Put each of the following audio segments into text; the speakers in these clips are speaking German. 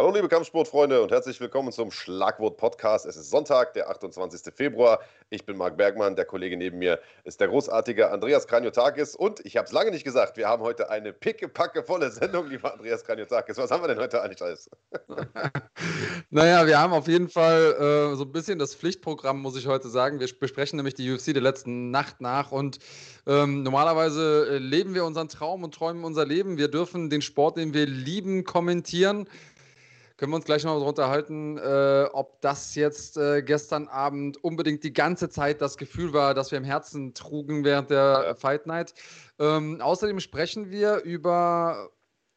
Hallo liebe Kampfsportfreunde und herzlich willkommen zum Schlagwort Podcast. Es ist Sonntag, der 28. Februar. Ich bin Marc Bergmann, der Kollege neben mir ist der großartige Andreas Kranjotakis und ich habe es lange nicht gesagt, wir haben heute eine pickepacke volle Sendung, lieber Andreas Kranjotakis. Was haben wir denn heute eigentlich alles? naja, wir haben auf jeden Fall äh, so ein bisschen das Pflichtprogramm, muss ich heute sagen. Wir besprechen nämlich die UFC der letzten Nacht nach und ähm, normalerweise äh, leben wir unseren Traum und träumen unser Leben. Wir dürfen den Sport, den wir lieben, kommentieren. Können wir uns gleich noch darüber unterhalten, äh, ob das jetzt äh, gestern Abend unbedingt die ganze Zeit das Gefühl war, das wir im Herzen trugen während der ja. Fight Night. Ähm, außerdem sprechen wir über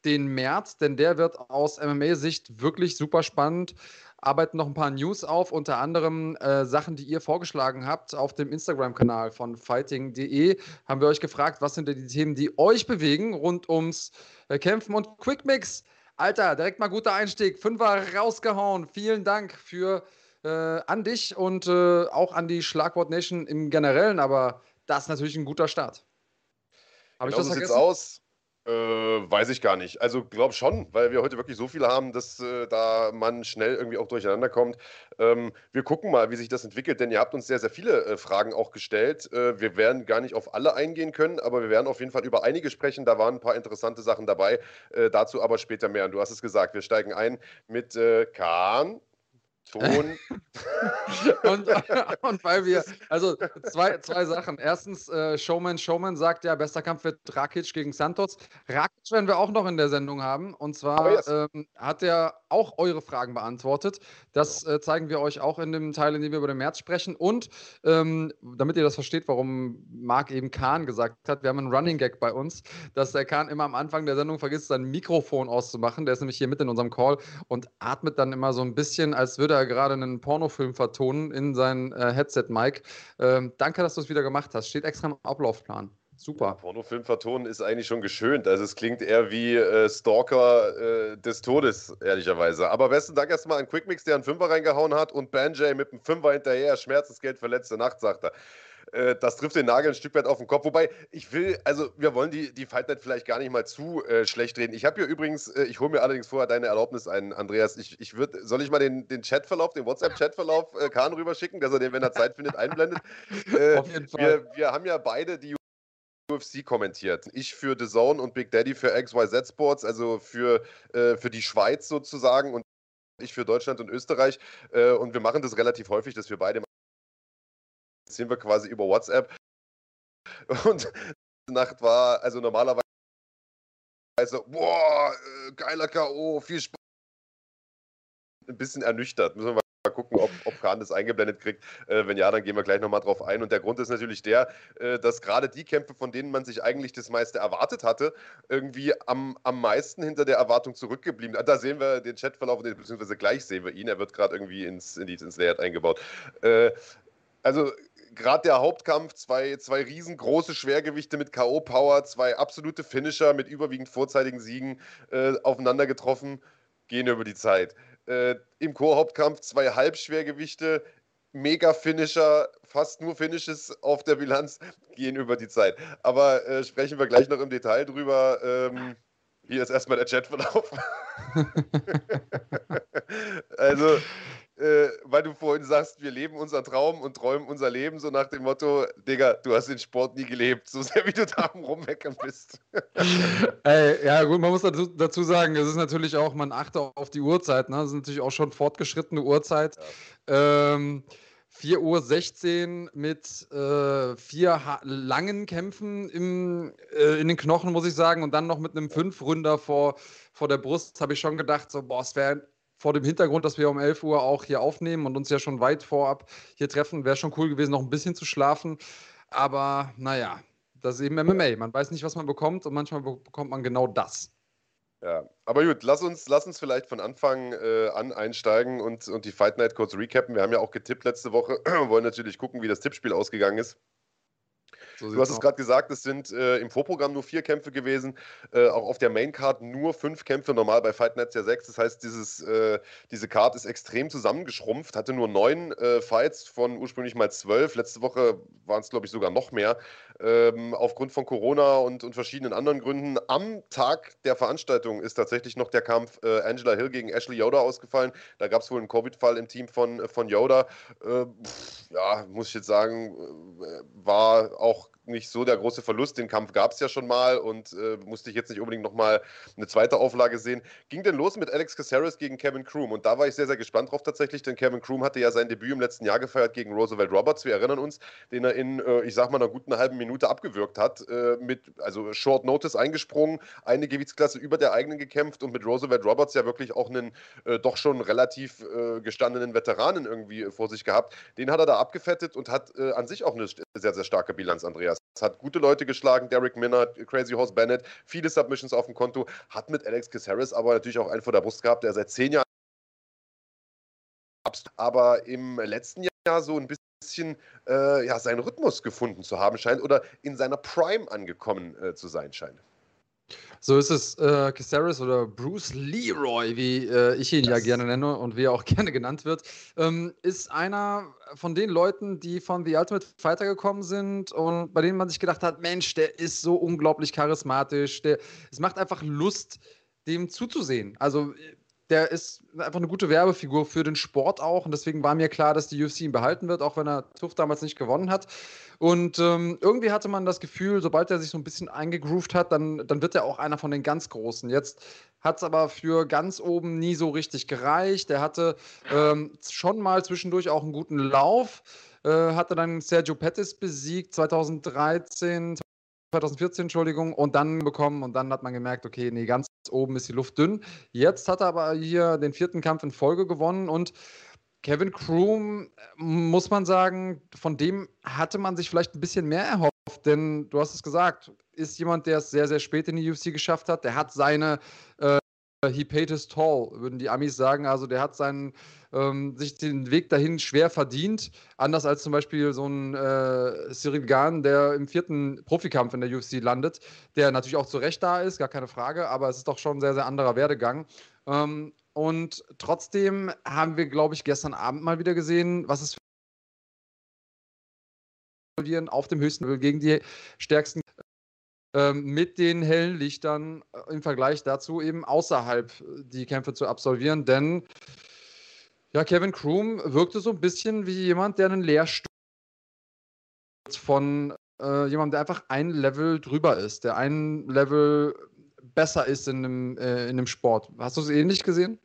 den März, denn der wird aus MMA-Sicht wirklich super spannend. Arbeiten noch ein paar News auf, unter anderem äh, Sachen, die ihr vorgeschlagen habt auf dem Instagram-Kanal von fighting.de. Haben wir euch gefragt, was sind denn die Themen, die euch bewegen rund ums äh, Kämpfen und Quickmix Alter, direkt mal guter Einstieg. Fünfer rausgehauen. Vielen Dank für äh, an dich und äh, auch an die Schlagwort Nation im Generellen, aber das ist natürlich ein guter Start. Habe genau ich das vergessen? aus. Äh, weiß ich gar nicht. Also glaube schon, weil wir heute wirklich so viel haben, dass äh, da man schnell irgendwie auch durcheinander kommt. Ähm, wir gucken mal, wie sich das entwickelt, denn ihr habt uns sehr, sehr viele äh, Fragen auch gestellt. Äh, wir werden gar nicht auf alle eingehen können, aber wir werden auf jeden Fall über einige sprechen. Da waren ein paar interessante Sachen dabei. Äh, dazu aber später mehr. Und du hast es gesagt, wir steigen ein mit äh, Kahn. Ton. und, und, weil wir, also zwei, zwei Sachen. Erstens, äh, Showman Showman sagt ja, bester Kampf wird Rakic gegen Santos. Rakic werden wir auch noch in der Sendung haben. Und zwar oh yes. ähm, hat er auch eure Fragen beantwortet. Das äh, zeigen wir euch auch in dem Teil, in dem wir über den März sprechen. Und ähm, damit ihr das versteht, warum Marc eben Kahn gesagt hat, wir haben einen Running Gag bei uns, dass der Kahn immer am Anfang der Sendung vergisst, sein Mikrofon auszumachen. Der ist nämlich hier mit in unserem Call und atmet dann immer so ein bisschen, als würde er gerade einen Pornofilm vertonen in sein äh, Headset-Mic. Ähm, danke, dass du es wieder gemacht hast. Steht extra im Ablaufplan. Super. Pornofilm vertonen ist eigentlich schon geschönt. Also es klingt eher wie äh, Stalker äh, des Todes, ehrlicherweise. Aber besten Dank erstmal an Quickmix, der einen Fünfer reingehauen hat und Banjay mit einem Fünfer hinterher. Schmerzensgeld für letzte Nacht, sagt er. Äh, das trifft den Nagel ein Stück weit auf den Kopf. Wobei, ich will, also wir wollen die, die Fight Night vielleicht gar nicht mal zu äh, schlecht reden. Ich habe hier übrigens, äh, ich hole mir allerdings vorher deine Erlaubnis ein, Andreas. Ich, ich würd, soll ich mal den, den Chatverlauf, den WhatsApp-Chatverlauf äh, Kahn rüberschicken, dass er den, wenn er Zeit findet, einblendet? Äh, auf jeden Fall. Wir, wir haben ja beide die UFC kommentiert. Ich für The Zone und Big Daddy für XYZ Sports, also für, äh, für die Schweiz sozusagen und ich für Deutschland und Österreich. Äh, und wir machen das relativ häufig, dass wir beide sind wir quasi über WhatsApp. Und die Nacht war, also normalerweise, boah, äh, geiler K.O., viel Spaß. Ein bisschen ernüchtert. Müssen wir mal gucken, ob, ob Kahn das eingeblendet kriegt. Äh, wenn ja, dann gehen wir gleich nochmal drauf ein. Und der Grund ist natürlich der, äh, dass gerade die Kämpfe, von denen man sich eigentlich das meiste erwartet hatte, irgendwie am, am meisten hinter der Erwartung zurückgeblieben. Da sehen wir den Chatverlauf, beziehungsweise gleich sehen wir ihn. Er wird gerade irgendwie ins, ins Layout eingebaut. Äh, also gerade der Hauptkampf, zwei, zwei riesengroße Schwergewichte mit K.O.-Power, zwei absolute Finisher mit überwiegend vorzeitigen Siegen äh, aufeinander getroffen, gehen über die Zeit. Äh, Im Co-Hauptkampf zwei Halbschwergewichte, Mega-Finisher, fast nur Finishes auf der Bilanz, gehen über die Zeit. Aber äh, sprechen wir gleich noch im Detail drüber. Ähm, hier ist erstmal der Chatverlauf. also, äh, weil du vorhin sagst, wir leben unser Traum und träumen unser Leben, so nach dem Motto, Digga, du hast den Sport nie gelebt, so sehr wie du da rummeckern bist. Ey, ja gut, man muss dazu, dazu, sagen, es ist natürlich auch, man achte auf die Uhrzeit, ne? das ist natürlich auch schon fortgeschrittene Uhrzeit. Ja. Ähm, 4.16 Uhr mit äh, vier langen Kämpfen im, äh, in den Knochen, muss ich sagen, und dann noch mit einem Fünf-Ründer vor, vor der Brust, habe ich schon gedacht, so, boah, es wäre vor dem Hintergrund, dass wir um 11 Uhr auch hier aufnehmen und uns ja schon weit vorab hier treffen, wäre schon cool gewesen, noch ein bisschen zu schlafen. Aber naja, das ist eben MMA. Man weiß nicht, was man bekommt und manchmal bekommt man genau das. Ja, aber gut, lass uns, lass uns vielleicht von Anfang äh, an einsteigen und, und die Fight Night kurz recappen. Wir haben ja auch getippt letzte Woche, wollen natürlich gucken, wie das Tippspiel ausgegangen ist. So du hast es gerade gesagt, es sind äh, im Vorprogramm nur vier Kämpfe gewesen, äh, auch auf der Maincard nur fünf Kämpfe, normal bei Fight Nights ja sechs. Das heißt, dieses, äh, diese Card ist extrem zusammengeschrumpft, hatte nur neun äh, Fights von ursprünglich mal zwölf. Letzte Woche waren es, glaube ich, sogar noch mehr. Ähm, aufgrund von Corona und, und, verschiedenen anderen Gründen. Am Tag der Veranstaltung ist tatsächlich noch der Kampf äh, Angela Hill gegen Ashley Yoda ausgefallen. Da gab es wohl einen Covid-Fall im Team von, von Yoda. Äh, pff, ja, muss ich jetzt sagen, war auch nicht so der große Verlust. Den Kampf gab es ja schon mal und äh, musste ich jetzt nicht unbedingt nochmal eine zweite Auflage sehen. Ging denn los mit Alex Caceres gegen Kevin Kroom und da war ich sehr, sehr gespannt drauf tatsächlich, denn Kevin Kroom hatte ja sein Debüt im letzten Jahr gefeiert gegen Roosevelt Roberts. Wir erinnern uns, den er in, äh, ich sag mal, einer guten halben Minute abgewürgt hat, äh, mit, also Short Notice eingesprungen, eine Gewichtsklasse über der eigenen gekämpft und mit Roosevelt Roberts ja wirklich auch einen äh, doch schon relativ äh, gestandenen Veteranen irgendwie vor sich gehabt. Den hat er da abgefettet und hat äh, an sich auch eine sehr, sehr starke Bilanz, Andreas. Es hat gute Leute geschlagen, Derek Minard, Crazy Horse Bennett, viele Submissions auf dem Konto, hat mit Alex Caceres aber natürlich auch einen vor der Brust gehabt, der seit zehn Jahren aber im letzten Jahr so ein bisschen äh, ja, seinen Rhythmus gefunden zu haben scheint oder in seiner Prime angekommen äh, zu sein scheint. So ist es, äh, Caceres oder Bruce Leroy, wie äh, ich ihn das ja gerne nenne und wie er auch gerne genannt wird, ähm, ist einer von den Leuten, die von The Ultimate Fighter gekommen sind und bei denen man sich gedacht hat, Mensch, der ist so unglaublich charismatisch, der, es macht einfach Lust, dem zuzusehen. Also der ist einfach eine gute Werbefigur für den Sport auch. Und deswegen war mir klar, dass die UFC ihn behalten wird, auch wenn er TUF damals nicht gewonnen hat. Und ähm, irgendwie hatte man das Gefühl, sobald er sich so ein bisschen eingegroovt hat, dann, dann wird er auch einer von den ganz Großen. Jetzt hat es aber für ganz oben nie so richtig gereicht. Er hatte ähm, schon mal zwischendurch auch einen guten Lauf. Äh, hatte dann Sergio Pettis besiegt 2013, 2014, Entschuldigung, und dann bekommen und dann hat man gemerkt, okay, nee, ganz oben ist die Luft dünn. Jetzt hat er aber hier den vierten Kampf in Folge gewonnen und Kevin Kroom, muss man sagen, von dem hatte man sich vielleicht ein bisschen mehr erhofft, denn du hast es gesagt, ist jemand, der es sehr, sehr spät in die UFC geschafft hat. Der hat seine äh, He paid his toll, würden die Amis sagen. Also der hat seinen, ähm, sich den Weg dahin schwer verdient. Anders als zum Beispiel so ein äh, Cyril Gahn, der im vierten Profikampf in der UFC landet, der natürlich auch zu Recht da ist, gar keine Frage, aber es ist doch schon ein sehr, sehr anderer Werdegang. Ähm, und trotzdem haben wir, glaube ich, gestern Abend mal wieder gesehen, was es für auf dem höchsten Level gegen die stärksten mit den hellen Lichtern äh, im Vergleich dazu eben außerhalb äh, die Kämpfe zu absolvieren. Denn ja, Kevin Kroom wirkte so ein bisschen wie jemand, der einen Lehrstuhl von äh, jemandem, der einfach ein Level drüber ist, der ein Level besser ist in einem, äh, in einem Sport. Hast du es ähnlich gesehen?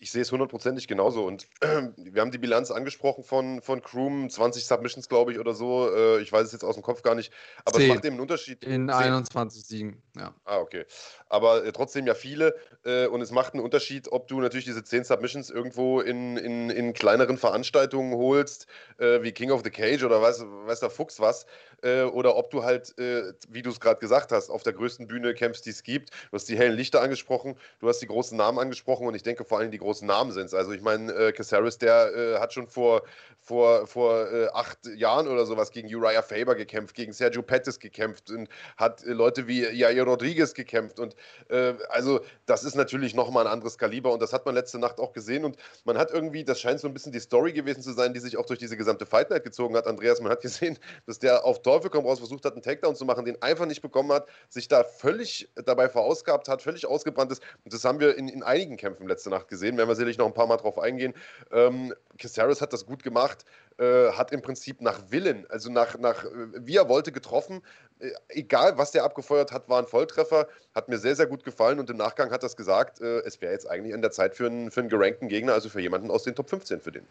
Ich sehe es hundertprozentig genauso. Und äh, wir haben die Bilanz angesprochen von, von Kroom, 20 Submissions, glaube ich, oder so. Äh, ich weiß es jetzt aus dem Kopf gar nicht. Aber 10. es macht eben einen Unterschied. In 10. 21 Siegen, ja. Ah, okay. Aber äh, trotzdem ja viele. Äh, und es macht einen Unterschied, ob du natürlich diese 10 Submissions irgendwo in, in, in kleineren Veranstaltungen holst, äh, wie King of the Cage oder weiß, weiß der Fuchs was. Äh, oder ob du halt, wie du es gerade gesagt hast, auf der größten Bühne kämpfst, die es gibt. Du hast die hellen Lichter angesprochen, du hast die großen Namen angesprochen und ich denke vor allem die großen Namen sind. Also ich meine, äh, Caceres, der äh, hat schon vor, vor, vor äh, acht Jahren oder sowas gegen Uriah Faber gekämpft, gegen Sergio Pettis gekämpft und hat äh, Leute wie Jair Rodriguez gekämpft. Und äh, also das ist natürlich nochmal ein anderes Kaliber und das hat man letzte Nacht auch gesehen. Und man hat irgendwie, das scheint so ein bisschen die Story gewesen zu sein, die sich auch durch diese gesamte Fight Night gezogen hat. Andreas, man hat gesehen, dass der auf Teufel komm raus versucht hat, einen Takedown zu machen, den einfach nicht bekommen hat, sich da völlig dabei verausgabt hat, völlig ausgebrannt ist. Und das haben wir in, in einigen Kämpfen letzte Nacht gesehen. Werden wir sicherlich noch ein paar Mal drauf eingehen. Ähm, Caceres hat das gut gemacht, äh, hat im Prinzip nach Willen, also nach, nach äh, wie er wollte, getroffen. Äh, egal, was der abgefeuert hat, war ein Volltreffer. Hat mir sehr, sehr gut gefallen und im Nachgang hat er gesagt, äh, es wäre jetzt eigentlich an der Zeit für einen, für einen gerankten Gegner, also für jemanden aus den Top 15 für den.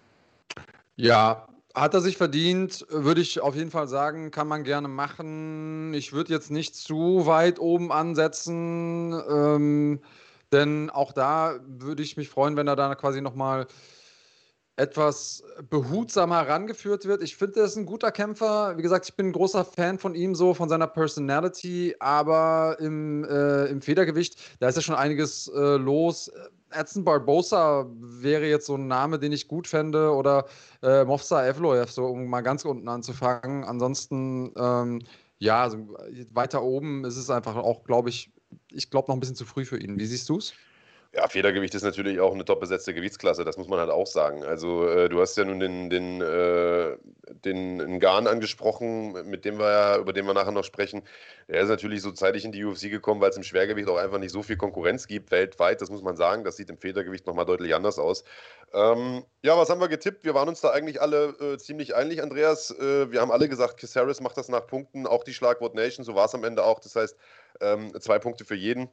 Ja, hat er sich verdient, würde ich auf jeden Fall sagen, kann man gerne machen. Ich würde jetzt nicht zu weit oben ansetzen. Ähm, denn auch da würde ich mich freuen, wenn er da quasi nochmal etwas behutsamer herangeführt wird. Ich finde, er ist ein guter Kämpfer. Wie gesagt, ich bin ein großer Fan von ihm, so von seiner Personality, aber im, äh, im Federgewicht, da ist ja schon einiges äh, los. Edson Barbosa wäre jetzt so ein Name, den ich gut fände, oder äh, Mofsa Evloev, so um mal ganz unten anzufangen. Ansonsten, ähm, ja, also weiter oben ist es einfach auch, glaube ich, ich glaube noch ein bisschen zu früh für ihn. Wie siehst du es? Ja, Federgewicht ist natürlich auch eine top besetzte Gewichtsklasse, das muss man halt auch sagen. Also äh, du hast ja nun den, den, äh, den Ngan angesprochen, mit dem wir ja, über den wir nachher noch sprechen. Er ist natürlich so zeitig in die UFC gekommen, weil es im Schwergewicht auch einfach nicht so viel Konkurrenz gibt weltweit, das muss man sagen. Das sieht im Federgewicht nochmal deutlich anders aus. Ähm, ja, was haben wir getippt? Wir waren uns da eigentlich alle äh, ziemlich einig, Andreas. Äh, wir haben alle gesagt, Caceres macht das nach Punkten, auch die Schlagwort Nation, so war es am Ende auch. Das heißt, ähm, zwei Punkte für jeden.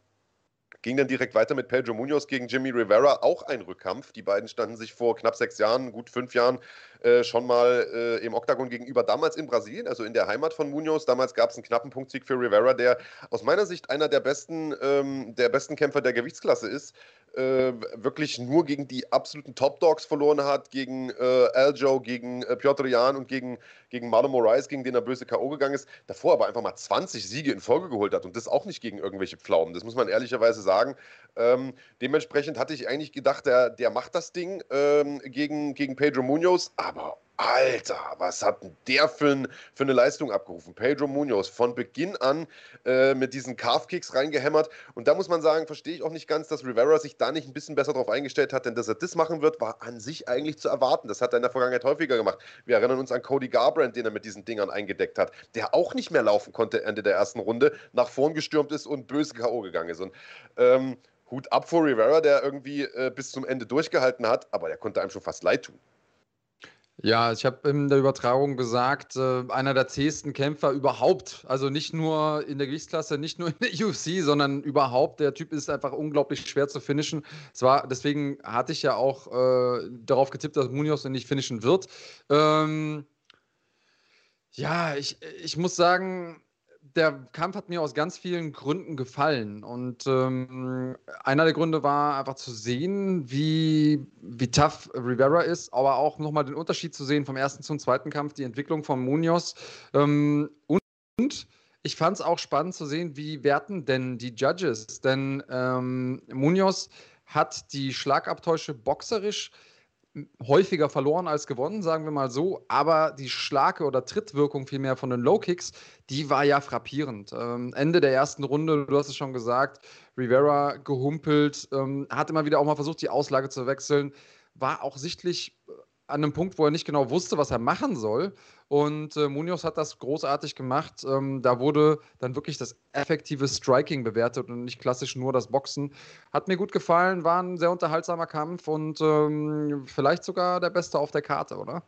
Ging dann direkt weiter mit Pedro Munoz gegen Jimmy Rivera, auch ein Rückkampf. Die beiden standen sich vor knapp sechs Jahren, gut fünf Jahren, äh, schon mal äh, im Oktagon gegenüber, damals in Brasilien, also in der Heimat von Munoz. Damals gab es einen knappen Punktsieg für Rivera, der aus meiner Sicht einer der besten, ähm, der besten Kämpfer der Gewichtsklasse ist äh, wirklich nur gegen die absoluten Top-Dogs verloren hat, gegen äh, Aljo, gegen äh, Piotr Jan und gegen, gegen Marlon Moraes, gegen den er böse K.O. gegangen ist, davor aber einfach mal 20 Siege in Folge geholt hat und das auch nicht gegen irgendwelche Pflaumen. Das muss man ehrlicherweise sagen. Ähm, dementsprechend hatte ich eigentlich gedacht, der, der macht das Ding ähm, gegen, gegen Pedro Munoz, aber Alter, was hat denn der für, für, eine Leistung abgerufen? Pedro Munoz von Beginn an äh, mit diesen Calf-Kicks reingehämmert. Und da muss man sagen, verstehe ich auch nicht ganz, dass Rivera sich da nicht ein bisschen besser darauf eingestellt hat, denn dass er das machen wird, war an sich eigentlich zu erwarten. Das hat er in der Vergangenheit häufiger gemacht. Wir erinnern uns an Cody Garbrandt, den er mit diesen Dingern eingedeckt hat, der auch nicht mehr laufen konnte Ende der ersten Runde, nach vorn gestürmt ist und böse K.O. gegangen ist. Und ähm, Hut ab vor Rivera, der irgendwie äh, bis zum Ende durchgehalten hat, aber der konnte einem schon fast leid tun. Ja, ich habe in der Übertragung gesagt, äh, einer der zähesten Kämpfer überhaupt. Also nicht nur in der Gewichtsklasse, nicht nur in der UFC, sondern überhaupt. Der Typ ist einfach unglaublich schwer zu finishen. Es war, deswegen hatte ich ja auch äh, darauf getippt, dass Munoz ihn nicht finishen wird. Ähm, ja, ich, ich muss sagen, der Kampf hat mir aus ganz vielen Gründen gefallen. Und ähm, einer der Gründe war einfach zu sehen, wie, wie tough Rivera ist, aber auch nochmal den Unterschied zu sehen vom ersten zum zweiten Kampf, die Entwicklung von Munoz. Ähm, und, ich fand es auch spannend zu sehen, wie werten denn die Judges? Denn ähm, Munoz hat die Schlagabtäusche boxerisch häufiger verloren als gewonnen, sagen wir mal so. Aber die Schlage oder Trittwirkung vielmehr von den Low Kicks, die war ja frappierend. Ähm, Ende der ersten Runde, du hast es schon gesagt, Rivera gehumpelt, ähm, hat immer wieder auch mal versucht, die Auslage zu wechseln, war auch sichtlich äh, an einem Punkt, wo er nicht genau wusste, was er machen soll. Und äh, Munoz hat das großartig gemacht. Ähm, da wurde dann wirklich das effektive Striking bewertet und nicht klassisch nur das Boxen. Hat mir gut gefallen, war ein sehr unterhaltsamer Kampf und ähm, vielleicht sogar der beste auf der Karte, oder?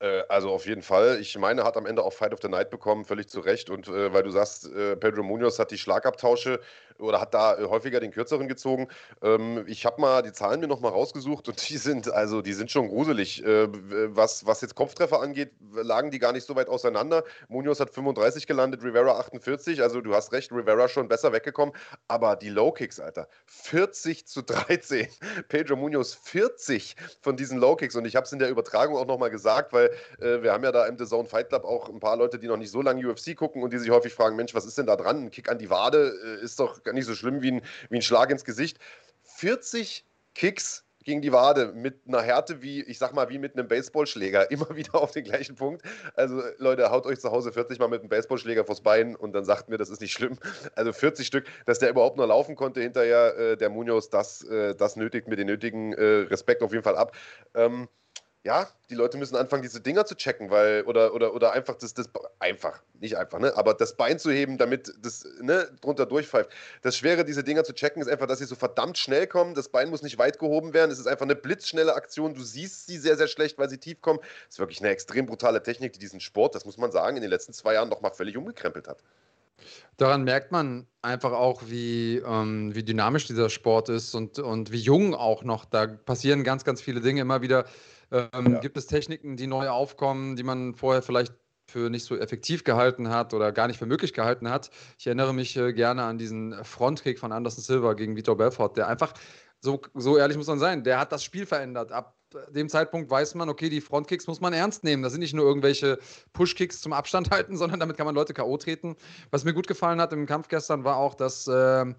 Äh, also auf jeden Fall. Ich meine, hat am Ende auch Fight of the Night bekommen, völlig zu Recht. Und äh, weil du sagst, äh, Pedro Munoz hat die Schlagabtausche oder hat da äh, häufiger den kürzeren gezogen. Ähm, ich habe mal die Zahlen mir noch mal rausgesucht und die sind also die sind schon gruselig. Äh, was, was jetzt Kopftreffer angeht, lagen die gar nicht so weit auseinander. Munoz hat 35 gelandet, Rivera 48. Also du hast recht, Rivera schon besser weggekommen. Aber die Low Kicks, Alter, 40 zu 13. Pedro Munoz 40 von diesen Low Kicks. Und ich habe es in der Übertragung auch noch mal gesagt, weil äh, wir haben ja da im The Zone Fight Club auch ein paar Leute, die noch nicht so lange UFC gucken und die sich häufig fragen, Mensch, was ist denn da dran? Ein Kick an die Wade äh, ist doch gar nicht so schlimm wie ein, wie ein Schlag ins Gesicht. 40 Kicks gegen die Wade mit einer Härte wie, ich sag mal, wie mit einem Baseballschläger, immer wieder auf den gleichen Punkt. Also Leute, haut euch zu Hause 40 Mal mit einem Baseballschläger vors Bein und dann sagt mir, das ist nicht schlimm. Also 40 Stück, dass der überhaupt noch laufen konnte hinterher, äh, der Munoz, das, äh, das nötigt mir den nötigen äh, Respekt auf jeden Fall ab. Ähm, ja, die Leute müssen anfangen, diese Dinger zu checken, weil, oder, oder, oder einfach das, das, einfach, nicht einfach, ne, aber das Bein zu heben, damit das, ne, drunter durchpfeift. Das Schwere, diese Dinger zu checken, ist einfach, dass sie so verdammt schnell kommen. Das Bein muss nicht weit gehoben werden. Es ist einfach eine blitzschnelle Aktion. Du siehst sie sehr, sehr schlecht, weil sie tief kommen. Das ist wirklich eine extrem brutale Technik, die diesen Sport, das muss man sagen, in den letzten zwei Jahren nochmal völlig umgekrempelt hat. Daran merkt man einfach auch, wie, ähm, wie dynamisch dieser Sport ist und, und wie jung auch noch. Da passieren ganz, ganz viele Dinge immer wieder ähm, ja. Gibt es Techniken, die neu aufkommen, die man vorher vielleicht für nicht so effektiv gehalten hat oder gar nicht für möglich gehalten hat? Ich erinnere mich äh, gerne an diesen Frontkick von Anderson Silva gegen Vitor Belfort, der einfach, so, so ehrlich muss man sein, der hat das Spiel verändert. Ab dem Zeitpunkt weiß man, okay, die Frontkicks muss man ernst nehmen. Das sind nicht nur irgendwelche Pushkicks zum Abstand halten, sondern damit kann man Leute K.O. treten. Was mir gut gefallen hat im Kampf gestern war auch, dass. Äh,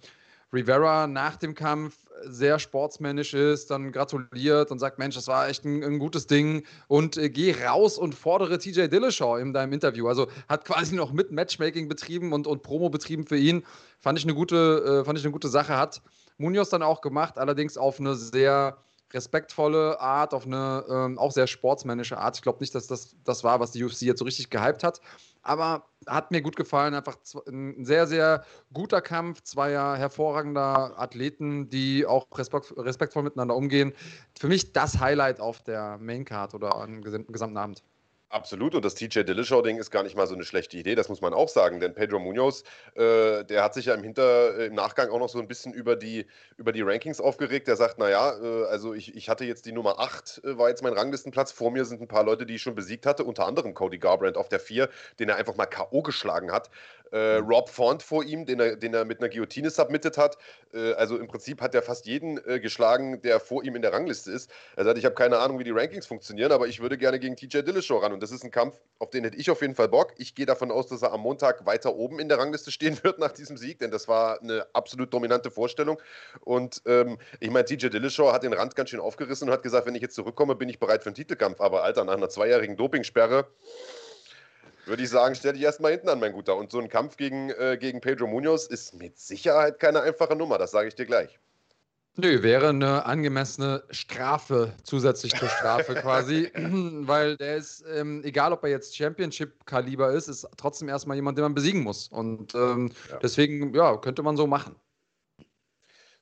Rivera nach dem Kampf sehr sportsmännisch ist, dann gratuliert und sagt, Mensch, das war echt ein, ein gutes Ding und äh, geh raus und fordere TJ Dillashaw in deinem Interview. Also hat quasi noch mit Matchmaking betrieben und, und Promo betrieben für ihn. Fand ich eine gute, äh, fand ich eine gute Sache. Hat Munoz dann auch gemacht, allerdings auf eine sehr respektvolle Art, auf eine ähm, auch sehr sportsmännische Art. Ich glaube nicht, dass das das war, was die UFC jetzt so richtig gehypt hat. Aber hat mir gut gefallen. Einfach ein sehr, sehr guter Kampf. Zweier hervorragender Athleten, die auch respekt, respektvoll miteinander umgehen. Für mich das Highlight auf der Maincard oder am gesamten Abend. Absolut, und das TJ Dillashaw-Ding ist gar nicht mal so eine schlechte Idee, das muss man auch sagen, denn Pedro Munoz, äh, der hat sich ja im, Hinter, äh, im Nachgang auch noch so ein bisschen über die, über die Rankings aufgeregt. Der sagt, naja, äh, also ich, ich hatte jetzt die Nummer 8, äh, war jetzt mein Ranglistenplatz, vor mir sind ein paar Leute, die ich schon besiegt hatte, unter anderem Cody Garbrandt auf der 4, den er einfach mal K.O. geschlagen hat. Äh. Rob Font vor ihm, den er, den er mit einer Guillotine submitted hat. Äh, also im Prinzip hat er fast jeden äh, geschlagen, der vor ihm in der Rangliste ist. Er sagt, ich habe keine Ahnung, wie die Rankings funktionieren, aber ich würde gerne gegen TJ Dillashaw ran. Und das ist ein Kampf, auf den hätte ich auf jeden Fall Bock. Ich gehe davon aus, dass er am Montag weiter oben in der Rangliste stehen wird nach diesem Sieg, denn das war eine absolut dominante Vorstellung. Und ähm, ich meine, TJ Dillashaw hat den Rand ganz schön aufgerissen und hat gesagt, wenn ich jetzt zurückkomme, bin ich bereit für einen Titelkampf. Aber Alter, nach einer zweijährigen Dopingsperre würde ich sagen, stell dich erstmal hinten an, mein Guter. Und so ein Kampf gegen, äh, gegen Pedro Munoz ist mit Sicherheit keine einfache Nummer, das sage ich dir gleich. Nö, wäre eine angemessene Strafe zusätzlich zur Strafe quasi, weil der ist, ähm, egal ob er jetzt Championship-Kaliber ist, ist trotzdem erstmal jemand, den man besiegen muss. Und ähm, ja. deswegen, ja, könnte man so machen.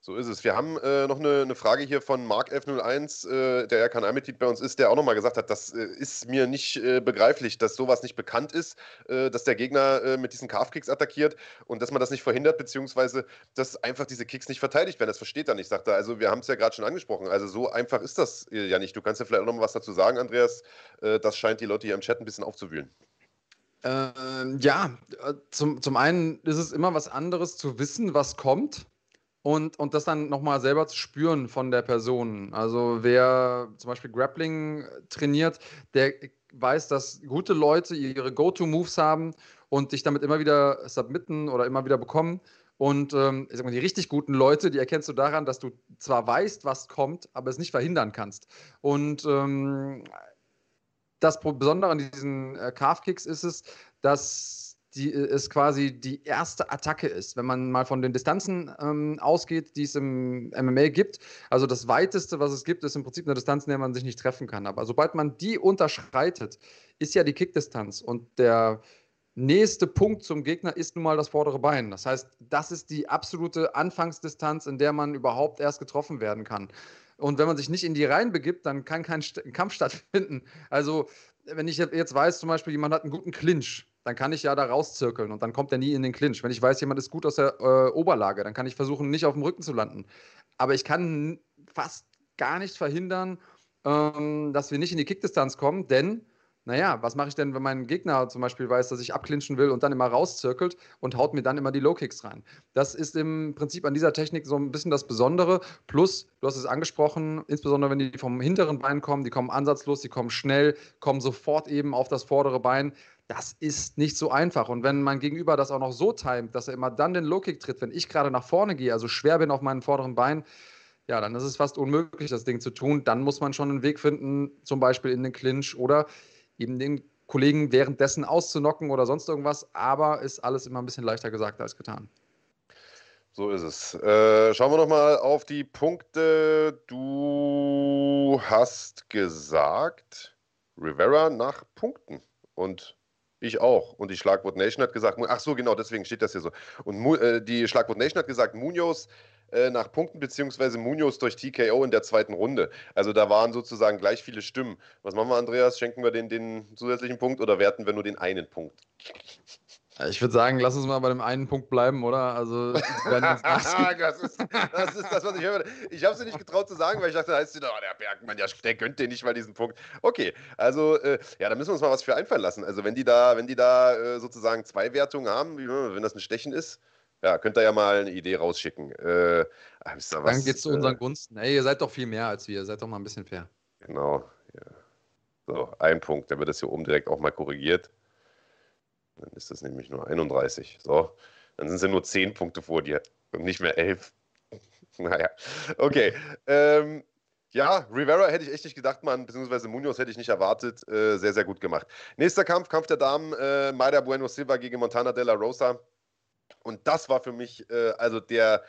So ist es. Wir haben äh, noch eine, eine, Frage hier von Mark1101, äh, der ja Kanalmitglied bei uns ist, der auch nochmal gesagt hat, das äh, ist mir nicht äh, begreiflich, dass sowas nicht bekannt ist, äh, dass der Gegner äh, mit diesen Calf-Kicks attackiert und dass man das nicht verhindert, beziehungsweise dass einfach diese Kicks nicht verteidigt werden. Das versteht er nicht, sagt er. Also wir haben es ja gerade schon angesprochen. Also so einfach ist das ja nicht. Du kannst ja vielleicht auch nochmal was dazu sagen, Andreas. das scheint die Leute hier im Chat ein bisschen aufzuwühlen. Ähm, ja, zum, zum einen ist es immer was anderes zu wissen, was kommt und, und das dann nochmal selber zu spüren von der Person. Also wer zum Beispiel Grappling trainiert, der weiß, dass gute Leute ihre Go-To-Moves haben und dich damit immer wieder submitten oder immer wieder bekommen. Und ähm, ich sag mal, die richtig guten Leute, die erkennst du daran, dass du zwar weißt, was kommt, aber es nicht verhindern kannst. Und ähm, das Besondere an diesen äh, Calf-Kicks ist es, dass die äh, es quasi die erste Attacke ist, wenn man mal von den Distanzen ähm, ausgeht, die es im MMA gibt. Also das weiteste, was es gibt, ist im Prinzip eine Distanz, in der man sich nicht treffen kann. Aber sobald man die unterschreitet, ist ja die Kickdistanz und der nächste Punkt zum Gegner ist nun mal das vordere Bein. Das heißt, das ist die absolute Anfangsdistanz, in der man überhaupt erst getroffen werden kann. Und wenn man sich nicht in die Reihen begibt, dann kann kein Kampf stattfinden. Also, wenn ich jetzt weiß, zum Beispiel, jemand hat einen guten Clinch, dann kann ich ja da rauszirkeln und dann kommt er nie in den Clinch. Wenn ich weiß, jemand ist gut aus der äh, Oberlage, dann kann ich versuchen, nicht auf dem Rücken zu landen. Aber ich kann fast gar nicht verhindern, ähm, dass wir nicht in die Kickdistanz kommen, denn, naja, was mache ich denn, wenn mein Gegner zum Beispiel weiß, dass ich abklinchen will und dann immer rauszirkelt und haut mir dann immer die Low-Kicks rein? Das ist im Prinzip an dieser Technik so ein bisschen das Besondere. Plus, du hast es angesprochen, insbesondere wenn die vom hinteren Bein kommen, die kommen ansatzlos, die kommen schnell, kommen sofort eben auf das vordere Bein das ist nicht so einfach. Und wenn mein Gegenüber das auch noch so timet, dass er immer dann den Low-Kick tritt, wenn ich gerade nach vorne gehe, also schwer bin auf meinen vorderen Bein, ja, dann ist es fast unmöglich, das Ding zu tun. Dann muss man schon einen Weg finden, zum Beispiel in den Clinch oder eben den Kollegen währenddessen auszunocken oder sonst irgendwas. Aber ist alles immer ein bisschen leichter gesagt als getan. So ist es. Äh, schauen wir nochmal auf die Punkte. Du hast gesagt, Rivera nach Punkten. Und ich auch. Und die Schlagwort Nation hat gesagt, ach so, genau, deswegen steht das hier so. Und äh, die Schlagwort Nation hat gesagt, Munoz äh, nach Punkten, beziehungsweise Munoz durch TKO in der zweiten Runde. Also da waren sozusagen gleich viele Stimmen. Was machen wir, Andreas? Schenken wir den, den zusätzlichen Punkt oder werten wir nur den einen Punkt? Ich würde sagen, lass uns mal bei dem einen Punkt bleiben, oder? Also, das, ist, das ist das, was ich höre. Ich habe es nicht getraut zu sagen, weil ich dachte, da heißt oh, der Bergmann, ja, der gönnt dir nicht mal diesen Punkt. Okay, also, äh, ja, da müssen wir uns mal was für einfallen lassen. Also, wenn die da, wenn die da äh, sozusagen zwei Wertungen haben, wenn das ein Stechen ist, ja, könnt ihr ja mal eine Idee rausschicken. Äh, was, Dann geht's zu unseren äh, Gunsten. Ey, ihr seid doch viel mehr als wir. Seid doch mal ein bisschen fair. Genau, ja. So, ein Punkt. Dann wird das hier oben direkt auch mal korrigiert. Dann ist das nämlich nur 31. So, dann sind sie nur 10 Punkte vor dir und nicht mehr 11. naja, okay. Ähm, ja, Rivera hätte ich echt nicht gedacht, man, beziehungsweise Munoz hätte ich nicht erwartet. Äh, sehr, sehr gut gemacht. Nächster Kampf, Kampf der Damen, äh, Mayra Bueno Silva gegen Montana de la Rosa. Und das war für mich äh, also der,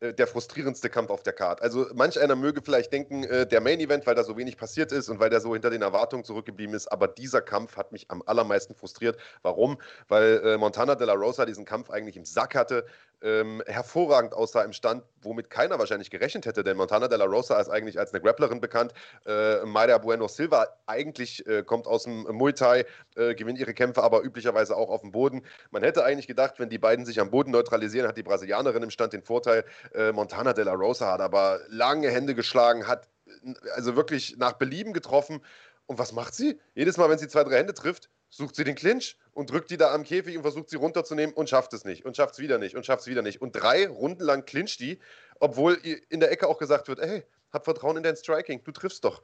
äh, der frustrierendste Kampf auf der Karte. Also manch einer möge vielleicht denken, äh, der Main Event, weil da so wenig passiert ist und weil der so hinter den Erwartungen zurückgeblieben ist, aber dieser Kampf hat mich am allermeisten frustriert. Warum? Weil äh, Montana de la Rosa diesen Kampf eigentlich im Sack hatte, ähm, hervorragend aussah im Stand, womit keiner wahrscheinlich gerechnet hätte, denn Montana de la Rosa ist eigentlich als eine Grapplerin bekannt. Äh, Mayra Bueno Silva eigentlich äh, kommt aus dem Muay Thai, äh, gewinnt ihre Kämpfe aber üblicherweise auch auf dem Boden. Man hätte eigentlich gedacht, wenn die beiden sich am Boden neutralisieren, hat die Brasilianerin im Stand den Vorteil. Äh, Montana de la Rosa hat aber lange Hände geschlagen, hat äh, also wirklich nach Belieben getroffen. Und was macht sie? Jedes Mal, wenn sie zwei, drei Hände trifft, sucht sie den Clinch und drückt die da am Käfig und versucht sie runterzunehmen und schafft es nicht und schafft es wieder nicht und schafft es wieder nicht. Und drei Runden lang clincht die, obwohl in der Ecke auch gesagt wird, ey, hab Vertrauen in dein Striking, du triffst doch.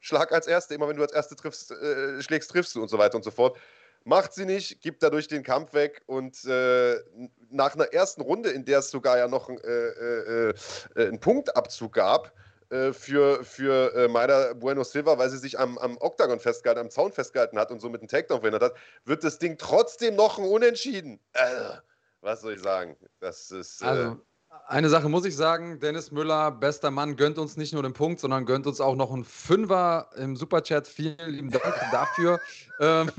Schlag als Erste, immer wenn du als Erste triffst, äh, schlägst, triffst du und so weiter und so fort. Macht sie nicht, gibt dadurch den Kampf weg und äh, nach einer ersten Runde, in der es sogar ja noch äh, äh, äh einen Punktabzug gab, äh, für, für äh, Maida Bueno Silva, weil sie sich am, am Octagon festgehalten, am Zaun festgehalten hat und so mit dem Takedown verhindert hat, wird das Ding trotzdem noch ein Unentschieden. Äh, was soll ich sagen? Das ist. Äh, also, eine Sache muss ich sagen: Dennis Müller, bester Mann, gönnt uns nicht nur den Punkt, sondern gönnt uns auch noch einen Fünfer im Superchat. Vielen lieben Dank dafür. ähm,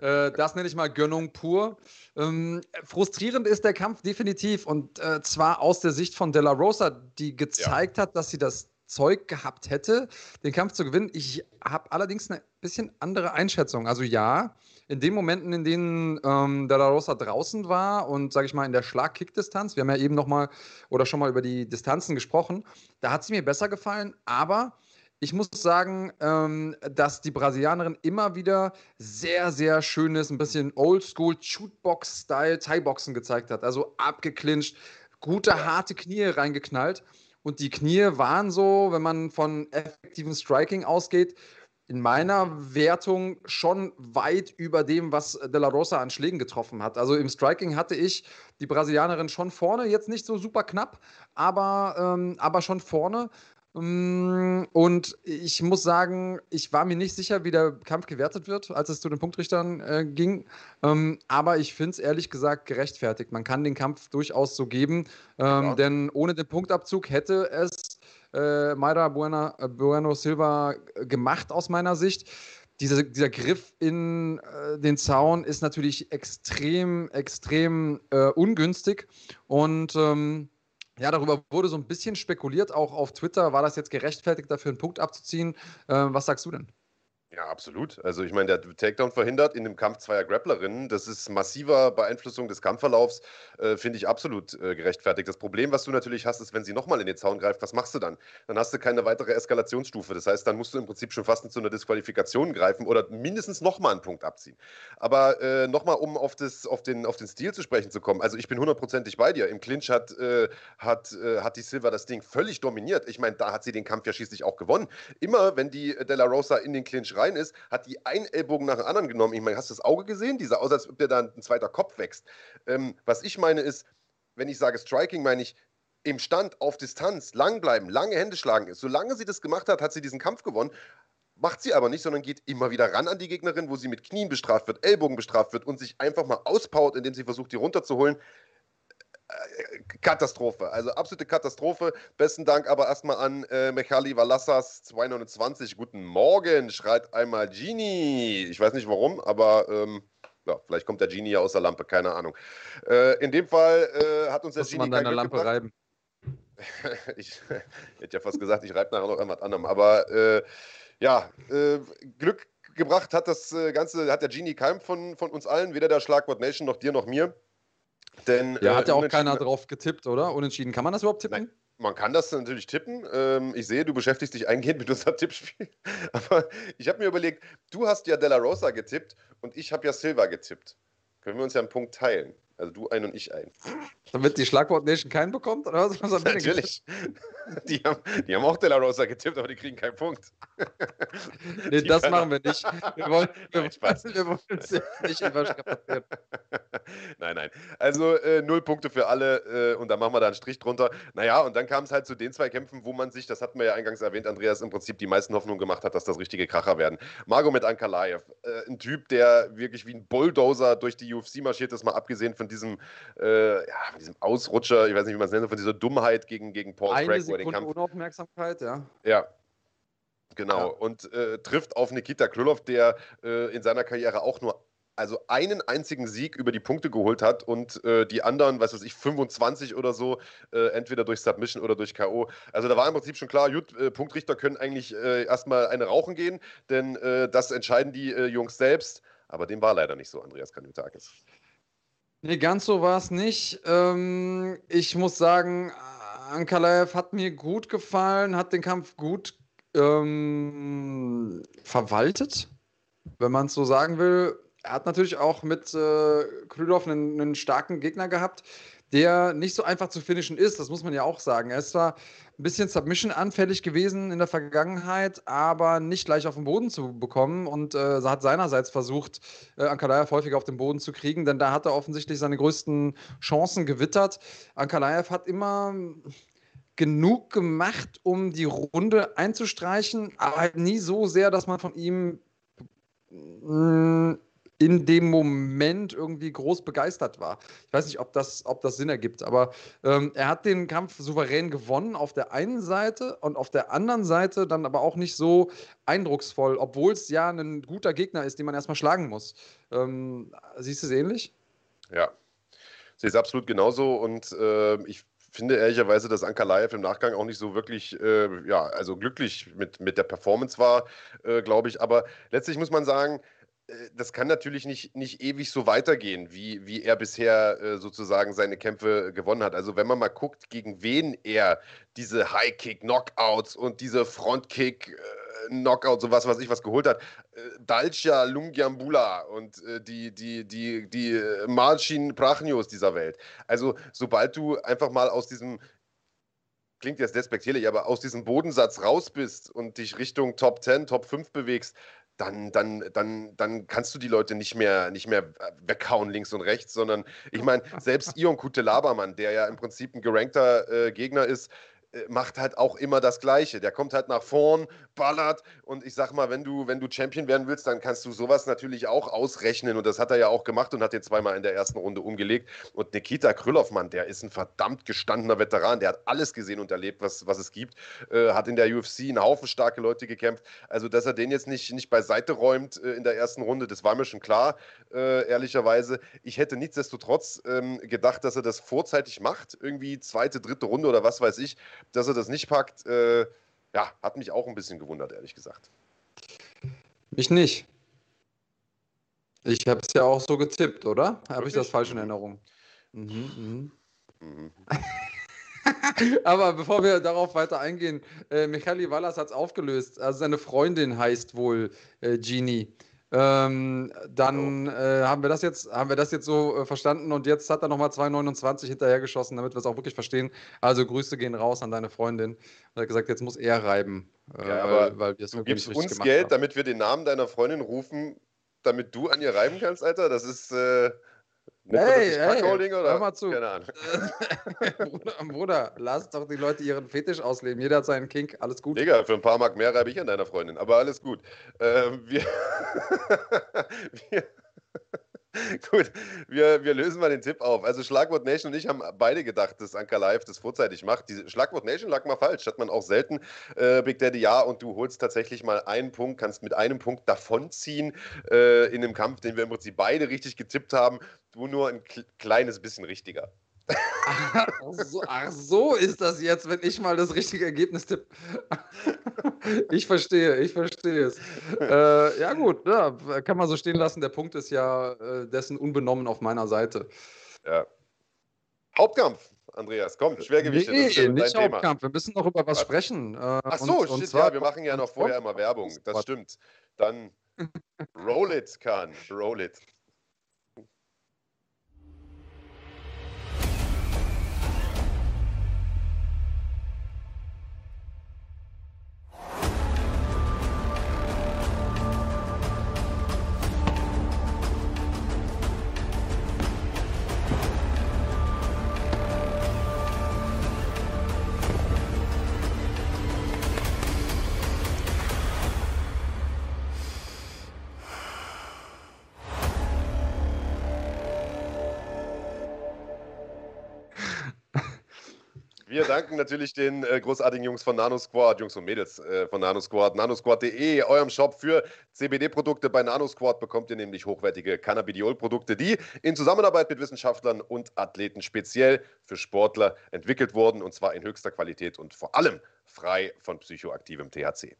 äh, das nenne ich mal Gönnung pur. Ähm, frustrierend ist der Kampf definitiv und äh, zwar aus der Sicht von De La Rosa, die gezeigt ja. hat, dass sie das Zeug gehabt hätte, den Kampf zu gewinnen. Ich habe allerdings eine bisschen andere Einschätzung. Also ja, in den Momenten, in denen ähm, De La Rosa draußen war und, sage ich mal, in der Schlag-Kick-Distanz, wir haben ja eben noch mal oder schon mal über die Distanzen gesprochen, da hat sie mir besser gefallen, aber ich muss sagen, ähm, dass die Brasilianerin immer wieder sehr, sehr schönes, ein bisschen Oldschool Shootbox-Style Thai-Boxen gezeigt hat. Also abgeklincht, gute, harte Knie reingeknallt. Und die Knie waren so, wenn man von effektivem Striking ausgeht, in meiner Wertung schon weit über dem, was De La Rosa an Schlägen getroffen hat. Also im Striking hatte ich die Brasilianerin schon vorne, jetzt nicht so super knapp, aber, ähm, aber schon vorne. Mm, und ich muss sagen, ich war mir nicht sicher, wie der Kampf gewertet wird, als es zu den Punktrichtern äh, ging. Ähm, aber ich finde es ehrlich gesagt gerechtfertigt. Man kann den Kampf durchaus so geben, ähm, ja. denn ohne den Punktabzug hätte es äh, Mayra Buena, äh, Bueno Silva gemacht aus meiner Sicht. Dieser, dieser Griff in äh, den Zaun ist natürlich extrem, extrem äh, ungünstig und ähm, ja, darüber wurde so ein bisschen spekuliert, auch auf Twitter. War das jetzt gerechtfertigt, dafür einen Punkt abzuziehen? Äh, was sagst du denn? Ja, absolut. Also ich meine, der Takedown verhindert in dem Kampf zweier Grapplerinnen. Das ist massiver Beeinflussung des Kampfverlaufs, äh, finde ich absolut äh, gerechtfertigt. Das Problem, was du natürlich hast, ist, wenn sie nochmal in den Zaun greift, was machst du dann? Dann hast du keine weitere Eskalationsstufe. Das heißt, dann musst du im Prinzip schon fast zu einer Disqualifikation greifen oder mindestens nochmal einen Punkt abziehen. Aber äh, nochmal, um auf, das, auf, den, auf den Stil zu sprechen zu kommen. Also ich bin hundertprozentig bei dir. Im Clinch hat, äh, hat, äh, hat die Silva das Ding völlig dominiert. Ich meine, da hat sie den Kampf ja schließlich auch gewonnen. Immer, wenn die De La Rosa in den Clinch rein ist, hat die einen Ellbogen nach dem anderen genommen. Ich meine, hast du das Auge gesehen? Dieser aus, als ob der da ein zweiter Kopf wächst. Ähm, was ich meine ist, wenn ich sage Striking, meine ich im Stand, auf Distanz, lang bleiben, lange Hände schlagen. Solange sie das gemacht hat, hat sie diesen Kampf gewonnen. Macht sie aber nicht, sondern geht immer wieder ran an die Gegnerin, wo sie mit Knien bestraft wird, Ellbogen bestraft wird und sich einfach mal auspowert, indem sie versucht, die runterzuholen. Katastrophe, also absolute Katastrophe. Besten Dank aber erstmal an äh, Mechali Valassas 229. Guten Morgen, schreit einmal Genie. Ich weiß nicht warum, aber ähm, ja, vielleicht kommt der Genie ja aus der Lampe, keine Ahnung. Äh, in dem Fall äh, hat uns der Muss Genie. man deine Lampe gebracht. reiben? ich hätte ja fast gesagt, ich reibe nachher noch irgendwas anderem, aber äh, ja, äh, Glück gebracht hat das äh, Ganze, hat der Genie keinem von, von uns allen, weder der Schlagwort Nation noch dir noch mir. Denn, ja, hat ja äh, auch keiner drauf getippt, oder? Unentschieden. Kann man das überhaupt tippen? Nein. Man kann das natürlich tippen. Ähm, ich sehe, du beschäftigst dich eingehend mit unserem Tippspiel. Aber ich habe mir überlegt, du hast ja Della Rosa getippt und ich habe ja Silva getippt. Können wir uns ja einen Punkt teilen? Also du ein und ich ein. Damit die Schlagwort Nation keinen bekommt? Oder was? was Natürlich. Die haben, die haben auch De La Rosa getippt, aber die kriegen keinen Punkt. nee, die das machen wir nicht. Wir wollen, wir, Nein, wir wollen es nicht überstrapazieren. Nein, nein. Also äh, null Punkte für alle äh, und dann machen wir da einen Strich drunter. Naja, und dann kam es halt zu den zwei Kämpfen, wo man sich, das hatten wir ja eingangs erwähnt, Andreas, im Prinzip die meisten Hoffnungen gemacht hat, dass das richtige Kracher werden. Magomed Ankalaev, äh, ein Typ, der wirklich wie ein Bulldozer durch die UFC marschiert ist, mal abgesehen von diesem, äh, ja, von diesem Ausrutscher, ich weiß nicht, wie man es nennt, von dieser Dummheit gegen, gegen Paul Eine Craig, wo er den Kampf. Unaufmerksamkeit, ja. Ja, Genau, ja. und äh, trifft auf Nikita Krylov, der äh, in seiner Karriere auch nur also einen einzigen Sieg über die Punkte geholt hat und äh, die anderen, was weiß ich, 25 oder so, äh, entweder durch Submission oder durch K.O. Also da war im Prinzip schon klar, gut, äh, Punktrichter können eigentlich äh, erstmal eine rauchen gehen, denn äh, das entscheiden die äh, Jungs selbst. Aber dem war leider nicht so, Andreas Kanyotakis. Nee, ganz so war es nicht. Ähm, ich muss sagen, Ankalaev hat mir gut gefallen, hat den Kampf gut ähm, verwaltet, wenn man es so sagen will er hat natürlich auch mit äh, Krylov einen, einen, starken Gegner gehabt, der nicht so einfach zu finishen ist. Das muss man ja auch sagen. Er ist zwar ein bisschen Submission anfällig gewesen in der Vergangenheit, aber nicht gleich auf den Boden zu bekommen und äh, hat seinerseits versucht, äh, Ankalaev häufiger auf den Boden zu kriegen, denn da hat er offensichtlich seine größten Chancen gewittert. Ankalaev hat immer genug gemacht, um die Runde einzustreichen, aber halt nie so sehr, dass man von ihm mm, in dem Moment irgendwie groß begeistert war. Ich weiß nicht, ob das, ob das Sinn ergibt, aber ähm, er hat den Kampf souverän gewonnen auf der einen Seite und auf der anderen Seite dann aber auch nicht so eindrucksvoll, obwohl es ja ein guter Gegner ist, den man erstmal schlagen muss. Ähm, siehst du es ähnlich? Ja, sehe es absolut genauso und äh, ich finde ehrlicherweise, dass Anka Laev im Nachgang auch nicht so wirklich, äh, ja, also glücklich mit, mit der Performance war, äh, glaube ich. Aber letztlich muss man sagen, das kann natürlich nicht, nicht ewig so weitergehen, wie, wie er bisher äh, sozusagen seine Kämpfe gewonnen hat. Also wenn man mal guckt, gegen wen er diese High-Kick-Knockouts und diese Front-Kick- Knockout, sowas, was ich was geholt hat. Äh, Dalcia Lungiambula und äh, die, die, die, die äh, Marcin Prachnios dieser Welt. Also, sobald du einfach mal aus diesem klingt jetzt despektierlich, aber aus diesem Bodensatz raus bist und dich Richtung Top 10, Top 5 bewegst, dann, dann, dann, dann kannst du die Leute nicht mehr, nicht mehr weghauen links und rechts, sondern ich meine, selbst Ion Kute-Labermann, der ja im Prinzip ein gerankter äh, Gegner ist, äh, macht halt auch immer das Gleiche. Der kommt halt nach vorn, ballert und ich sag mal, wenn du, wenn du Champion werden willst, dann kannst du sowas natürlich auch ausrechnen und das hat er ja auch gemacht und hat den zweimal in der ersten Runde umgelegt. Und Nikita Krylov, der ist ein verdammt gestandener Veteran, der hat alles gesehen und erlebt, was, was es gibt, äh, hat in der UFC einen Haufen starke Leute gekämpft. Also, dass er den jetzt nicht, nicht beiseite räumt äh, in der ersten Runde, das war mir schon klar, äh, ehrlicherweise. Ich hätte nichtsdestotrotz ähm, gedacht, dass er das vorzeitig macht, irgendwie zweite, dritte Runde oder was weiß ich dass er das nicht packt, äh, ja, hat mich auch ein bisschen gewundert, ehrlich gesagt. Mich nicht. Ich habe es ja auch so getippt, oder? Habe ich das falsch in Erinnerung? Mhm, mhm. mhm. Aber bevor wir darauf weiter eingehen, äh, Michaeli Wallas hat es aufgelöst. Also seine Freundin heißt wohl äh, Genie. Ähm, dann äh, haben, wir das jetzt, haben wir das jetzt so äh, verstanden und jetzt hat er nochmal 2,29 hinterhergeschossen, damit wir es auch wirklich verstehen. Also Grüße gehen raus an deine Freundin. Er hat gesagt, jetzt muss er reiben. Äh, ja, aber weil, weil du gibst uns Geld, haben. damit wir den Namen deiner Freundin rufen, damit du an ihr reiben kannst, Alter. Das ist. Hey, hey, oder? hör mal zu. Keine Ahnung. Bruder, Bruder, lass doch die Leute ihren Fetisch ausleben. Jeder hat seinen Kink, alles gut. Digga, für ein paar Mark mehr reibe ich an deiner Freundin, aber alles gut. Ähm, wir, wir Gut, wir, wir lösen mal den Tipp auf. Also Schlagwort Nation und ich haben beide gedacht, dass Anker Live das vorzeitig macht. Die Schlagwort Nation lag mal falsch, hat man auch selten. Äh, Big Daddy, ja, und du holst tatsächlich mal einen Punkt, kannst mit einem Punkt davonziehen äh, in einem Kampf, den wir im Prinzip beide richtig getippt haben. Du nur ein kleines bisschen richtiger. Ach so, ach so, ist das jetzt, wenn ich mal das richtige Ergebnis tippe. ich verstehe, ich verstehe es. Äh, ja, gut, ja, kann man so stehen lassen. Der Punkt ist ja äh, dessen unbenommen auf meiner Seite. Ja. Hauptkampf, Andreas, komm, Schwergewichte. Nee, das nicht Hauptkampf, Thema. wir müssen noch über was sprechen. Äh, ach so, und, shit, ja, wir machen ja noch vorher immer Werbung, das stimmt. Dann roll it, Khan, roll it. Wir danken natürlich den äh, großartigen Jungs von Nano Squad, Jungs und Mädels äh, von Nano Squad, nanosquad.de, eurem Shop für CBD-Produkte. Bei Nano Squad bekommt ihr nämlich hochwertige Cannabidiol-Produkte, die in Zusammenarbeit mit Wissenschaftlern und Athleten speziell für Sportler entwickelt wurden und zwar in höchster Qualität und vor allem frei von psychoaktivem THC.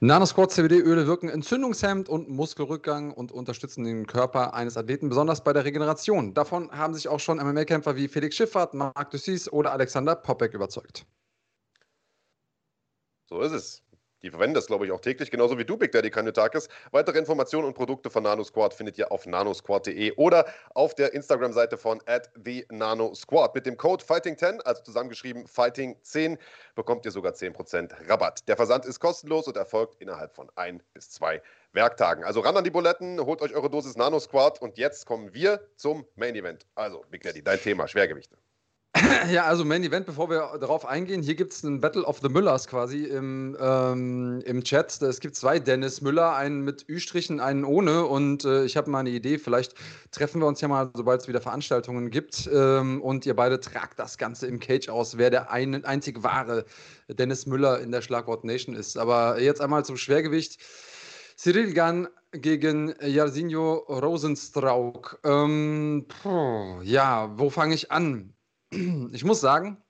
Nanosquat CBD-Öle wirken entzündungshemmend und Muskelrückgang und unterstützen den Körper eines Athleten, besonders bei der Regeneration. Davon haben sich auch schon MMA-Kämpfer wie Felix Schifffahrt, Marc Dussis oder Alexander Popek überzeugt. So ist es. Die verwenden das, glaube ich, auch täglich, genauso wie du, Big Daddy Kanyotakis. Weitere Informationen und Produkte von NanoSquad findet ihr auf nanosquad.de oder auf der Instagram-Seite von @thenanosquad. Mit dem Code Fighting10, also zusammengeschrieben Fighting10, bekommt ihr sogar 10% Rabatt. Der Versand ist kostenlos und erfolgt innerhalb von ein bis zwei Werktagen. Also ran an die Buletten, holt euch eure Dosis NanoSquad und jetzt kommen wir zum Main Event. Also, Big Daddy, dein Thema, Schwergewichte. Ja, also Main Event, bevor wir darauf eingehen, hier gibt es einen Battle of the Müllers quasi im, ähm, im Chat. Es gibt zwei Dennis Müller, einen mit Ü-Strichen, einen ohne. Und äh, ich habe mal eine Idee, vielleicht treffen wir uns ja mal, sobald es wieder Veranstaltungen gibt. Ähm, und ihr beide tragt das Ganze im Cage aus, wer der ein, einzig wahre Dennis Müller in der Schlagwort Nation ist. Aber jetzt einmal zum Schwergewicht. Cyril Gann gegen Jarzinho Rosenstrauk. Ähm, ja, wo fange ich an? ich muss sagen,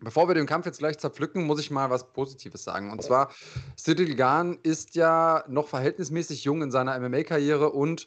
bevor wir den Kampf jetzt gleich zerpflücken, muss ich mal was Positives sagen. Und zwar, Cyril Gahn ist ja noch verhältnismäßig jung in seiner MMA-Karriere und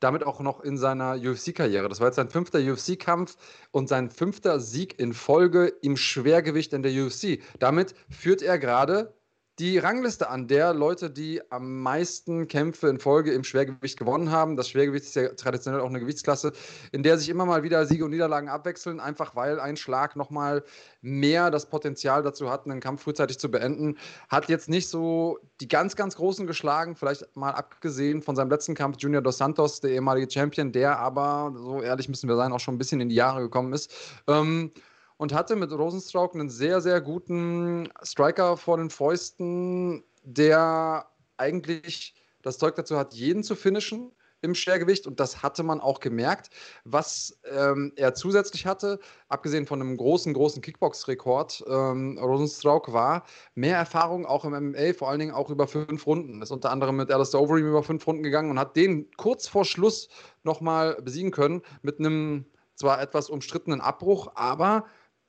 damit auch noch in seiner UFC-Karriere. Das war jetzt sein fünfter UFC-Kampf und sein fünfter Sieg in Folge im Schwergewicht in der UFC. Damit führt er gerade die Rangliste an der Leute, die am meisten Kämpfe in Folge im Schwergewicht gewonnen haben. Das Schwergewicht ist ja traditionell auch eine Gewichtsklasse, in der sich immer mal wieder Siege und Niederlagen abwechseln, einfach weil ein Schlag nochmal mehr das Potenzial dazu hat, einen Kampf frühzeitig zu beenden. Hat jetzt nicht so die ganz, ganz Großen geschlagen, vielleicht mal abgesehen von seinem letzten Kampf Junior Dos Santos, der ehemalige Champion, der aber, so ehrlich müssen wir sein, auch schon ein bisschen in die Jahre gekommen ist. Ähm, und hatte mit Rosenstrauk einen sehr, sehr guten Striker vor den Fäusten, der eigentlich das Zeug dazu hat, jeden zu finishen im Schwergewicht und das hatte man auch gemerkt. Was ähm, er zusätzlich hatte, abgesehen von einem großen, großen Kickbox-Rekord, ähm, Rosenstrauk war mehr Erfahrung auch im MMA, vor allen Dingen auch über fünf Runden. Ist unter anderem mit Alistair Overeem über fünf Runden gegangen und hat den kurz vor Schluss nochmal besiegen können mit einem zwar etwas umstrittenen Abbruch, aber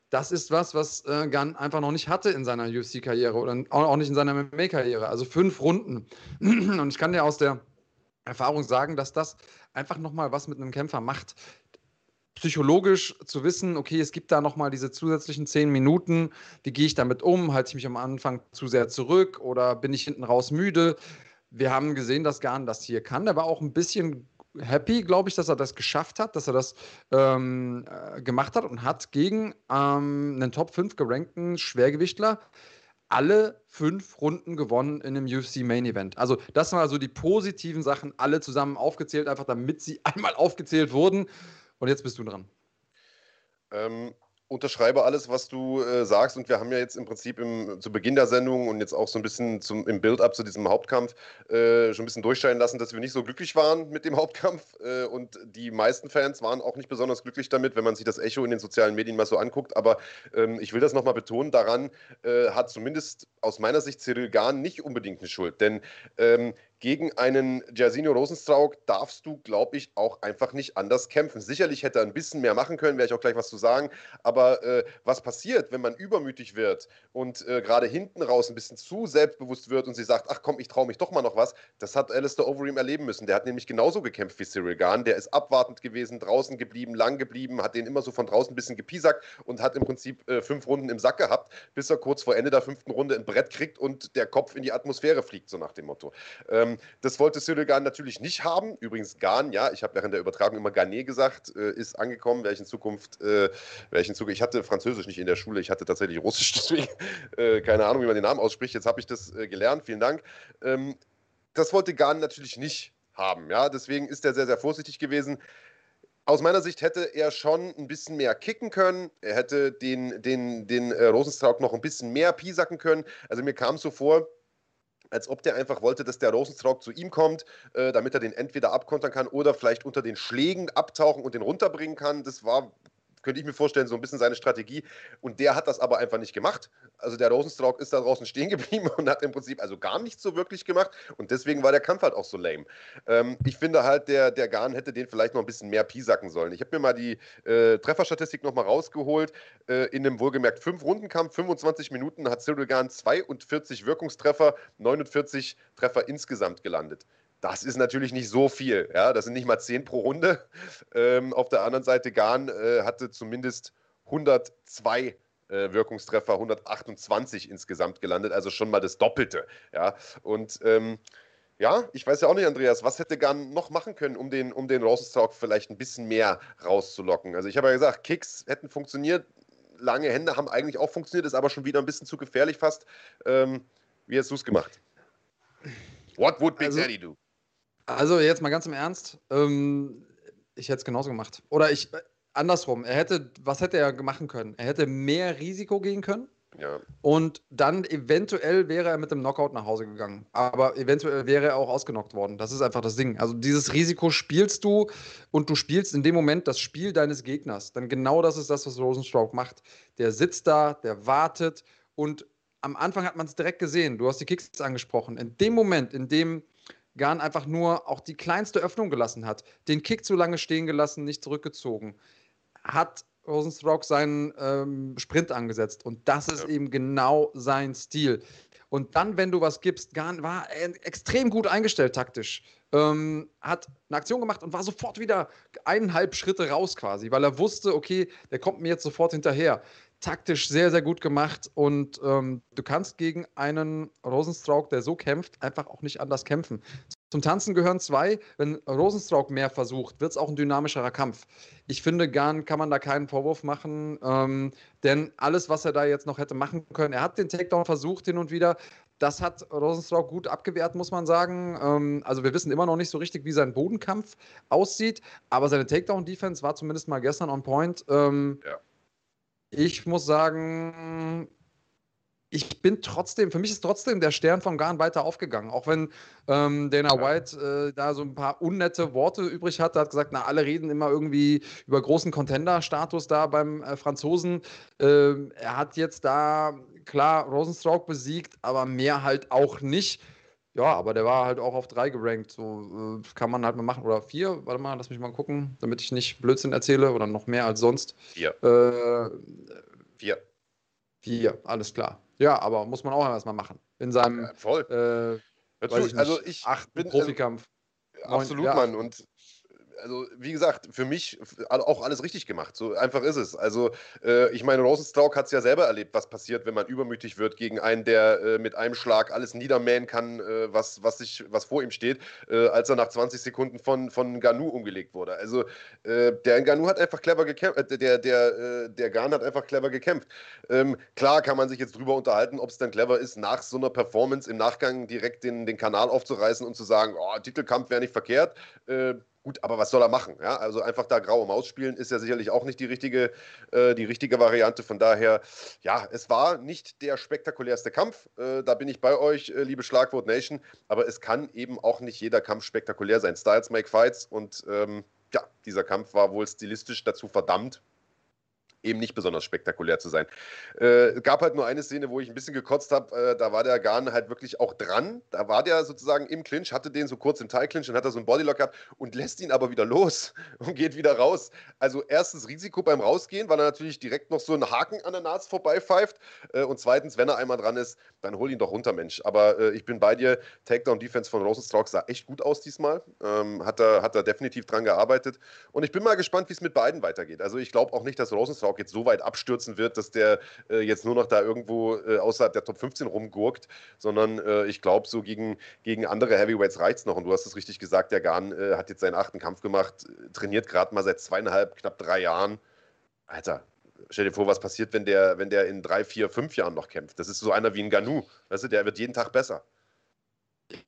das ist was, was äh, Gunn einfach noch nicht hatte in seiner UFC-Karriere oder auch nicht in seiner MMA-Karriere. Also fünf Runden. Und ich kann dir aus der Erfahrung sagen, dass das einfach nochmal was mit einem Kämpfer macht. Psychologisch zu wissen, okay, es gibt da nochmal diese zusätzlichen zehn Minuten, wie gehe ich damit um? Halte ich mich am Anfang zu sehr zurück oder bin ich hinten raus müde? Wir haben gesehen, dass Garn das hier kann. Der war auch ein bisschen happy, glaube ich, dass er das geschafft hat, dass er das ähm, äh, gemacht hat und hat gegen ähm, einen Top 5 gerankten Schwergewichtler alle fünf Runden gewonnen in einem UFC Main Event. Also das waren also die positiven Sachen alle zusammen aufgezählt, einfach damit sie einmal aufgezählt wurden. Und jetzt bist du dran. Ähm, unterschreibe alles, was du äh, sagst. Und wir haben ja jetzt im Prinzip im, zu Beginn der Sendung und jetzt auch so ein bisschen zum, im Build-up zu diesem Hauptkampf äh, schon ein bisschen durchscheinen lassen, dass wir nicht so glücklich waren mit dem Hauptkampf. Äh, und die meisten Fans waren auch nicht besonders glücklich damit, wenn man sich das Echo in den sozialen Medien mal so anguckt. Aber ähm, ich will das nochmal betonen, daran äh, hat zumindest aus meiner Sicht Cyril Gahn nicht unbedingt eine Schuld. Denn ähm, gegen einen Jairzinho Rosenstrauk darfst du, glaube ich, auch einfach nicht anders kämpfen. Sicherlich hätte er ein bisschen mehr machen können, werde ich auch gleich was zu sagen. Aber äh, was passiert, wenn man übermütig wird und äh, gerade hinten raus ein bisschen zu selbstbewusst wird und sie sagt, ach komm, ich traue mich doch mal noch was, das hat Alistair Overeem erleben müssen. Der hat nämlich genauso gekämpft wie Cyril Gahn. Der ist abwartend gewesen, draußen geblieben, lang geblieben, hat den immer so von draußen ein bisschen gepiesackt und hat im Prinzip äh, fünf Runden im Sack gehabt, bis er kurz vor Ende der fünften Runde ein Brett kriegt und der Kopf in die Atmosphäre fliegt, so nach dem Motto. Ähm, ähm, das wollte Södegan natürlich nicht haben. Übrigens Gan, ja, ich habe während der Übertragung immer Garnet gesagt, äh, ist angekommen, in Zukunft, äh, ich in ich hatte Französisch nicht in der Schule, ich hatte tatsächlich Russisch, deswegen äh, keine Ahnung, wie man den Namen ausspricht. Jetzt habe ich das äh, gelernt, vielen Dank. Ähm, das wollte Gan natürlich nicht haben, ja, deswegen ist er sehr, sehr vorsichtig gewesen aus meiner Sicht hätte er schon ein bisschen mehr kicken können. Er hätte den, den, den äh, Rosenstrauk noch ein bisschen mehr piesacken können. Also mir kam es so vor, als ob der einfach wollte, dass der Rosenstrauk zu ihm kommt, äh, damit er den entweder abkontern kann oder vielleicht unter den Schlägen abtauchen und den runterbringen kann. Das war könnte ich mir vorstellen, so ein bisschen seine Strategie. Und der hat das aber einfach nicht gemacht. Also der Rosenstrauch ist da draußen stehen geblieben und hat im Prinzip also gar nichts so wirklich gemacht. Und deswegen war der Kampf halt auch so lame. Ähm, ich finde halt, der, der Garn hätte den vielleicht noch ein bisschen mehr piesacken sollen. Ich habe mir mal die äh, Trefferstatistik nochmal rausgeholt. Äh, in einem wohlgemerkt 5-Runden-Kampf, 25 Minuten, hat Cyril Garn 42 Wirkungstreffer, 49 Treffer insgesamt gelandet. Das ist natürlich nicht so viel. Ja? Das sind nicht mal 10 pro Runde. Ähm, auf der anderen Seite, Garn äh, hatte zumindest 102 äh, Wirkungstreffer, 128 insgesamt gelandet, also schon mal das Doppelte. Ja? Und ähm, ja, ich weiß ja auch nicht, Andreas, was hätte Garn noch machen können, um den, um den Rosenstock vielleicht ein bisschen mehr rauszulocken? Also ich habe ja gesagt, Kicks hätten funktioniert, lange Hände haben eigentlich auch funktioniert, ist aber schon wieder ein bisschen zu gefährlich fast. Ähm, wie hast du es gemacht? What would Big also, Daddy do? Also jetzt mal ganz im Ernst. Ähm, ich hätte es genauso gemacht. Oder ich äh, andersrum. Er hätte, was hätte er machen können? Er hätte mehr Risiko gehen können. Ja. Und dann eventuell wäre er mit dem Knockout nach Hause gegangen. Aber eventuell wäre er auch ausgenockt worden. Das ist einfach das Ding. Also dieses Risiko spielst du und du spielst in dem Moment das Spiel deines Gegners. Dann genau das ist das, was Rosenstroke macht. Der sitzt da, der wartet und am Anfang hat man es direkt gesehen. Du hast die Kicks angesprochen. In dem Moment, in dem Garn einfach nur auch die kleinste Öffnung gelassen hat, den Kick zu lange stehen gelassen, nicht zurückgezogen, hat Rosenstruck seinen ähm, Sprint angesetzt. Und das ist ja. eben genau sein Stil. Und dann, wenn du was gibst, Garn war extrem gut eingestellt taktisch. Ähm, hat eine Aktion gemacht und war sofort wieder eineinhalb Schritte raus quasi, weil er wusste, okay, der kommt mir jetzt sofort hinterher taktisch sehr, sehr gut gemacht und ähm, du kannst gegen einen Rosenstrauk, der so kämpft, einfach auch nicht anders kämpfen. Zum Tanzen gehören zwei. Wenn Rosenstrauk mehr versucht, wird es auch ein dynamischerer Kampf. Ich finde, Garn kann man da keinen Vorwurf machen, ähm, denn alles, was er da jetzt noch hätte machen können, er hat den Takedown versucht hin und wieder. Das hat Rosenstrauk gut abgewehrt, muss man sagen. Ähm, also wir wissen immer noch nicht so richtig, wie sein Bodenkampf aussieht, aber seine Takedown-Defense war zumindest mal gestern on point. Ähm, ja ich muss sagen, ich bin trotzdem, für mich ist trotzdem der Stern von Garn weiter aufgegangen. Auch wenn ähm, Dana. White äh, da so ein paar unnette Worte übrig hatte, hat gesagt, na, alle reden immer irgendwie über großen Contender-Status da beim äh, Franzosen. Äh, er hat jetzt da klar Rosenstrauch besiegt, aber mehr halt auch nicht. Ja, aber der war halt auch auf drei gerankt. So äh, kann man halt mal machen. Oder vier, warte mal, lass mich mal gucken, damit ich nicht Blödsinn erzähle oder noch mehr als sonst. Vier. Äh, vier. Vier, alles klar. Ja, aber muss man auch erstmal machen. In seinem ja, voll. Äh, ich nicht, also ich acht bin Profikampf. Äh, absolut. Mann. Und also wie gesagt, für mich auch alles richtig gemacht. So einfach ist es. Also äh, ich meine, Rosenstrauk hat es ja selber erlebt, was passiert, wenn man übermütig wird gegen einen, der äh, mit einem Schlag alles niedermähen kann, äh, was, was, sich, was vor ihm steht, äh, als er nach 20 Sekunden von, von Ganu umgelegt wurde. Also äh, der Ganu hat einfach clever gekämpft, äh, der, der, der Gan hat einfach clever gekämpft. Ähm, klar kann man sich jetzt drüber unterhalten, ob es dann clever ist, nach so einer Performance im Nachgang direkt den, den Kanal aufzureißen und zu sagen, oh, Titelkampf wäre nicht verkehrt Gut, aber was soll er machen? Ja, also einfach da graue Maus spielen ist ja sicherlich auch nicht die richtige, äh, die richtige Variante. Von daher, ja, es war nicht der spektakulärste Kampf. Äh, da bin ich bei euch, äh, liebe Schlagwort Nation. Aber es kann eben auch nicht jeder Kampf spektakulär sein. Styles make fights und ähm, ja, dieser Kampf war wohl stilistisch dazu verdammt, eben nicht besonders spektakulär zu sein. Äh, gab halt nur eine Szene, wo ich ein bisschen gekotzt habe. Äh, da war der Garn halt wirklich auch dran. Da war der sozusagen im Clinch, hatte den so kurz im Teil-Clinch und hat er so einen Bodylock gehabt und lässt ihn aber wieder los und geht wieder raus. Also erstens Risiko beim Rausgehen, weil er natürlich direkt noch so einen Haken an der Nase vorbeipfeift. Äh, und zweitens, wenn er einmal dran ist, dann hol ihn doch runter, Mensch. Aber äh, ich bin bei dir. Takedown-Defense von Rosenstrauch sah echt gut aus diesmal. Ähm, hat, er, hat er definitiv dran gearbeitet. Und ich bin mal gespannt, wie es mit beiden weitergeht. Also ich glaube auch nicht, dass Rosenstrauch Underdog jetzt so weit abstürzen wird, dass der äh, jetzt nur noch da irgendwo äh, außerhalb der Top 15 rumgurkt, sondern äh, ich glaube, so gegen, gegen andere Heavyweights reicht es noch. Und du hast es richtig gesagt, der Garn äh, hat jetzt seinen achten Kampf gemacht, trainiert gerade mal seit zweieinhalb, knapp drei Jahren. Alter, stell dir vor, was passiert, wenn der, wenn der in drei, vier, fünf Jahren noch kämpft. Das ist so einer wie ein Ganu. Weißt du, der wird jeden Tag besser.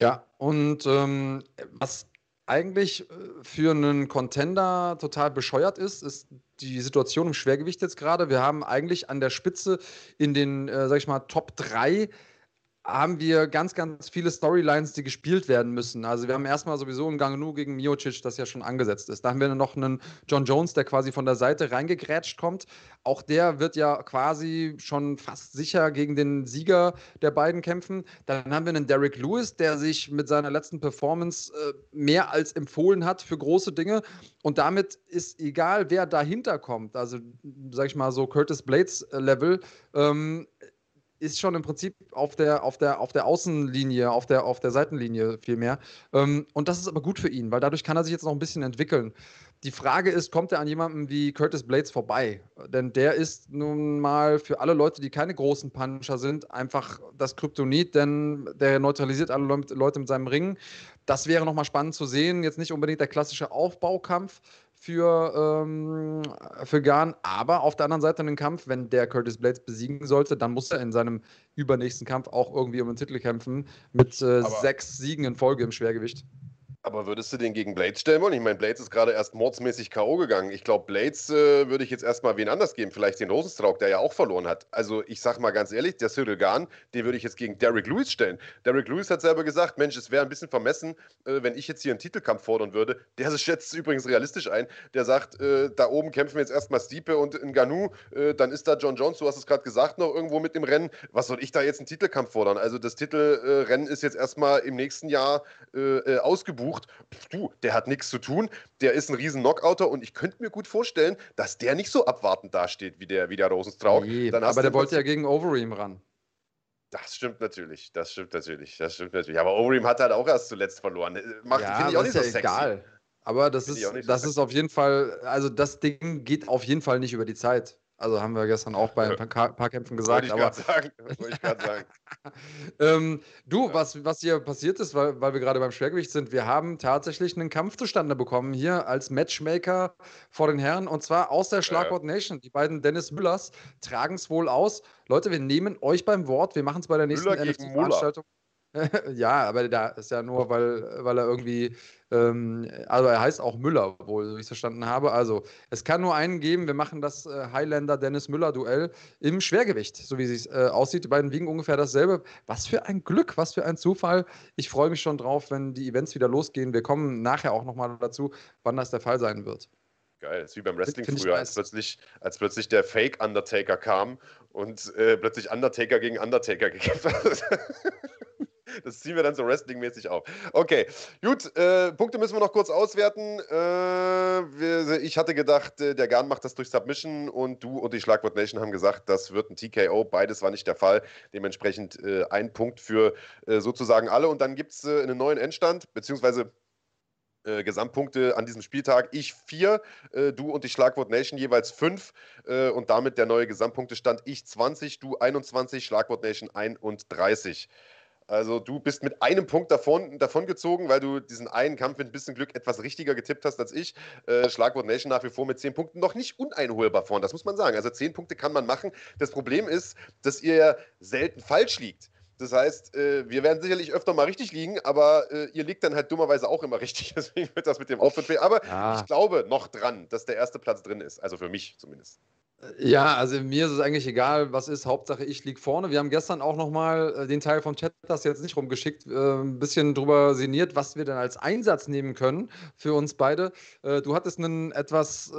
Ja, und ähm, was eigentlich äh, für einen Contender total bescheuert ist, ist die Situation im Schwergewicht jetzt gerade. Wir haben eigentlich an der Spitze in den, äh, sag ich mal, Top 3 haben wir ganz, ganz viele Storylines, die gespielt werden müssen. Also wir haben erstmal sowieso einen Ganganu gegen Miocic, das ja schon angesetzt ist. Da haben wir noch einen John Jones, der quasi von der Seite reingegrätscht kommt. Auch der wird ja quasi schon fast sicher gegen den Sieger der beiden kämpfen. Dann haben wir einen Derek Lewis, der sich mit seiner letzten Performance äh, mehr als empfohlen hat für große Dinge. Und damit ist egal, wer dahinter kommt, also sag ich mal so Curtis Blades äh, Level, ähm, ist schon im Prinzip auf der, auf der, auf der Außenlinie, auf der, auf der Seitenlinie vielmehr. Ähm, und das ist aber gut für ihn, weil dadurch kann er sich jetzt noch ein bisschen entwickeln. Die Frage ist, kommt er an jemanden wie Curtis Blades vorbei? Denn der ist nun mal für alle Leute, die keine großen Puncher sind, einfach das Kryptonit, denn der neutralisiert alle Leute mit seinem Ring. Das wäre nochmal spannend zu sehen. Jetzt nicht unbedingt der klassische Aufbaukampf, für, ähm, für Garn. Aber auf der anderen Seite einen Kampf, wenn der Curtis Blades besiegen sollte, dann muss er in seinem übernächsten Kampf auch irgendwie um den Titel kämpfen mit äh, sechs Siegen in Folge im Schwergewicht. Aber würdest du den gegen Blades stellen wollen? Ich meine, Blades ist gerade erst mordsmäßig K.O. gegangen. Ich glaube, Blades äh, würde ich jetzt erstmal wen anders geben. Vielleicht den Rosenstrauk, der ja auch verloren hat. Also, ich sag mal ganz ehrlich, der Cyril Gahn, den würde ich jetzt gegen Derek Lewis stellen. Derek Lewis hat selber gesagt: Mensch, es wäre ein bisschen vermessen, äh, wenn ich jetzt hier einen Titelkampf fordern würde. Der schätzt es übrigens realistisch ein. Der sagt: äh, Da oben kämpfen wir jetzt erstmal Stiepe und Ngannou. Äh, dann ist da John Jones, du hast es gerade gesagt, noch irgendwo mit im Rennen. Was soll ich da jetzt einen Titelkampf fordern? Also, das Titelrennen ist jetzt erstmal im nächsten Jahr äh, äh, ausgebucht. Pff, du, der hat nichts zu tun, der ist ein riesen Knockouter und ich könnte mir gut vorstellen, dass der nicht so abwartend dasteht wie der, wie der Rosenstrauch. Nee, aber der wollte ja gegen Overeem ran. Das stimmt natürlich, das stimmt natürlich, das stimmt natürlich. Aber Overeem hat halt auch erst zuletzt verloren. Äh, macht, ja, finde ich auch nicht so ja sexy. Egal. Aber das ist, das so ist auf jeden Fall, also das Ding geht auf jeden Fall nicht über die Zeit. Also haben wir gestern auch bei ein paar, paar Kämpfen gesagt. Wollte ich gerade sagen. Wollte ich sagen. ähm, du, was, was hier passiert ist, weil, weil wir gerade beim Schwergewicht sind, wir haben tatsächlich einen Kampf zustande bekommen hier als Matchmaker vor den Herren und zwar aus der Schlagwort. Nation. Die beiden Dennis Müllers tragen es wohl aus. Leute, wir nehmen euch beim Wort. Wir machen es bei der nächsten NFT-Veranstaltung. ja, aber da ist ja nur, weil, weil er irgendwie, ähm, also er heißt auch Müller wohl, so wie ich es verstanden habe. Also es kann nur einen geben, wir machen das äh, Highlander-Dennis Müller-Duell im Schwergewicht, so wie es äh, aussieht. Die beiden wiegen ungefähr dasselbe. Was für ein Glück, was für ein Zufall. Ich freue mich schon drauf, wenn die Events wieder losgehen. Wir kommen nachher auch nochmal dazu, wann das der Fall sein wird. Geil, das ist wie beim Wrestling früher, als plötzlich, als plötzlich der Fake Undertaker kam und äh, plötzlich Undertaker gegen Undertaker gekämpft hat. Das ziehen wir dann so wrestlingmäßig auf. Okay, gut. Äh, Punkte müssen wir noch kurz auswerten. Äh, wir, ich hatte gedacht, äh, der Garn macht das durch Submission und du und die Schlagwort Nation haben gesagt, das wird ein TKO. Beides war nicht der Fall. Dementsprechend äh, ein Punkt für äh, sozusagen alle. Und dann gibt es äh, einen neuen Endstand, beziehungsweise äh, Gesamtpunkte an diesem Spieltag. Ich vier, äh, du und die Schlagwort Nation jeweils fünf äh, und damit der neue Gesamtpunktestand. Ich 20, du 21, Schlagwort Nation 31. Also du bist mit einem Punkt davon, davon gezogen, weil du diesen einen Kampf mit ein bisschen Glück etwas richtiger getippt hast als ich. Äh, Schlagwort Nation nach wie vor mit zehn Punkten noch nicht uneinholbar vorn, das muss man sagen. Also zehn Punkte kann man machen. Das Problem ist, dass ihr selten falsch liegt. Das heißt, äh, wir werden sicherlich öfter mal richtig liegen, aber äh, ihr liegt dann halt dummerweise auch immer richtig. Deswegen wird das mit dem Auftritt Aber ja. ich glaube noch dran, dass der erste Platz drin ist. Also für mich zumindest. Ja, also mir ist es eigentlich egal, was ist. Hauptsache, ich liege vorne. Wir haben gestern auch nochmal äh, den Teil vom Chat, das jetzt nicht rumgeschickt, äh, ein bisschen drüber sinniert, was wir denn als Einsatz nehmen können für uns beide. Äh, du hattest einen etwas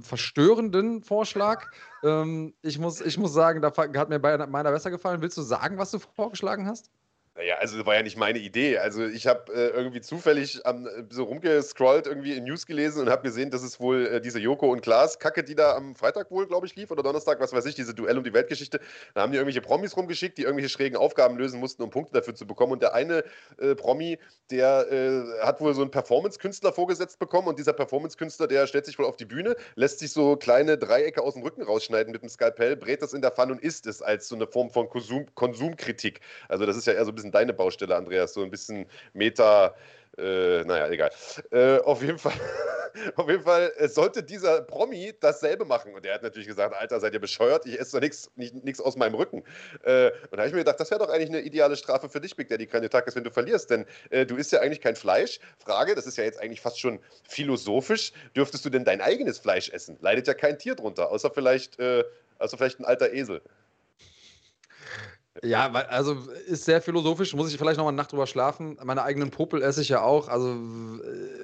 verstörenden Vorschlag. Ähm, ich, muss, ich muss sagen, da hat mir meiner besser gefallen. Willst du sagen, was du vorgeschlagen hast? Naja, also war ja nicht meine Idee. Also ich habe äh, irgendwie zufällig am, äh, so rumgescrollt, irgendwie in News gelesen und habe gesehen, dass es wohl äh, diese Joko und Klaas Kacke, die da am Freitag wohl, glaube ich, lief oder Donnerstag, was weiß ich, diese Duell um die Weltgeschichte. Da haben die irgendwelche Promis rumgeschickt, die irgendwelche schrägen Aufgaben lösen mussten, um Punkte dafür zu bekommen. Und der eine äh, Promi, der äh, hat wohl so einen Performance-Künstler vorgesetzt bekommen und dieser Performance-Künstler, der stellt sich wohl auf die Bühne, lässt sich so kleine Dreiecke aus dem Rücken rausschneiden mit dem Skalpell, brät das in der Pfanne und isst es als so eine Form von Konsum Konsumkritik. Also das ist ja eher so ein bisschen bisschen deine Baustelle, Andreas, so ein bisschen Meta. Äh, naja, egal. Äh, auf jeden Fall, auf jeden Fall äh, sollte dieser Promi dasselbe machen. Und er hat natürlich gesagt: Alter, seid ihr bescheuert? Ich esse doch nichts aus meinem Rücken. Äh, und da habe ich mir gedacht, das wäre doch eigentlich eine ideale Strafe für dich, Big Daddy Kranjotakis, wenn du verlierst. Denn äh, du isst ja eigentlich kein Fleisch. Frage, das ist ja jetzt eigentlich fast schon philosophisch: Dürftest du denn dein eigenes Fleisch essen? Leidet ja kein Tier drunter, außer vielleicht, äh, außer vielleicht ein alter Esel. Ja, also ist sehr philosophisch, muss ich vielleicht noch mal eine Nacht drüber schlafen. Meine eigenen Popel esse ich ja auch, also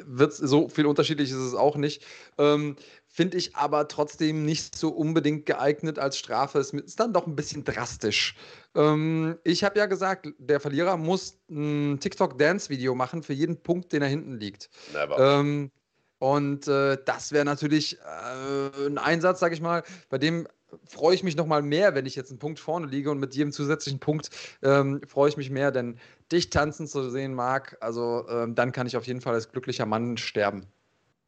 wird so viel unterschiedlich ist es auch nicht. Ähm, Finde ich aber trotzdem nicht so unbedingt geeignet als Strafe. Es ist dann doch ein bisschen drastisch. Ähm, ich habe ja gesagt, der Verlierer muss ein TikTok-Dance-Video machen für jeden Punkt, den er hinten liegt. Ähm, und äh, das wäre natürlich äh, ein Einsatz, sag ich mal, bei dem freue ich mich noch mal mehr, wenn ich jetzt einen Punkt vorne liege und mit jedem zusätzlichen Punkt ähm, freue ich mich mehr, denn dich tanzen zu sehen mag, also ähm, dann kann ich auf jeden Fall als glücklicher Mann sterben.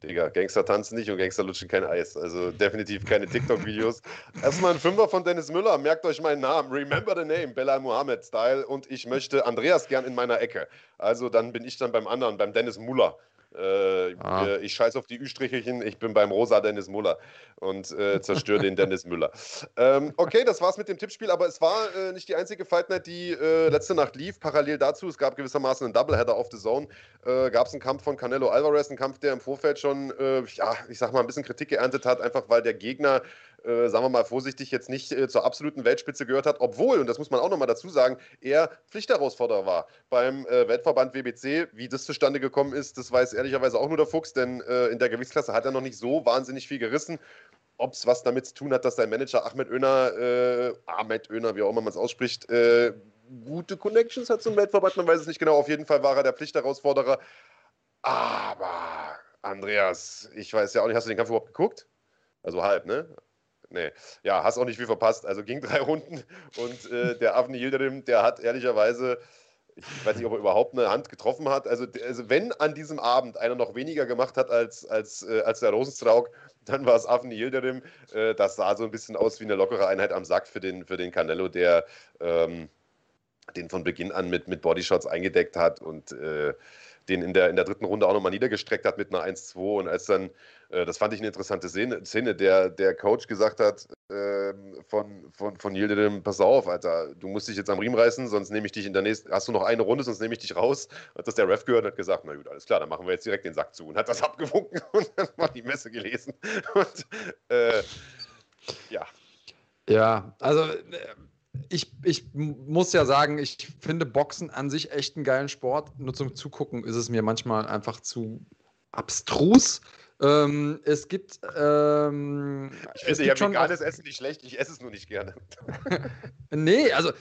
Digga, Gangster tanzen nicht und Gangster lutschen kein Eis. Also definitiv keine TikTok-Videos. Erstmal ein Fünfer von Dennis Müller. Merkt euch meinen Namen. Remember the name. Bella Mohammed Style. Und ich möchte Andreas gern in meiner Ecke. Also dann bin ich dann beim anderen, beim Dennis Muller. Äh, ah. Ich scheiße auf die Ü-Strichelchen, ich bin beim rosa Dennis Müller und äh, zerstöre den Dennis Müller. Ähm, okay, das war's mit dem Tippspiel, aber es war äh, nicht die einzige Fight Night, die äh, letzte Nacht lief. Parallel dazu, es gab gewissermaßen einen Doubleheader auf The Zone, äh, gab es einen Kampf von Canelo Alvarez, einen Kampf, der im Vorfeld schon, äh, ja, ich sag mal, ein bisschen Kritik geerntet hat, einfach weil der Gegner äh, sagen wir mal vorsichtig, jetzt nicht äh, zur absoluten Weltspitze gehört hat, obwohl, und das muss man auch nochmal dazu sagen, er Pflichtherausforderer war beim äh, Weltverband WBC. Wie das zustande gekommen ist, das weiß ehrlicherweise auch nur der Fuchs, denn äh, in der Gewichtsklasse hat er noch nicht so wahnsinnig viel gerissen. Ob es was damit zu tun hat, dass sein Manager Ahmed Öner, äh, Ahmed Öner, wie auch immer man es ausspricht, äh, gute Connections hat zum Weltverband, man weiß es nicht genau. Auf jeden Fall war er der Pflichtherausforderer. Aber Andreas, ich weiß ja auch nicht, hast du den Kampf überhaupt geguckt? Also halb, ne? Nee. Ja, hast auch nicht viel verpasst. Also ging drei Runden und äh, der Avni Yildirim, der hat ehrlicherweise, ich weiß nicht, ob er überhaupt eine Hand getroffen hat. Also, also wenn an diesem Abend einer noch weniger gemacht hat als, als, äh, als der Rosenstrauk, dann war es Avni Yildirim. Äh, das sah so ein bisschen aus wie eine lockere Einheit am Sack für den, für den Canelo, der ähm, den von Beginn an mit, mit Bodyshots eingedeckt hat und äh, den in der, in der dritten Runde auch nochmal niedergestreckt hat mit einer 1-2. Und als dann, das fand ich eine interessante Szene, Szene der, der Coach gesagt hat äh, von, von, von Yildirim, pass auf, Alter, du musst dich jetzt am Riemen reißen, sonst nehme ich dich in der nächsten, hast du noch eine Runde, sonst nehme ich dich raus. Hat das der Ref gehört und hat gesagt, na gut, alles klar, dann machen wir jetzt direkt den Sack zu. Und hat das abgewunken und dann war die Messe gelesen. Und äh, ja. Ja, also äh, ich, ich muss ja sagen, ich finde Boxen an sich echt einen geilen Sport. Nur zum Zugucken ist es mir manchmal einfach zu abstrus. Ähm, es gibt. Ähm, ich finde ja veganes Essen nicht schlecht, ich esse es nur nicht gerne. nee, also äh,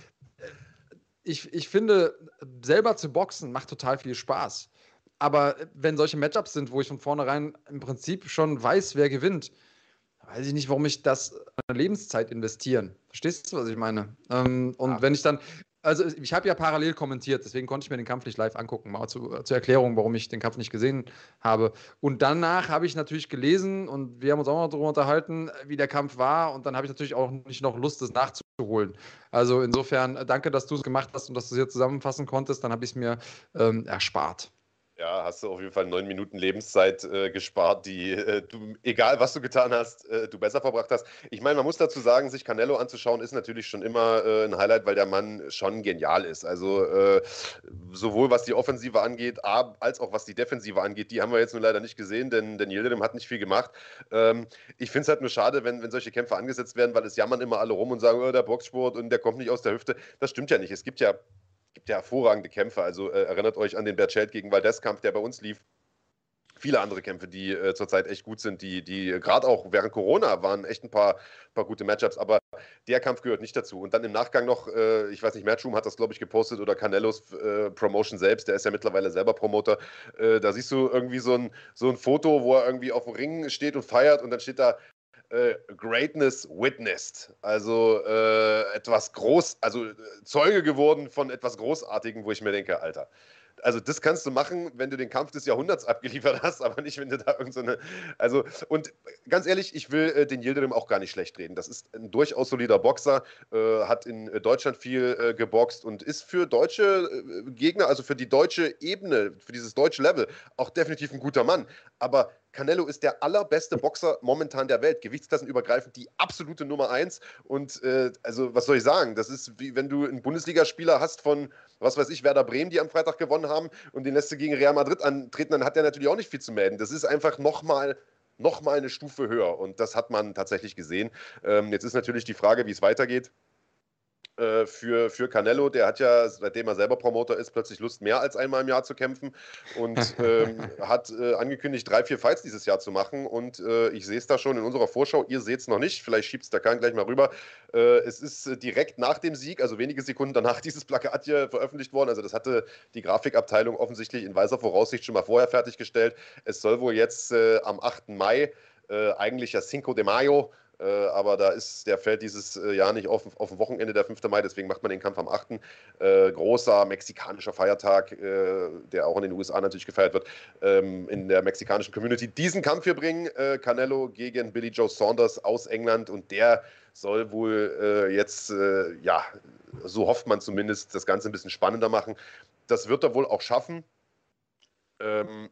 ich, ich finde, selber zu boxen macht total viel Spaß. Aber wenn solche Matchups sind, wo ich von vornherein im Prinzip schon weiß, wer gewinnt, weiß ich nicht, warum ich das an Lebenszeit investieren. Verstehst du, was ich meine? Ähm, und ja. wenn ich dann, also ich habe ja parallel kommentiert, deswegen konnte ich mir den Kampf nicht live angucken, mal zu, zur Erklärung, warum ich den Kampf nicht gesehen habe. Und danach habe ich natürlich gelesen und wir haben uns auch noch darüber unterhalten, wie der Kampf war. Und dann habe ich natürlich auch nicht noch Lust, das nachzuholen. Also insofern äh, danke, dass du es gemacht hast und dass du es hier zusammenfassen konntest. Dann habe ich es mir ähm, erspart. Ja, hast du auf jeden Fall neun Minuten Lebenszeit äh, gespart, die äh, du, egal was du getan hast, äh, du besser verbracht hast. Ich meine, man muss dazu sagen, sich Canelo anzuschauen, ist natürlich schon immer äh, ein Highlight, weil der Mann schon genial ist. Also äh, sowohl was die Offensive angeht, als auch was die Defensive angeht, die haben wir jetzt nur leider nicht gesehen, denn, denn Yildirim hat nicht viel gemacht. Ähm, ich finde es halt nur schade, wenn, wenn solche Kämpfe angesetzt werden, weil es jammern immer alle rum und sagen, oh, der Boxsport und der kommt nicht aus der Hüfte. Das stimmt ja nicht. Es gibt ja gibt ja hervorragende Kämpfe. Also äh, erinnert euch an den Berchelt gegen Valdez-Kampf, der bei uns lief. Viele andere Kämpfe, die äh, zurzeit echt gut sind, die, die gerade auch während Corona waren echt ein paar, paar gute Matchups, aber der Kampf gehört nicht dazu. Und dann im Nachgang noch, äh, ich weiß nicht, Matchroom hat das, glaube ich, gepostet oder Canelos äh, Promotion selbst, der ist ja mittlerweile selber Promoter. Äh, da siehst du irgendwie so ein, so ein Foto, wo er irgendwie auf dem Ring steht und feiert und dann steht da äh, Greatness witnessed. Also äh, etwas groß, also äh, Zeuge geworden von etwas Großartigem, wo ich mir denke, Alter, also das kannst du machen, wenn du den Kampf des Jahrhunderts abgeliefert hast, aber nicht, wenn du da irgendeine. So also, und ganz ehrlich, ich will äh, den Yildirim auch gar nicht schlecht reden. Das ist ein durchaus solider Boxer, äh, hat in äh, Deutschland viel äh, geboxt und ist für deutsche äh, Gegner, also für die deutsche Ebene, für dieses deutsche Level, auch definitiv ein guter Mann. Aber Canelo ist der allerbeste Boxer momentan der Welt, gewichtsklassenübergreifend die absolute Nummer eins. Und äh, also, was soll ich sagen? Das ist wie wenn du einen Bundesligaspieler hast von, was weiß ich, Werder Bremen, die am Freitag gewonnen haben und den lässt du gegen Real Madrid antreten, dann hat der natürlich auch nicht viel zu melden. Das ist einfach nochmal noch mal eine Stufe höher und das hat man tatsächlich gesehen. Ähm, jetzt ist natürlich die Frage, wie es weitergeht. Äh, für, für Canelo. Der hat ja, seitdem er selber Promoter ist, plötzlich Lust, mehr als einmal im Jahr zu kämpfen und ähm, hat äh, angekündigt, drei, vier Fights dieses Jahr zu machen. Und äh, ich sehe es da schon in unserer Vorschau. Ihr seht es noch nicht. Vielleicht schiebt es da kein gleich mal rüber. Äh, es ist äh, direkt nach dem Sieg, also wenige Sekunden danach, dieses Plakat hier veröffentlicht worden. Also, das hatte die Grafikabteilung offensichtlich in weiser Voraussicht schon mal vorher fertiggestellt. Es soll wohl jetzt äh, am 8. Mai, eigentlich ja Cinco de Mayo, äh, aber da ist, der fällt dieses äh, Jahr nicht auf, auf dem Wochenende, der 5. Mai, deswegen macht man den Kampf am 8. Äh, großer mexikanischer Feiertag, äh, der auch in den USA natürlich gefeiert wird, ähm, in der mexikanischen Community. Diesen Kampf hier bringen, äh, Canelo gegen Billy Joe Saunders aus England und der soll wohl äh, jetzt, ja, so hofft man zumindest, das Ganze ein bisschen spannender machen. Das wird er wohl auch schaffen. Ähm,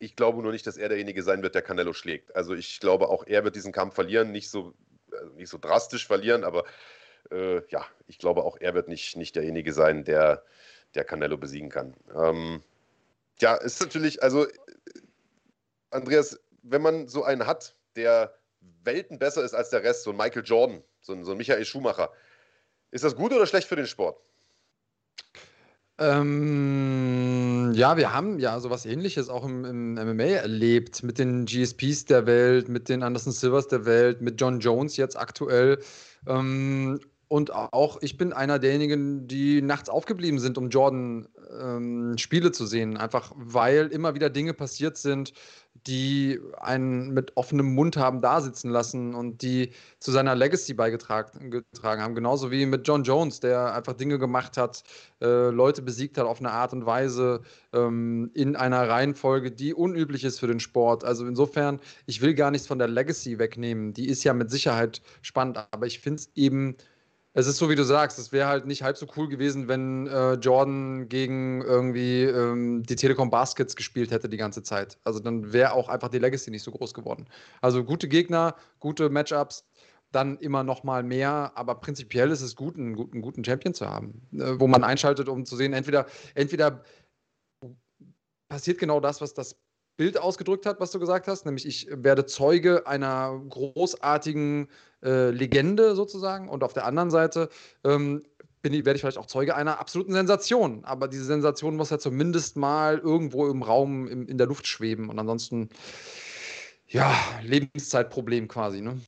ich glaube nur nicht, dass er derjenige sein wird, der Canelo schlägt. Also ich glaube, auch er wird diesen Kampf verlieren, nicht so, also nicht so drastisch verlieren, aber äh, ja, ich glaube, auch er wird nicht, nicht derjenige sein, der, der Canelo besiegen kann. Ähm, ja, ist natürlich, also Andreas, wenn man so einen hat, der Welten besser ist als der Rest, so ein Michael Jordan, so ein, so ein Michael Schumacher, ist das gut oder schlecht für den Sport? Ähm, ja, wir haben ja sowas ähnliches auch im, im MMA erlebt, mit den GSPs der Welt, mit den Anderson Silvers der Welt, mit John Jones jetzt aktuell. Ähm, und auch ich bin einer derjenigen, die nachts aufgeblieben sind, um Jordan ähm, Spiele zu sehen. Einfach weil immer wieder Dinge passiert sind, die einen mit offenem Mund haben da sitzen lassen und die zu seiner Legacy beigetragen getragen haben. Genauso wie mit John Jones, der einfach Dinge gemacht hat, äh, Leute besiegt hat auf eine Art und Weise ähm, in einer Reihenfolge, die unüblich ist für den Sport. Also insofern, ich will gar nichts von der Legacy wegnehmen. Die ist ja mit Sicherheit spannend, aber ich finde es eben es ist so, wie du sagst, es wäre halt nicht halb so cool gewesen, wenn äh, Jordan gegen irgendwie ähm, die Telekom Baskets gespielt hätte die ganze Zeit. Also dann wäre auch einfach die Legacy nicht so groß geworden. Also gute Gegner, gute Matchups, dann immer noch mal mehr, aber prinzipiell ist es gut, einen guten, guten Champion zu haben, äh, wo man einschaltet, um zu sehen, entweder, entweder passiert genau das, was das Bild ausgedrückt hat, was du gesagt hast, nämlich ich werde Zeuge einer großartigen äh, Legende sozusagen und auf der anderen Seite ähm, bin ich, werde ich vielleicht auch Zeuge einer absoluten Sensation. Aber diese Sensation muss ja zumindest mal irgendwo im Raum, im, in der Luft schweben und ansonsten, ja, Lebenszeitproblem quasi, ne?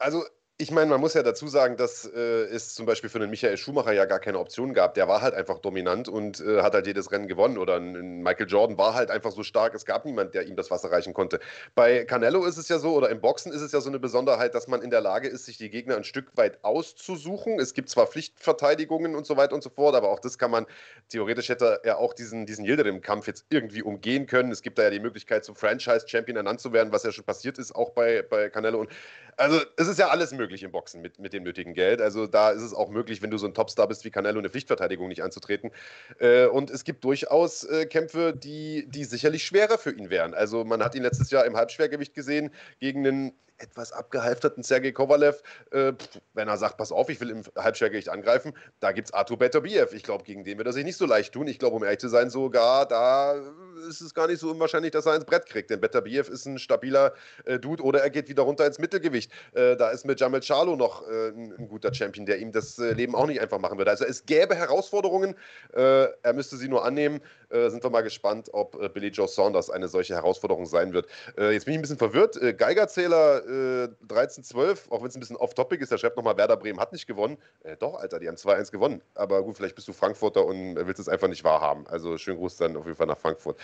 Also ich meine, man muss ja dazu sagen, dass äh, es zum Beispiel für einen Michael Schumacher ja gar keine Option gab. Der war halt einfach dominant und äh, hat halt jedes Rennen gewonnen. Oder ein Michael Jordan war halt einfach so stark, es gab niemand, der ihm das Wasser reichen konnte. Bei Canelo ist es ja so, oder im Boxen ist es ja so eine Besonderheit, dass man in der Lage ist, sich die Gegner ein Stück weit auszusuchen. Es gibt zwar Pflichtverteidigungen und so weiter und so fort, aber auch das kann man, theoretisch hätte er auch diesen, diesen Yildirim-Kampf jetzt irgendwie umgehen können. Es gibt da ja die Möglichkeit, zum Franchise-Champion ernannt zu werden, was ja schon passiert ist, auch bei, bei Canelo. Und also es ist ja alles möglich im Boxen mit, mit dem nötigen Geld. Also da ist es auch möglich, wenn du so ein Topstar bist wie Canelo, eine Pflichtverteidigung nicht anzutreten. Äh, und es gibt durchaus äh, Kämpfe, die, die sicherlich schwerer für ihn wären. Also man hat ihn letztes Jahr im Halbschwergewicht gesehen gegen einen etwas abgehalfterten Sergei Kovalev, äh, wenn er sagt, pass auf, ich will im Halbschwergewicht angreifen, da gibt es Artur Beterbiev. Ich glaube, gegen den wird er sich nicht so leicht tun. Ich glaube, um ehrlich zu sein, sogar da ist es gar nicht so unwahrscheinlich, dass er ins Brett kriegt. Denn Beterbiev ist ein stabiler äh, Dude oder er geht wieder runter ins Mittelgewicht. Äh, da ist mit Jamel Charlo noch äh, ein, ein, guter Champion, der ihm das äh, Leben auch nicht einfach machen würde. Also es gäbe Herausforderungen, äh, er müsste sie nur annehmen. sind wir mal gespannt, ob Billy Joe Saunders eine solche Herausforderung sein wird. jetzt bin ich ein bisschen verwirrt. Geigerzähler äh, 13-12, auch wenn es ein bisschen off-topic ist, der schreibt nochmal, Werder Bremen hat nicht gewonnen. Äh, doch, Alter, die haben 2-1 gewonnen. Aber gut, vielleicht bist du Frankfurter und willst es einfach nicht wahrhaben. Also schönen Gruß dann auf jeden Fall nach Frankfurt.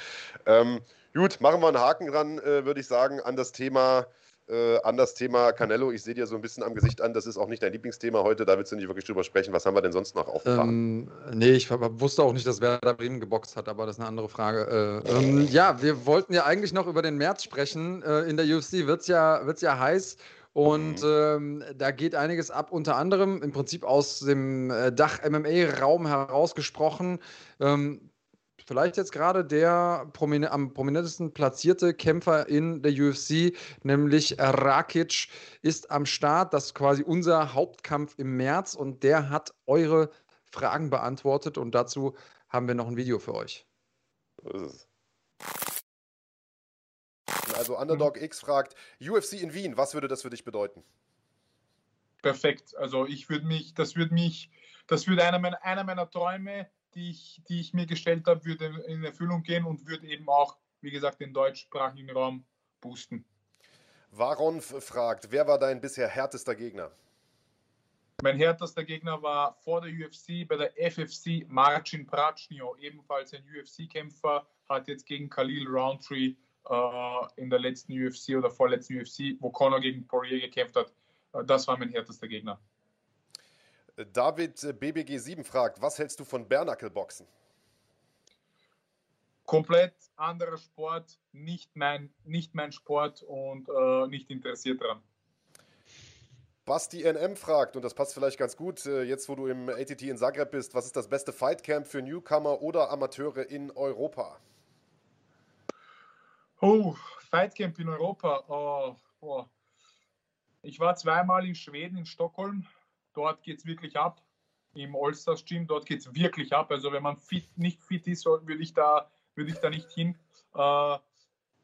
Ähm, gut, machen wir einen Haken dran, äh, würde ich sagen, an das Thema äh, an das Thema Canelo. Ich sehe dir so ein bisschen am Gesicht an, das ist auch nicht dein Lieblingsthema heute, da willst du nicht wirklich drüber sprechen. Was haben wir denn sonst noch aufgefahren? Ähm, nee, ich wusste auch nicht, dass Werder Bremen geboxt hat, aber das ist eine andere Frage. Äh, ähm, ja, wir wollten ja eigentlich noch über den März sprechen. Äh, in der UFC wird es ja, wird's ja heiß. Und mhm. ähm, da geht einiges ab, unter anderem im Prinzip aus dem äh, Dach-MMA-Raum herausgesprochen. Ähm, vielleicht jetzt gerade der promin am prominentesten platzierte Kämpfer in der UFC, nämlich Rakic, ist am Start. Das ist quasi unser Hauptkampf im März und der hat eure Fragen beantwortet und dazu haben wir noch ein Video für euch. Also Underdog X fragt, UFC in Wien, was würde das für dich bedeuten? Perfekt. Also ich würde mich, das würde mich das würde einer meiner, einer meiner Träume, die ich, die ich mir gestellt habe, würde in Erfüllung gehen und würde eben auch, wie gesagt, den deutschsprachigen Raum boosten. Varon fragt, wer war dein bisher härtester Gegner? Mein härtester Gegner war vor der UFC bei der FFC Marcin Prachnio, ebenfalls ein UFC-Kämpfer, hat jetzt gegen Khalil Roundtree äh, in der letzten UFC oder vorletzten UFC, wo Conor gegen Poirier gekämpft hat. Äh, das war mein härtester Gegner. David äh, BBG7 fragt, was hältst du von Bernackelboxen? Komplett anderer Sport, nicht mein, nicht mein Sport und äh, nicht interessiert daran. Basti NM fragt, und das passt vielleicht ganz gut, äh, jetzt wo du im ATT in Zagreb bist, was ist das beste Fightcamp für Newcomer oder Amateure in Europa? Oh, Fightcamp in Europa. Oh, oh. Ich war zweimal in Schweden, in Stockholm. Dort geht es wirklich ab. Im Allstars Gym, dort geht es wirklich ab. Also wenn man fit, nicht fit ist, würde ich da, ich da nicht hin. Uh,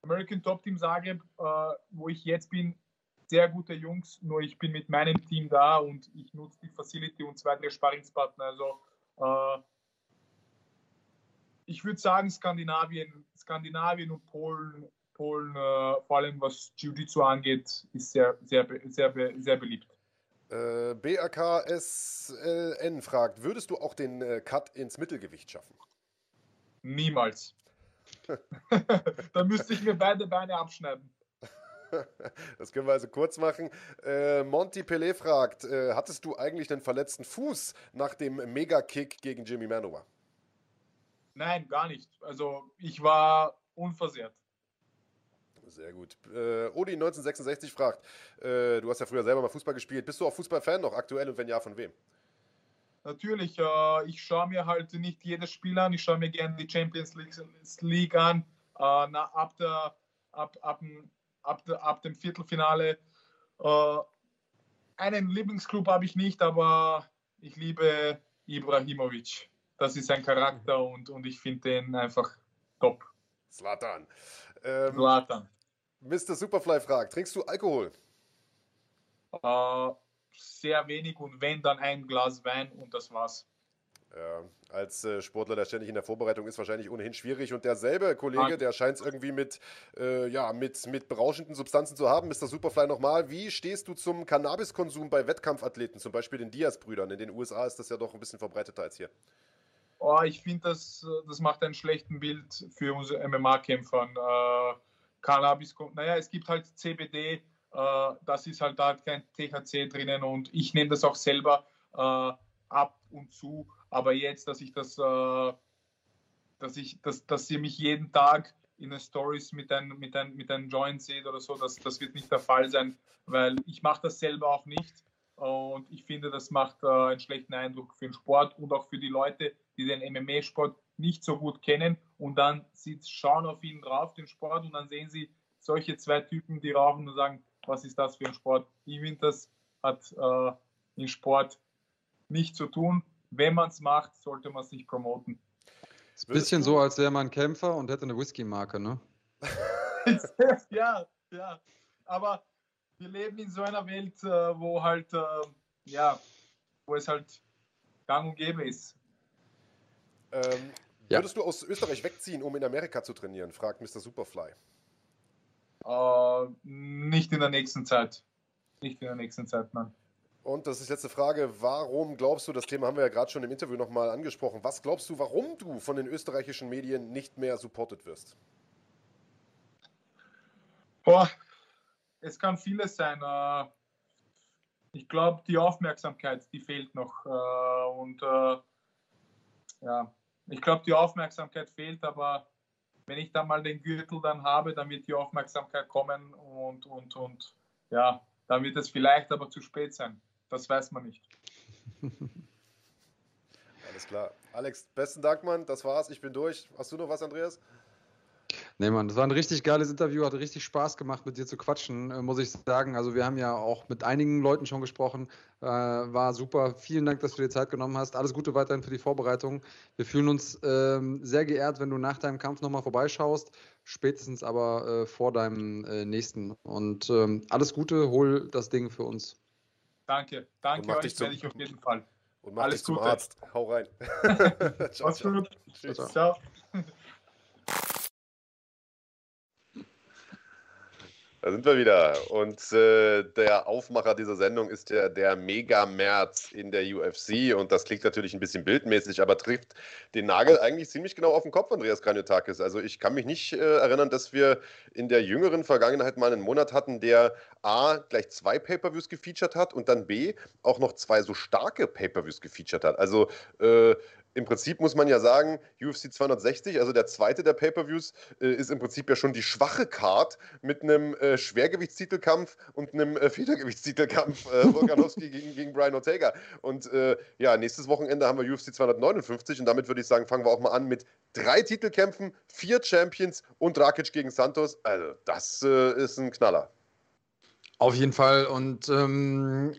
American Top Team Zagreb, uh, wo ich jetzt bin, sehr gute Jungs, nur ich bin mit meinem Team da und ich nutze die Facility und zwei, drei Sparringspartner. Also äh, ich würde sagen, Skandinavien, Skandinavien und Polen, Polen äh, vor allem was Jiu-Jitsu angeht, ist sehr, sehr, sehr, sehr beliebt. Äh, BRKSLN fragt, würdest du auch den äh, Cut ins Mittelgewicht schaffen? Niemals. da müsste ich mir beide Beine abschneiden. Das können wir also kurz machen. Äh, Monty Pelé fragt: äh, Hattest du eigentlich einen verletzten Fuß nach dem Mega-Kick gegen Jimmy Manoa? Nein, gar nicht. Also ich war unversehrt. Sehr gut. Äh, Odi 1966 fragt: äh, Du hast ja früher selber mal Fußball gespielt. Bist du auch Fußballfan noch aktuell und wenn ja, von wem? Natürlich, äh, ich schaue mir halt nicht jedes Spiel an. Ich schaue mir gerne die Champions League, League an. Äh, na, ab, der, ab, ab, ab, ab dem Viertelfinale. Äh, einen Lieblingsclub habe ich nicht, aber ich liebe Ibrahimovic. Das ist ein Charakter und, und ich finde den einfach top. Slatan. Ähm, Slatan. Mr. Superfly fragt: Trinkst du Alkohol? Äh, sehr wenig und wenn, dann ein Glas Wein und das war's. Ja, als äh, Sportler, der ständig in der Vorbereitung ist, wahrscheinlich ohnehin schwierig. Und derselbe Kollege, der scheint es irgendwie mit, äh, ja, mit, mit berauschenden Substanzen zu haben. Mr. Superfly nochmal, wie stehst du zum Cannabiskonsum bei Wettkampfathleten, zum Beispiel den Diaz-Brüdern? In den USA ist das ja doch ein bisschen verbreiteter als hier. Oh, ich finde, das, das macht einen schlechten Bild für unsere MMA-Kämpfer. Äh, Cannabis, naja, es gibt halt CBD, äh, das ist halt da kein THC drinnen und ich nehme das auch selber äh, ab und zu. Aber jetzt, dass ich das, äh, dass ich, dass, dass ihr mich jeden Tag in den Stories mit einem mit ein, mit ein Joint seht oder so, das, das wird nicht der Fall sein, weil ich mache das selber auch nicht. Und ich finde, das macht äh, einen schlechten Eindruck für den Sport und auch für die Leute, die den MMA-Sport nicht so gut kennen und dann sie schauen auf ihn drauf, den Sport, und dann sehen sie solche zwei Typen, die rauchen und sagen, was ist das für ein Sport? Ich finde, das hat äh, im Sport nicht zu tun wenn man es macht, sollte man es nicht promoten. Ist ein bisschen so, als wäre man Kämpfer und hätte eine Whisky-Marke, ne? ja, ja. Aber wir leben in so einer Welt, äh, wo halt, äh, ja, wo es halt gang und gäbe ist. Ähm, ja. Würdest du aus Österreich wegziehen, um in Amerika zu trainieren? fragt Mr. Superfly. Äh, nicht in der nächsten Zeit. Nicht in der nächsten Zeit, nein. Und das ist die letzte Frage. Warum glaubst du, das Thema haben wir ja gerade schon im Interview nochmal angesprochen, was glaubst du, warum du von den österreichischen Medien nicht mehr supported wirst? Boah, es kann vieles sein. Äh, ich glaube, die Aufmerksamkeit, die fehlt noch. Äh, und ja, ich glaube, die Aufmerksamkeit fehlt, aber wenn ich dann mal den Gürtel dann habe, dann wird die Aufmerksamkeit kommen und, und, und ja, dann wird es vielleicht aber zu spät sein. Das weiß man nicht. Alles klar. Alex, besten Dank, Mann. Das war's. Ich bin durch. Hast du noch was, Andreas? Nee, Mann, das war ein richtig geiles Interview, hat richtig Spaß gemacht, mit dir zu quatschen, äh, muss ich sagen. Also wir haben ja auch mit einigen Leuten schon gesprochen, äh, war super. Vielen Dank, dass du dir Zeit genommen hast. Alles Gute weiterhin für die Vorbereitung. Wir fühlen uns ähm, sehr geehrt, wenn du nach deinem Kampf nochmal vorbeischaust, spätestens aber äh, vor deinem äh, nächsten. Und ähm, alles Gute, hol das Ding für uns. Danke, danke euch, werde ich auf jeden Fall. Und mach Alles dich zum Gute. Arzt. Hau rein. ciao, ciao. Tschüss. ciao. Da sind wir wieder. Und äh, der Aufmacher dieser Sendung ist ja der Mega-März in der UFC. Und das klingt natürlich ein bisschen bildmäßig, aber trifft den Nagel eigentlich ziemlich genau auf den Kopf, Andreas Kranjotakis. Also ich kann mich nicht äh, erinnern, dass wir in der jüngeren Vergangenheit mal einen Monat hatten, der A, gleich zwei Pay-Per-Views gefeatured hat und dann B, auch noch zwei so starke Pay-Per-Views gefeatured hat. Also äh, im Prinzip muss man ja sagen, UFC 260, also der zweite der Pay-Per-Views, äh, ist im Prinzip ja schon die schwache Card mit einem äh, Schwergewichtstitelkampf und einem äh, Federgewichtstitelkampf äh, Volkanovski gegen, gegen Brian Ortega. Und äh, ja, nächstes Wochenende haben wir UFC 259 und damit würde ich sagen, fangen wir auch mal an mit drei Titelkämpfen, vier Champions und Rakic gegen Santos. Also, das äh, ist ein Knaller. Auf jeden Fall. Und ähm,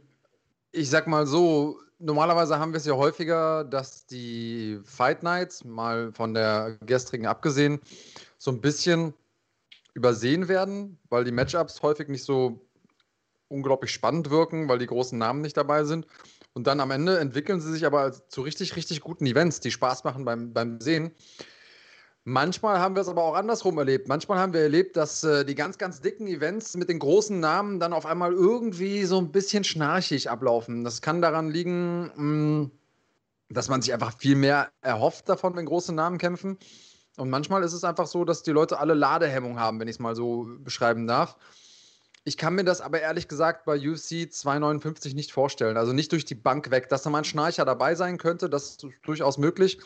ich sag mal so, normalerweise haben wir es ja häufiger, dass die Fight Nights, mal von der gestrigen abgesehen, so ein bisschen übersehen werden, weil die Matchups häufig nicht so unglaublich spannend wirken, weil die großen Namen nicht dabei sind. Und dann am Ende entwickeln sie sich aber zu richtig, richtig guten Events, die Spaß machen beim, beim Sehen. Manchmal haben wir es aber auch andersrum erlebt. Manchmal haben wir erlebt, dass äh, die ganz, ganz dicken Events mit den großen Namen dann auf einmal irgendwie so ein bisschen schnarchig ablaufen. Das kann daran liegen, mh, mm, dass man sich einfach viel mehr erhofft davon, wenn große Namen kämpfen. Und manchmal ist es einfach so, dass die Leute alle Ladehemmung haben, wenn ich es mal so beschreiben darf. Ich kann mir das aber ehrlich gesagt bei UFC 259 nicht vorstellen. Also nicht durch die Bank weg. Dass da mal ein Schnarcher dabei sein könnte, das ist durchaus möglich.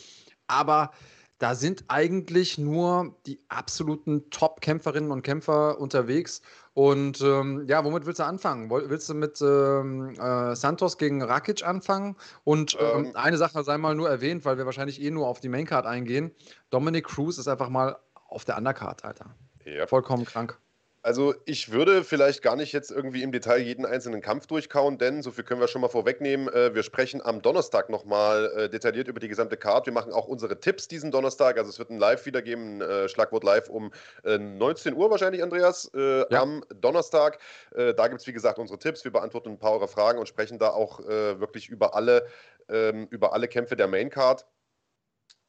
Aber da sind eigentlich nur die absoluten Top-Kämpferinnen und Kämpfer unterwegs. Und ähm, ja, womit willst du anfangen? Willst du mit ähm, äh, Santos gegen Rakic anfangen? Und ähm, ähm, eine Sache sei mal nur erwähnt, weil wir wahrscheinlich eh nur auf die Maincard eingehen. Dominic Cruz ist einfach mal auf der Undercard, Alter. Ja. Vollkommen krank. Also ich würde vielleicht gar nicht jetzt irgendwie im Detail jeden einzelnen Kampf durchkauen, denn so viel können wir schon mal vorwegnehmen. Äh, wir sprechen am Donnerstag nochmal äh, detailliert über die gesamte Card. Wir machen auch unsere Tipps diesen Donnerstag. Also es wird ein Live wieder geben, äh, Schlagwort Live um 19 Uhr wahrscheinlich, Andreas, ja. am Donnerstag. Da gibt es wie gesagt unsere Tipps. Wir beantworten ein paar eurer Fragen und sprechen da auch wirklich über alle, ähm, über alle Kämpfe der Main Card.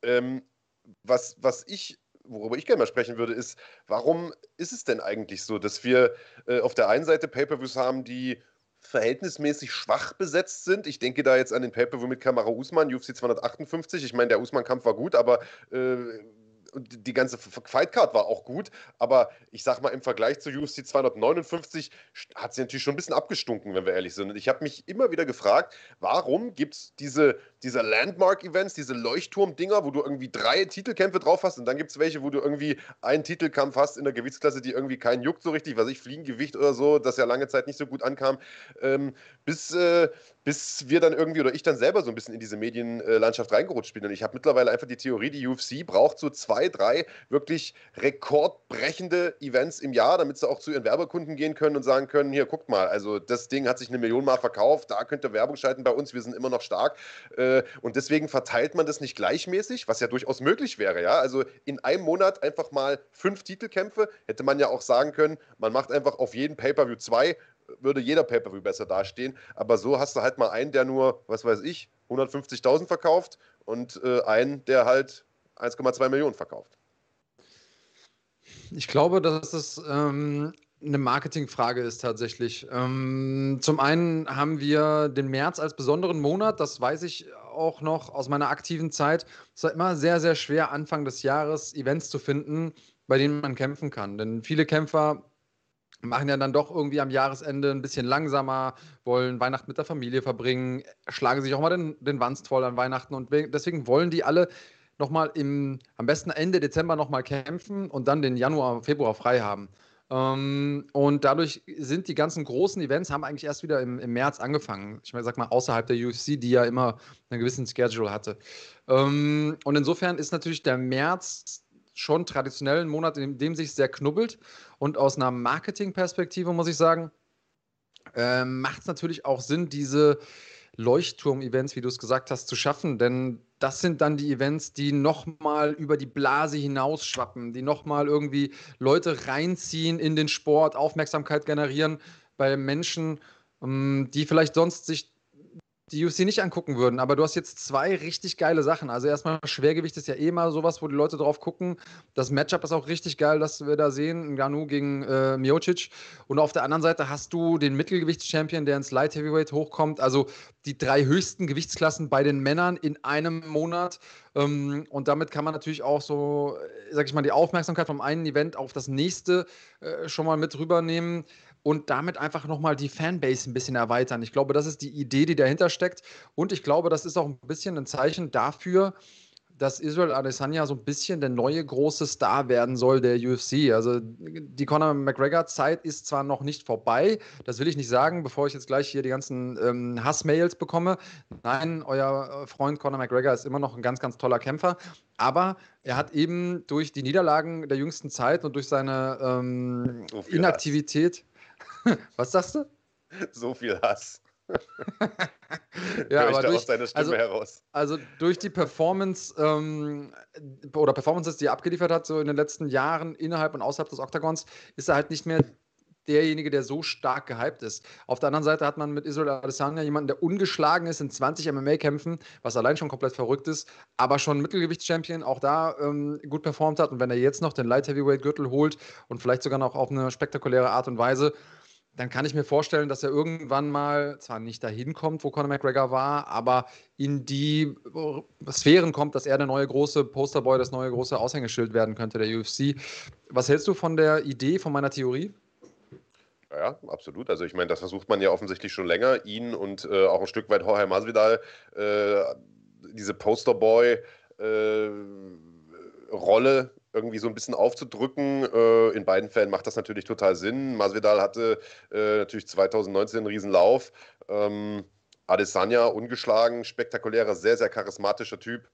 Ähm, was, was ich worüber ich gerne mal sprechen würde, ist, warum ist es denn eigentlich so, dass wir äh, auf der einen Seite Pay-Per-Views haben, die verhältnismäßig schwach besetzt sind. Ich denke da jetzt an den Pay-Per-View mit Kamara Usman, UFC 258. Ich meine, der Usman-Kampf war gut, aber äh, und die ganze Fightcard war auch gut, aber ich sag mal, im Vergleich zu UFC 259 hat sie natürlich schon ein bisschen abgestunken, wenn wir ehrlich sind. Und ich habe mich immer wieder gefragt, warum gibt es diese, diese Landmark-Events, diese Leuchtturm-Dinger, wo du irgendwie drei Titelkämpfe drauf hast und dann gibt es welche, wo du irgendwie einen Titelkampf hast in der Gewichtsklasse, die irgendwie keinen juckt so richtig, was ich, Fliegengewicht oder so, das ja lange Zeit nicht so gut ankam, ähm, bis, äh, bis wir dann irgendwie oder ich dann selber so ein bisschen in diese Medienlandschaft reingerutscht bin. Und ich habe mittlerweile einfach die Theorie, die UFC braucht so zwei, drei wirklich rekordbrechende Events im Jahr, damit sie auch zu ihren Werbekunden gehen können und sagen können, hier, guckt mal, also das Ding hat sich eine Million Mal verkauft, da könnt ihr Werbung schalten bei uns, wir sind immer noch stark. Äh, und deswegen verteilt man das nicht gleichmäßig, was ja durchaus möglich wäre, ja. Also in einem Monat einfach mal fünf Titelkämpfe, hätte man ja auch sagen können, man macht einfach auf jeden Pay-Per-View zwei würde jeder Pay-Per-View besser dastehen. Aber so hast du halt mal einen, der nur, was weiß ich, 150.000 verkauft und äh, einen, der halt 1,2 Millionen verkauft. Ich glaube, dass es ähm, eine Marketingfrage ist tatsächlich. Ähm, zum einen haben wir den März als besonderen Monat, das weiß ich auch noch aus meiner aktiven Zeit. Es war immer sehr, sehr schwer, Anfang des Jahres Events zu finden, bei denen man kämpfen kann. Denn viele Kämpfer machen ja dann doch irgendwie am Jahresende ein bisschen langsamer, wollen Weihnachten mit der Familie verbringen, schlagen sich auch mal den, den Wanst voll an Weihnachten und deswegen wollen die alle nochmal im, am besten Ende Dezember nochmal kämpfen und dann den Januar, Februar frei haben. Ähm, und dadurch sind die ganzen großen Events, haben eigentlich erst wieder im, im März angefangen. Ich sag mal, außerhalb der UFC, die ja immer einen gewissen Schedule hatte. Ähm, und insofern ist natürlich der März schon traditionell ein Monat, in dem sich sehr knubbelt. Und aus einer Marketingperspektive muss ich sagen, äh, macht es natürlich auch Sinn, diese Leuchtturm-Events, wie du es gesagt hast, zu schaffen. Denn das sind dann die Events, die nochmal über die Blase hinausschwappen, die nochmal irgendwie Leute reinziehen in den Sport, Aufmerksamkeit generieren bei Menschen, ähm, die vielleicht sonst sich die UFC nicht angucken würden. Aber du hast jetzt zwei richtig geile Sachen. Also erstmal Schwergewicht ist ja eh mal sowas, wo die Leute drauf gucken. Das Matchup ist auch richtig geil, dass wir da sehen. Ganu gegen äh, Miocic. Und auf der anderen Seite hast du den Mittelgewichtschampion, der ins Light Heavyweight hochkommt. Also die drei höchsten Gewichtsklassen bei den Männern in einem Monat. Ähm, und damit kann man natürlich auch so, sag ich mal, die Aufmerksamkeit vom einen Event auf das nächste äh, schon mal mit rübernehmen und damit einfach nochmal die Fanbase ein bisschen erweitern. Ich glaube, das ist die Idee, die dahinter steckt. Und ich glaube, das ist auch ein bisschen ein Zeichen dafür, dass Israel Adesanya so ein bisschen der neue große Star werden soll der UFC. Also die Conor McGregor-Zeit ist zwar noch nicht vorbei, das will ich nicht sagen, bevor ich jetzt gleich hier die ganzen ähm, Hassmails bekomme. Nein, euer äh, Freund Conor McGregor ist immer noch ein ganz, ganz toller Kämpfer. Aber er hat eben durch die Niederlagen der jüngsten Zeit und durch seine ähm, Inaktivität. Was sagst du? So viel Hass. ja, aber durch, aus Stimme also, heraus. Also durch die Performance ähm, oder Performances, die er abgeliefert hat, so in den letzten Jahren innerhalb und außerhalb des Oktagons, ist er halt nicht mehr derjenige, der so stark gehypt ist. Auf der anderen Seite hat man mit Israel Adesanya jemanden, der ungeschlagen ist in 20 MMA-Kämpfen, was allein schon komplett verrückt ist, aber schon Mittelgewichtschampion, auch da ähm, gut performt hat. Und wenn er jetzt noch den Light Heavyweight-Gürtel holt und vielleicht sogar noch auf eine spektakuläre Art und Weise, dann kann ich mir vorstellen, dass er irgendwann mal zwar nicht dahin kommt, wo Conor McGregor war, aber in die Sphären kommt, dass er der neue große Posterboy, das neue große Aushängeschild werden könnte der UFC. Was hältst du von der Idee, von meiner Theorie? Ja, absolut. Also ich meine, das versucht man ja offensichtlich schon länger, ihn und äh, auch ein Stück weit Jorge Masvidal, äh, diese Posterboy äh, irgendwie so ein bisschen aufzudrücken. Äh, in beiden Fällen macht das natürlich total Sinn. Masvidal hatte äh, natürlich 2019 einen Riesenlauf. Ähm, Adesanya ungeschlagen, spektakulärer, sehr, sehr charismatischer Typ.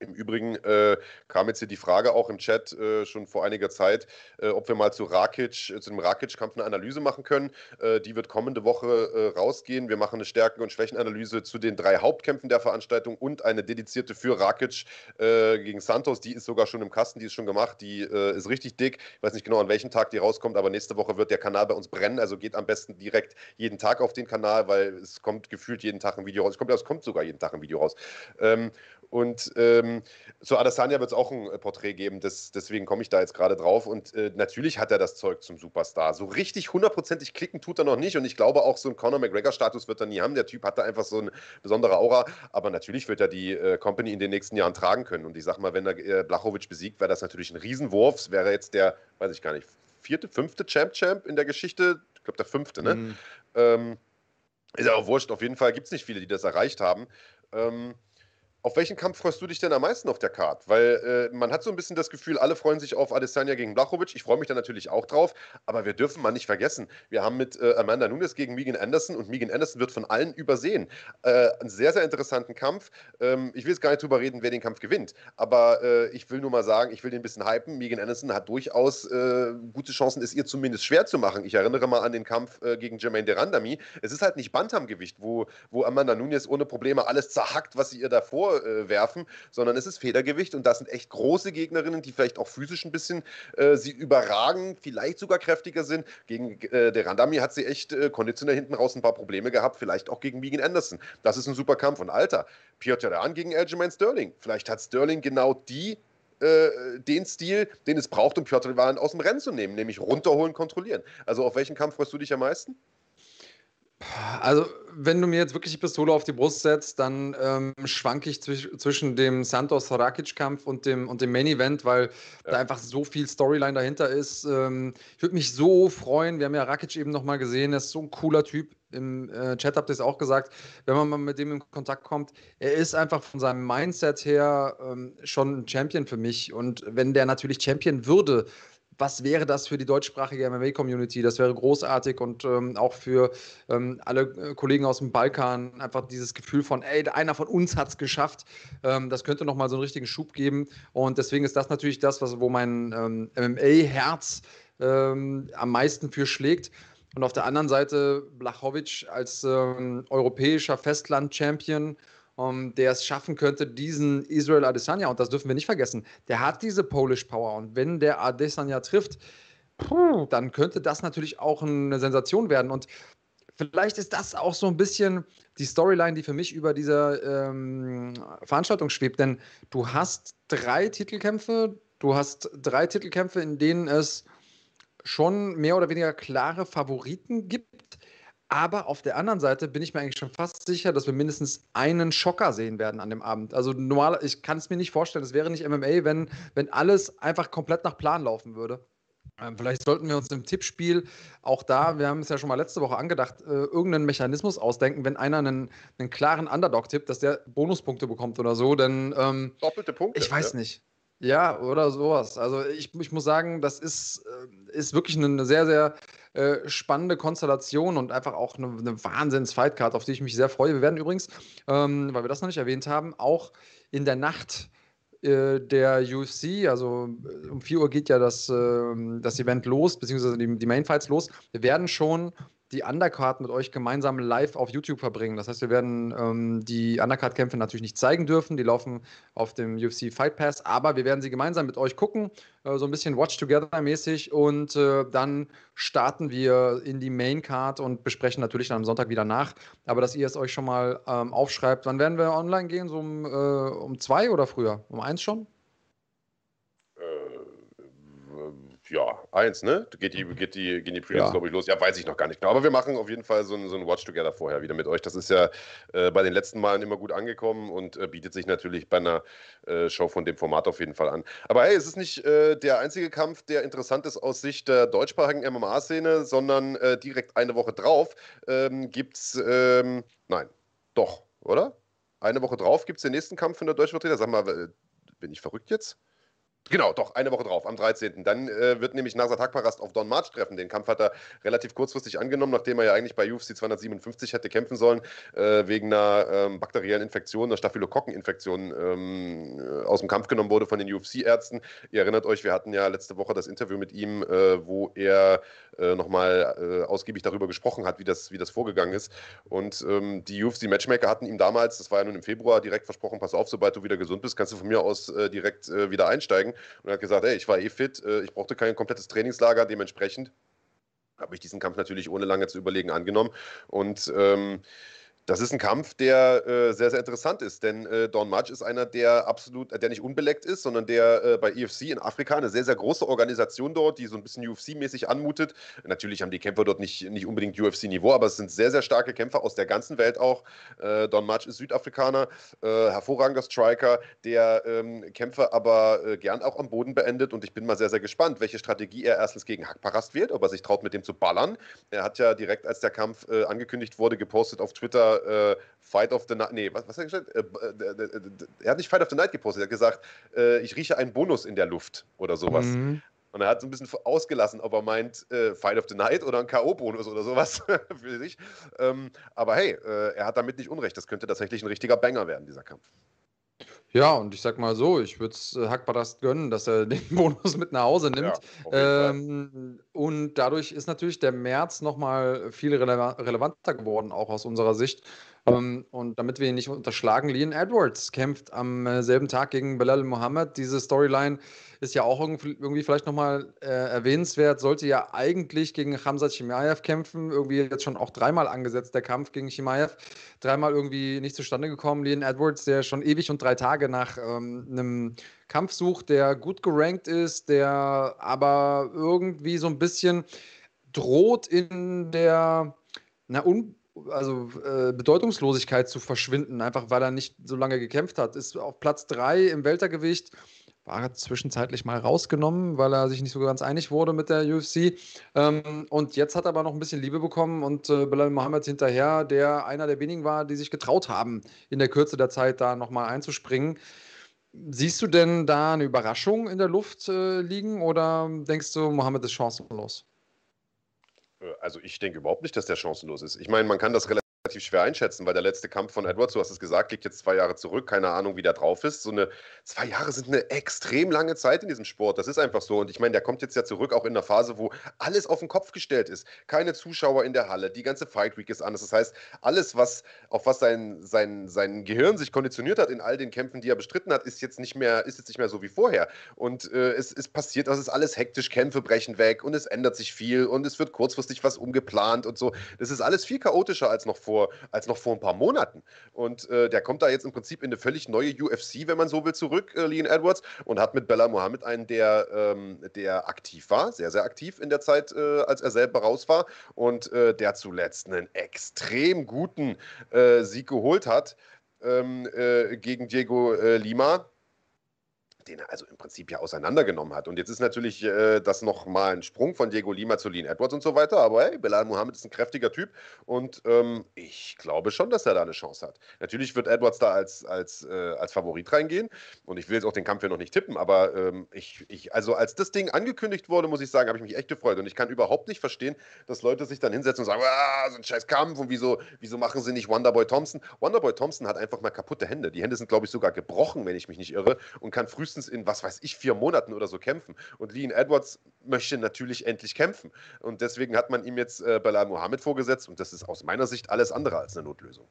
Im Übrigen äh, kam jetzt hier die Frage auch im Chat äh, schon vor einiger Zeit, äh, ob wir mal zu Rakic, äh, zu dem Rakic-Kampf eine Analyse machen können. Äh, die wird kommende Woche äh, rausgehen. Wir machen eine Stärken- und Schwächenanalyse zu den drei Hauptkämpfen der Veranstaltung und eine dedizierte für Rakic gegen Santos. Die ist sogar schon im Kasten, die ist schon gemacht, die ist richtig dick. Ich weiß nicht genau, an welchem Tag die rauskommt, aber nächste Woche wird der Kanal bei uns brennen. Also geht am besten direkt jeden Tag auf den Kanal, weil es kommt gefühlt jeden Tag ein Video raus. Es kommt, es kommt sogar jeden Tag ein Video raus. Ähm, und ähm, zu Adesanya wird es auch ein äh, Porträt geben, das, deswegen komme ich da jetzt gerade drauf. Und äh, natürlich hat er das Zeug zum Superstar. So richtig hundertprozentig klicken tut er noch nicht. Und ich glaube auch, so ein Conor McGregor-Status wird er nie haben. Der Typ hat da einfach so eine besondere Aura. Aber natürlich wird er die äh, Company in den nächsten Jahren tragen können. Und ich sage mal, wenn er äh, Blachowicz besiegt, wäre das natürlich ein Riesenwurf. Es wäre jetzt der, weiß ich gar nicht, vierte, fünfte Champ-Champ in der Geschichte. Ich glaube, der fünfte, ne? Mhm. Ähm, ist ja auch wurscht. Auf jeden Fall gibt es nicht viele, die das erreicht haben. Ähm, auf welchen Kampf freust du dich denn am meisten auf der Card? Weil äh, man hat so ein bisschen das Gefühl, alle freuen sich auf Adesanya gegen Blachowicz. Ich freue mich da natürlich auch drauf, aber wir dürfen mal nicht vergessen, wir haben mit äh, Amanda Nunes gegen Megan Anderson und Megan Anderson wird von allen übersehen. Äh, einen sehr, sehr interessanten Kampf. Ähm, ich will jetzt gar nicht drüber reden, wer den Kampf gewinnt, aber äh, ich will nur mal sagen, ich will den ein bisschen hypen. Megan Anderson hat durchaus äh, gute Chancen, es ihr zumindest schwer zu machen. Ich erinnere mal an den Kampf äh, gegen Jermaine Derandami. Es ist halt nicht Bantamgewicht, wo, wo Amanda Nunes ohne Probleme alles zerhackt, was sie ihr davor vorwerfen, sondern es ist Federgewicht und das sind echt große Gegnerinnen, die vielleicht auch physisch ein bisschen äh, sie überragen, vielleicht sogar kräftiger sind. Gegen äh, der Randami hat sie echt äh, konditionell hinten raus ein paar Probleme gehabt, vielleicht auch gegen Megan Anderson. Das ist ein super Kampf. Und Alter, Piotr Jan gegen Aljamain Sterling. Vielleicht hat Sterling genau die äh, den Stil, den es braucht, um Piotr Jan aus dem Rennen zu nehmen, nämlich runterholen, kontrollieren. Also auf welchen Kampf freust du dich am meisten? Also, wenn du mir jetzt wirklich die Pistole auf die Brust setzt, dann ähm, schwanke ich zwisch zwischen dem Santos-Rakic-Kampf und dem, und dem Main-Event, weil ja. da einfach so viel Storyline dahinter ist. Ähm, ich würde mich so freuen. Wir haben ja Rakic eben nochmal gesehen. Er ist so ein cooler Typ. Im äh, Chat habt ihr es auch gesagt, wenn man mal mit dem in Kontakt kommt. Er ist einfach von seinem Mindset her ähm, schon ein Champion für mich. Und wenn der natürlich Champion würde, was wäre das für die deutschsprachige MMA-Community? Das wäre großartig und ähm, auch für ähm, alle äh, Kollegen aus dem Balkan einfach dieses Gefühl von, ey, einer von uns hat es geschafft. Ähm, das könnte nochmal so einen richtigen Schub geben. Und deswegen ist das natürlich das, was, wo mein ähm, MMA-Herz ähm, am meisten für schlägt. Und auf der anderen Seite Blachowicz als ähm, europäischer Festland-Champion um, der es schaffen könnte, diesen Israel Adesanya, und das dürfen wir nicht vergessen, der hat diese Polish Power. Und wenn der Adesanya trifft, puh, dann könnte das natürlich auch eine Sensation werden. Und vielleicht ist das auch so ein bisschen die Storyline, die für mich über dieser ähm, Veranstaltung schwebt. Denn du hast drei Titelkämpfe, du hast drei Titelkämpfe, in denen es schon mehr oder weniger klare Favoriten gibt. Aber auf der anderen Seite bin ich mir eigentlich schon fast sicher, dass wir mindestens einen Schocker sehen werden an dem Abend. Also normal, ich kann es mir nicht vorstellen, es wäre nicht MMA, wenn, wenn alles einfach komplett nach Plan laufen würde. Ähm, vielleicht sollten wir uns im Tippspiel auch da, wir haben es ja schon mal letzte Woche angedacht, äh, irgendeinen Mechanismus ausdenken, wenn einer einen, einen klaren Underdog tippt, dass der Bonuspunkte bekommt oder so. Denn ähm, doppelte Punkte. Ich weiß ja. nicht. Ja, oder sowas. Also ich, ich muss sagen, das ist, äh, ist wirklich eine sehr, sehr äh, spannende Konstellation und einfach auch eine, eine Wahnsinns-Fightcard, auf die ich mich sehr freue. Wir werden übrigens, ähm, weil wir das noch nicht erwähnt haben, auch in der Nacht äh, der UFC, also äh, um 4 Uhr geht ja das, äh, das Event los, beziehungsweise die, die Mainfights los. Wir werden schon die Undercard mit euch gemeinsam live auf YouTube verbringen. Das heißt, wir werden ähm, die Undercard-Kämpfe natürlich nicht zeigen dürfen. Die laufen auf dem UFC Fight Pass, aber wir werden sie gemeinsam mit euch gucken, äh, so ein bisschen Watch Together-mäßig und äh, dann starten wir in die Main-Card und besprechen natürlich dann am Sonntag wieder nach. Aber dass ihr es euch schon mal ähm, aufschreibt, wann werden wir online gehen? So um, äh, um zwei oder früher? Um eins schon? Ja, eins, ne? Geht die, geht die, gehen die Prelims, ja. glaube ich, los? Ja, weiß ich noch gar nicht genau. Aber wir machen auf jeden Fall so ein, so ein Watch-Together vorher wieder mit euch. Das ist ja äh, bei den letzten Malen immer gut angekommen und äh, bietet sich natürlich bei einer äh, Show von dem Format auf jeden Fall an. Aber hey, es ist nicht äh, der einzige Kampf, der interessant ist aus Sicht der deutschsprachigen MMA-Szene, sondern äh, direkt eine Woche drauf ähm, gibt es, ähm, nein, doch, oder? Eine Woche drauf gibt es den nächsten Kampf von der Deutschvertreter. Sag mal, äh, bin ich verrückt jetzt? Genau, doch, eine Woche drauf, am 13. Dann äh, wird nämlich Nasrat Hakparast auf Don March treffen. Den Kampf hat er relativ kurzfristig angenommen, nachdem er ja eigentlich bei UFC 257 hätte kämpfen sollen, äh, wegen einer ähm, bakteriellen Infektion, einer Staphylokokkeninfektion ähm, äh, aus dem Kampf genommen wurde von den UFC-Ärzten. Ihr erinnert euch, wir hatten ja letzte Woche das Interview mit ihm, äh, wo er äh, nochmal äh, ausgiebig darüber gesprochen hat, wie das, wie das vorgegangen ist. Und ähm, die UFC-Matchmaker hatten ihm damals, das war ja nun im Februar, direkt versprochen, pass auf, sobald du wieder gesund bist, kannst du von mir aus direkt wieder einsteigen und hat gesagt, hey, ich war eh fit, äh, ich brauchte kein komplettes Trainingslager, dementsprechend habe ich diesen Kampf natürlich ohne lange zu überlegen angenommen. Und ähm, das ist ein Kampf, der äh, sehr, sehr interessant ist, denn äh, Don Mudge ist einer, der absolut, äh, der nicht unbeleckt ist, sondern der äh, bei EFC in Afrika eine sehr, sehr große Organisation dort, die so ein bisschen UFC-mäßig anmutet. Natürlich haben die Kämpfer dort nicht, nicht unbedingt UFC-Niveau, aber es sind sehr, sehr starke Kämpfer aus der ganzen Welt auch. Äh, Don Mudge ist Südafrikaner, äh, hervorragender Striker, der ähm, Kämpfe aber gern auch am Boden beendet und ich bin mal sehr, sehr gespannt, welche Strategie er erstens gegen Hackparast wählt, ob er sich traut, mit dem zu ballern. Er hat ja direkt, als der Kampf angekündigt wurde, gepostet auf Twitter, äh, Fight of the Night. Nee, was, was hat er gesagt? Äh, er hat nicht Fight of the Night gepostet, er hat gesagt, äh, ich rieche einen Bonus in der Luft oder sowas. Mhm. Und er hat so ein bisschen ausgelassen, ob er meint äh, Fight of the Night oder ein K.O.-Bonus oder sowas für sich. Ähm, aber hey, äh, er hat damit nicht Unrecht. Das könnte tatsächlich ein richtiger Banger werden, dieser Kampf. Ja, und ich sag mal so, ich würde es äh, Hackbarast gönnen, dass er den Bonus mit nach Hause nimmt. Ja, ähm, und dadurch ist natürlich der März nochmal viel rele relevanter geworden, auch aus unserer Sicht. Ähm, und damit wir ihn nicht unterschlagen, Leon Edwards kämpft am äh, selben Tag gegen Belal Mohammed. Diese Storyline ist ja auch irgendwie, irgendwie vielleicht nochmal äh, erwähnenswert. Sollte ja eigentlich gegen Hamza Chimaev kämpfen. Irgendwie jetzt schon auch dreimal angesetzt, der Kampf gegen Chimaev. Dreimal irgendwie nicht zustande gekommen. Leon Edwards, der schon ewig und drei Tage nach ähm, einem Kampf sucht, der gut gerankt ist, der aber irgendwie so ein bisschen droht in der na, un also äh, Bedeutungslosigkeit zu verschwinden, einfach weil er nicht so lange gekämpft hat. Ist auf Platz 3 im Weltergewicht, war er zwischenzeitlich mal rausgenommen, weil er sich nicht so ganz einig wurde mit der UFC. Ähm, und jetzt hat er aber noch ein bisschen Liebe bekommen und äh, Bilal Mohammed hinterher, der einer der wenigen war, die sich getraut haben, in der Kürze der Zeit da nochmal einzuspringen. Siehst du denn da eine Überraschung in der Luft äh, liegen oder denkst du, Mohammed ist chancenlos? Äh, also ich denke überhaupt nicht, dass der chancenlos ist. Ich meine, man kann das relativ relativ schwer einschätzen, weil der letzte Kampf von Edwards, du hast es gesagt, liegt jetzt zwei Jahre zurück. Keine Ahnung, wie der drauf ist. So eine zwei Jahre sind eine extrem lange Zeit in diesem Sport. Das ist einfach so. Und ich meine, der kommt jetzt ja zurück, auch in einer Phase, wo alles auf den Kopf gestellt ist. Keine Zuschauer in der Halle, die ganze Fight Week ist anders. Das heißt, alles, was auf was sein, sein, sein Gehirn sich konditioniert hat in all den Kämpfen, die er bestritten hat, ist jetzt nicht mehr, ist jetzt nicht mehr so wie vorher. Und äh, es ist passiert, das ist alles hektisch, Kämpfe brechen weg und es ändert sich viel und es wird kurzfristig was umgeplant und so. Das ist alles viel chaotischer als noch vor, als noch vor ein paar Monaten. Und äh, der kommt da jetzt im Prinzip in eine völlig neue UFC, wenn man so will, zurück, äh, Lean Edwards, und hat mit Bella Mohammed einen, der, ähm, der aktiv war, sehr, sehr aktiv in der Zeit, äh, als er selber raus war und äh, der zuletzt einen extrem guten äh, Sieg geholt hat ähm, äh, gegen Diego Lima den er also im Prinzip ja auseinandergenommen hat. Und jetzt ist natürlich äh, das nochmal ein Sprung von Diego Lima zu Lean Edwards und so weiter. Aber hey, Belal Muhammad ist ein kräftiger Typ und ähm, ich glaube schon, dass er da eine Chance hat. Natürlich wird Edwards da als, als, äh, als Favorit reingehen und ich will jetzt auch den Kampf hier noch nicht tippen, aber ähm, ich, ich, also als das Ding angekündigt wurde, muss ich sagen, habe ich mich echt gefreut und ich kann überhaupt nicht verstehen, dass Leute sich dann hinsetzen und sagen, ah, so ein scheiß Kampf und wieso, wieso machen sie nicht Wonderboy Thompson? Wonderboy Thompson hat einfach mal kaputte Hände. Die Hände sind, glaube ich, sogar gebrochen, wenn ich mich nicht irre und kann frühestens höchstens in, was weiß ich, vier Monaten oder so kämpfen. Und Lean Edwards möchte natürlich endlich kämpfen. Und deswegen hat man ihm jetzt äh, Belal Mohammed vorgesetzt. Und das ist aus meiner Sicht alles andere als eine Notlösung.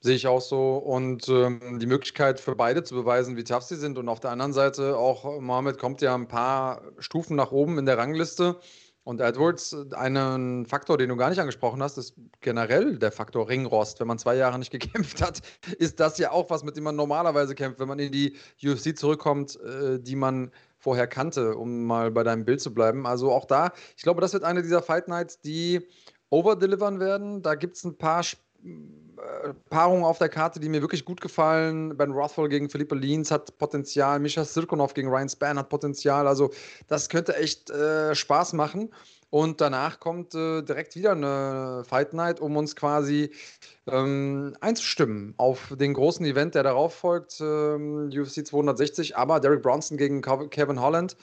Sehe ich auch so. Und ähm, die Möglichkeit für beide zu beweisen, wie tough sie sind. Und auf der anderen Seite auch, Mohammed kommt ja ein paar Stufen nach oben in der Rangliste. Und Edwards, einen Faktor, den du gar nicht angesprochen hast, ist generell der Faktor Ringrost. Wenn man zwei Jahre nicht gekämpft hat, ist das ja auch was, mit dem man normalerweise kämpft, wenn man in die UFC zurückkommt, äh, die man vorher kannte, um mal bei deinem Bild zu bleiben. Also auch da, ich glaube, das wird eine dieser Fight Nights, die overdelivern werden. Da gibt es ein paar Sp äh, Paarungen auf der Karte, die mir wirklich gut gefallen. Ben Rothwell gegen Philippe Lienz hat Potenzial. Misha Sirkunov gegen Ryan Spann hat Potenzial. Also, das könnte echt äh, Spaß machen. Und danach kommt äh, direkt wieder eine Fight Night, um uns quasi ähm, einzustimmen auf den großen Event, der darauf folgt, ähm, UFC 260. Aber Derek Bronson gegen Kevin Holland.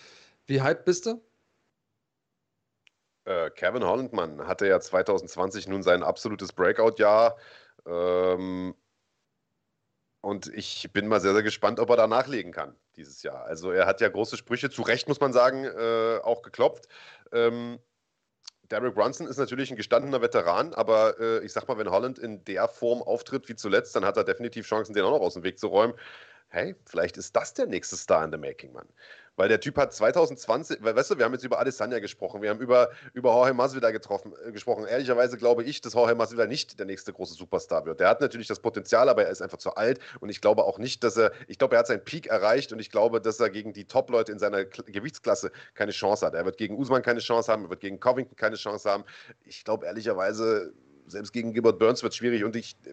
Wie hyped bist du? Äh, Kevin Holland, Mann, hatte ja 2020 nun sein absolutes Breakout-Jahr. Ähm, und ich bin mal sehr, sehr gespannt, ob er da nachlegen kann dieses Jahr. Also er hat ja große Sprüche, zu Recht muss man sagen, äh, auch geklopft. Ähm, Derek Brunson ist natürlich ein gestandener Veteran, aber äh, ich sag mal, wenn Holland in der Form auftritt wie zuletzt, dann hat er definitiv Chancen, den auch noch aus dem Weg zu räumen. Hey, vielleicht ist das der nächste Star in the Making, Mann. Weil der Typ hat 2020, weißt du, wir haben jetzt über Adesanya gesprochen, wir haben über, über Jorge Masvidal getroffen, äh, gesprochen. Ehrlicherweise glaube ich, dass Jorge Masvidal nicht der nächste große Superstar wird. Der hat natürlich das Potenzial, aber er ist einfach zu alt und ich glaube auch nicht, dass er, ich glaube, er hat seinen Peak erreicht und ich glaube, dass er gegen die Top-Leute in seiner K Gewichtsklasse keine Chance hat. Er wird gegen Usman keine Chance haben, er wird gegen Covington keine Chance haben. Ich glaube ehrlicherweise, selbst gegen Gilbert Burns wird es schwierig. Und ich, äh,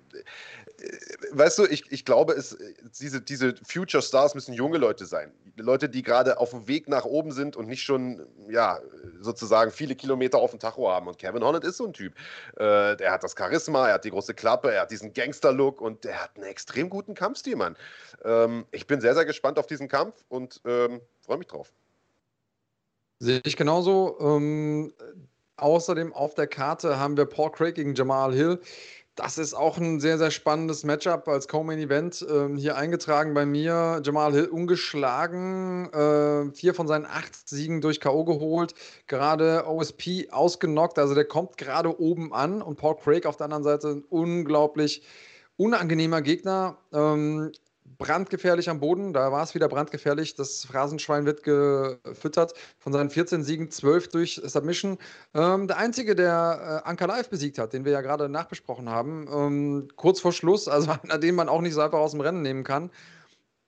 weißt du, ich, ich glaube, es, diese, diese Future Stars müssen junge Leute sein. Leute, die gerade auf dem Weg nach oben sind und nicht schon, ja, sozusagen viele Kilometer auf dem Tacho haben. Und Kevin Holland ist so ein Typ. Äh, der hat das Charisma, er hat die große Klappe, er hat diesen Gangster-Look und er hat einen extrem guten Kampfstil, Mann. Ähm, ich bin sehr, sehr gespannt auf diesen Kampf und ähm, freue mich drauf. Sehe ich genauso. Ähm, Außerdem auf der Karte haben wir Paul Craig gegen Jamal Hill. Das ist auch ein sehr, sehr spannendes Matchup als Co-Main-Event ähm, hier eingetragen bei mir. Jamal Hill ungeschlagen, äh, vier von seinen acht Siegen durch K.O. geholt, gerade OSP ausgenockt, also der kommt gerade oben an und Paul Craig auf der anderen Seite ein unglaublich unangenehmer Gegner. Ähm, brandgefährlich am Boden. Da war es wieder brandgefährlich. Das Phrasenschwein wird gefüttert. Von seinen 14 Siegen 12 durch Submission. Ähm, der einzige, der äh, Anker Live besiegt hat, den wir ja gerade nachbesprochen haben, ähm, kurz vor Schluss, also einer, den man auch nicht so einfach aus dem Rennen nehmen kann.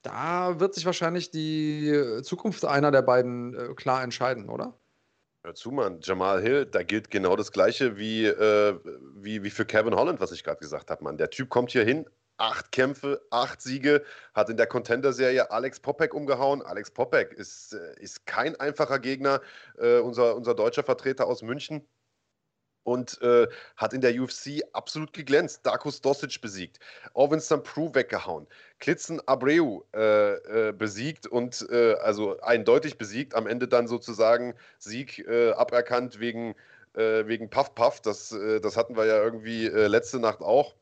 Da wird sich wahrscheinlich die Zukunft einer der beiden äh, klar entscheiden, oder? Hör zu, Mann. Jamal Hill, da gilt genau das Gleiche wie, äh, wie, wie für Kevin Holland, was ich gerade gesagt habe, Mann. Der Typ kommt hier hin, acht Kämpfe, acht Siege, hat in der Contender-Serie Alex Popek umgehauen. Alex Popek ist, äh, ist kein einfacher Gegner, äh, unser, unser deutscher Vertreter aus München. Und äh, hat in der UFC absolut geglänzt. Darkus Dosic besiegt, Orvin St. Prue weggehauen, Klitzen Abreu äh, äh, besiegt und äh, also eindeutig besiegt, am Ende dann sozusagen Sieg aberkannt wegen wegen Puff Puff. Das, das hatten wir ja irgendwie letzte Nacht auch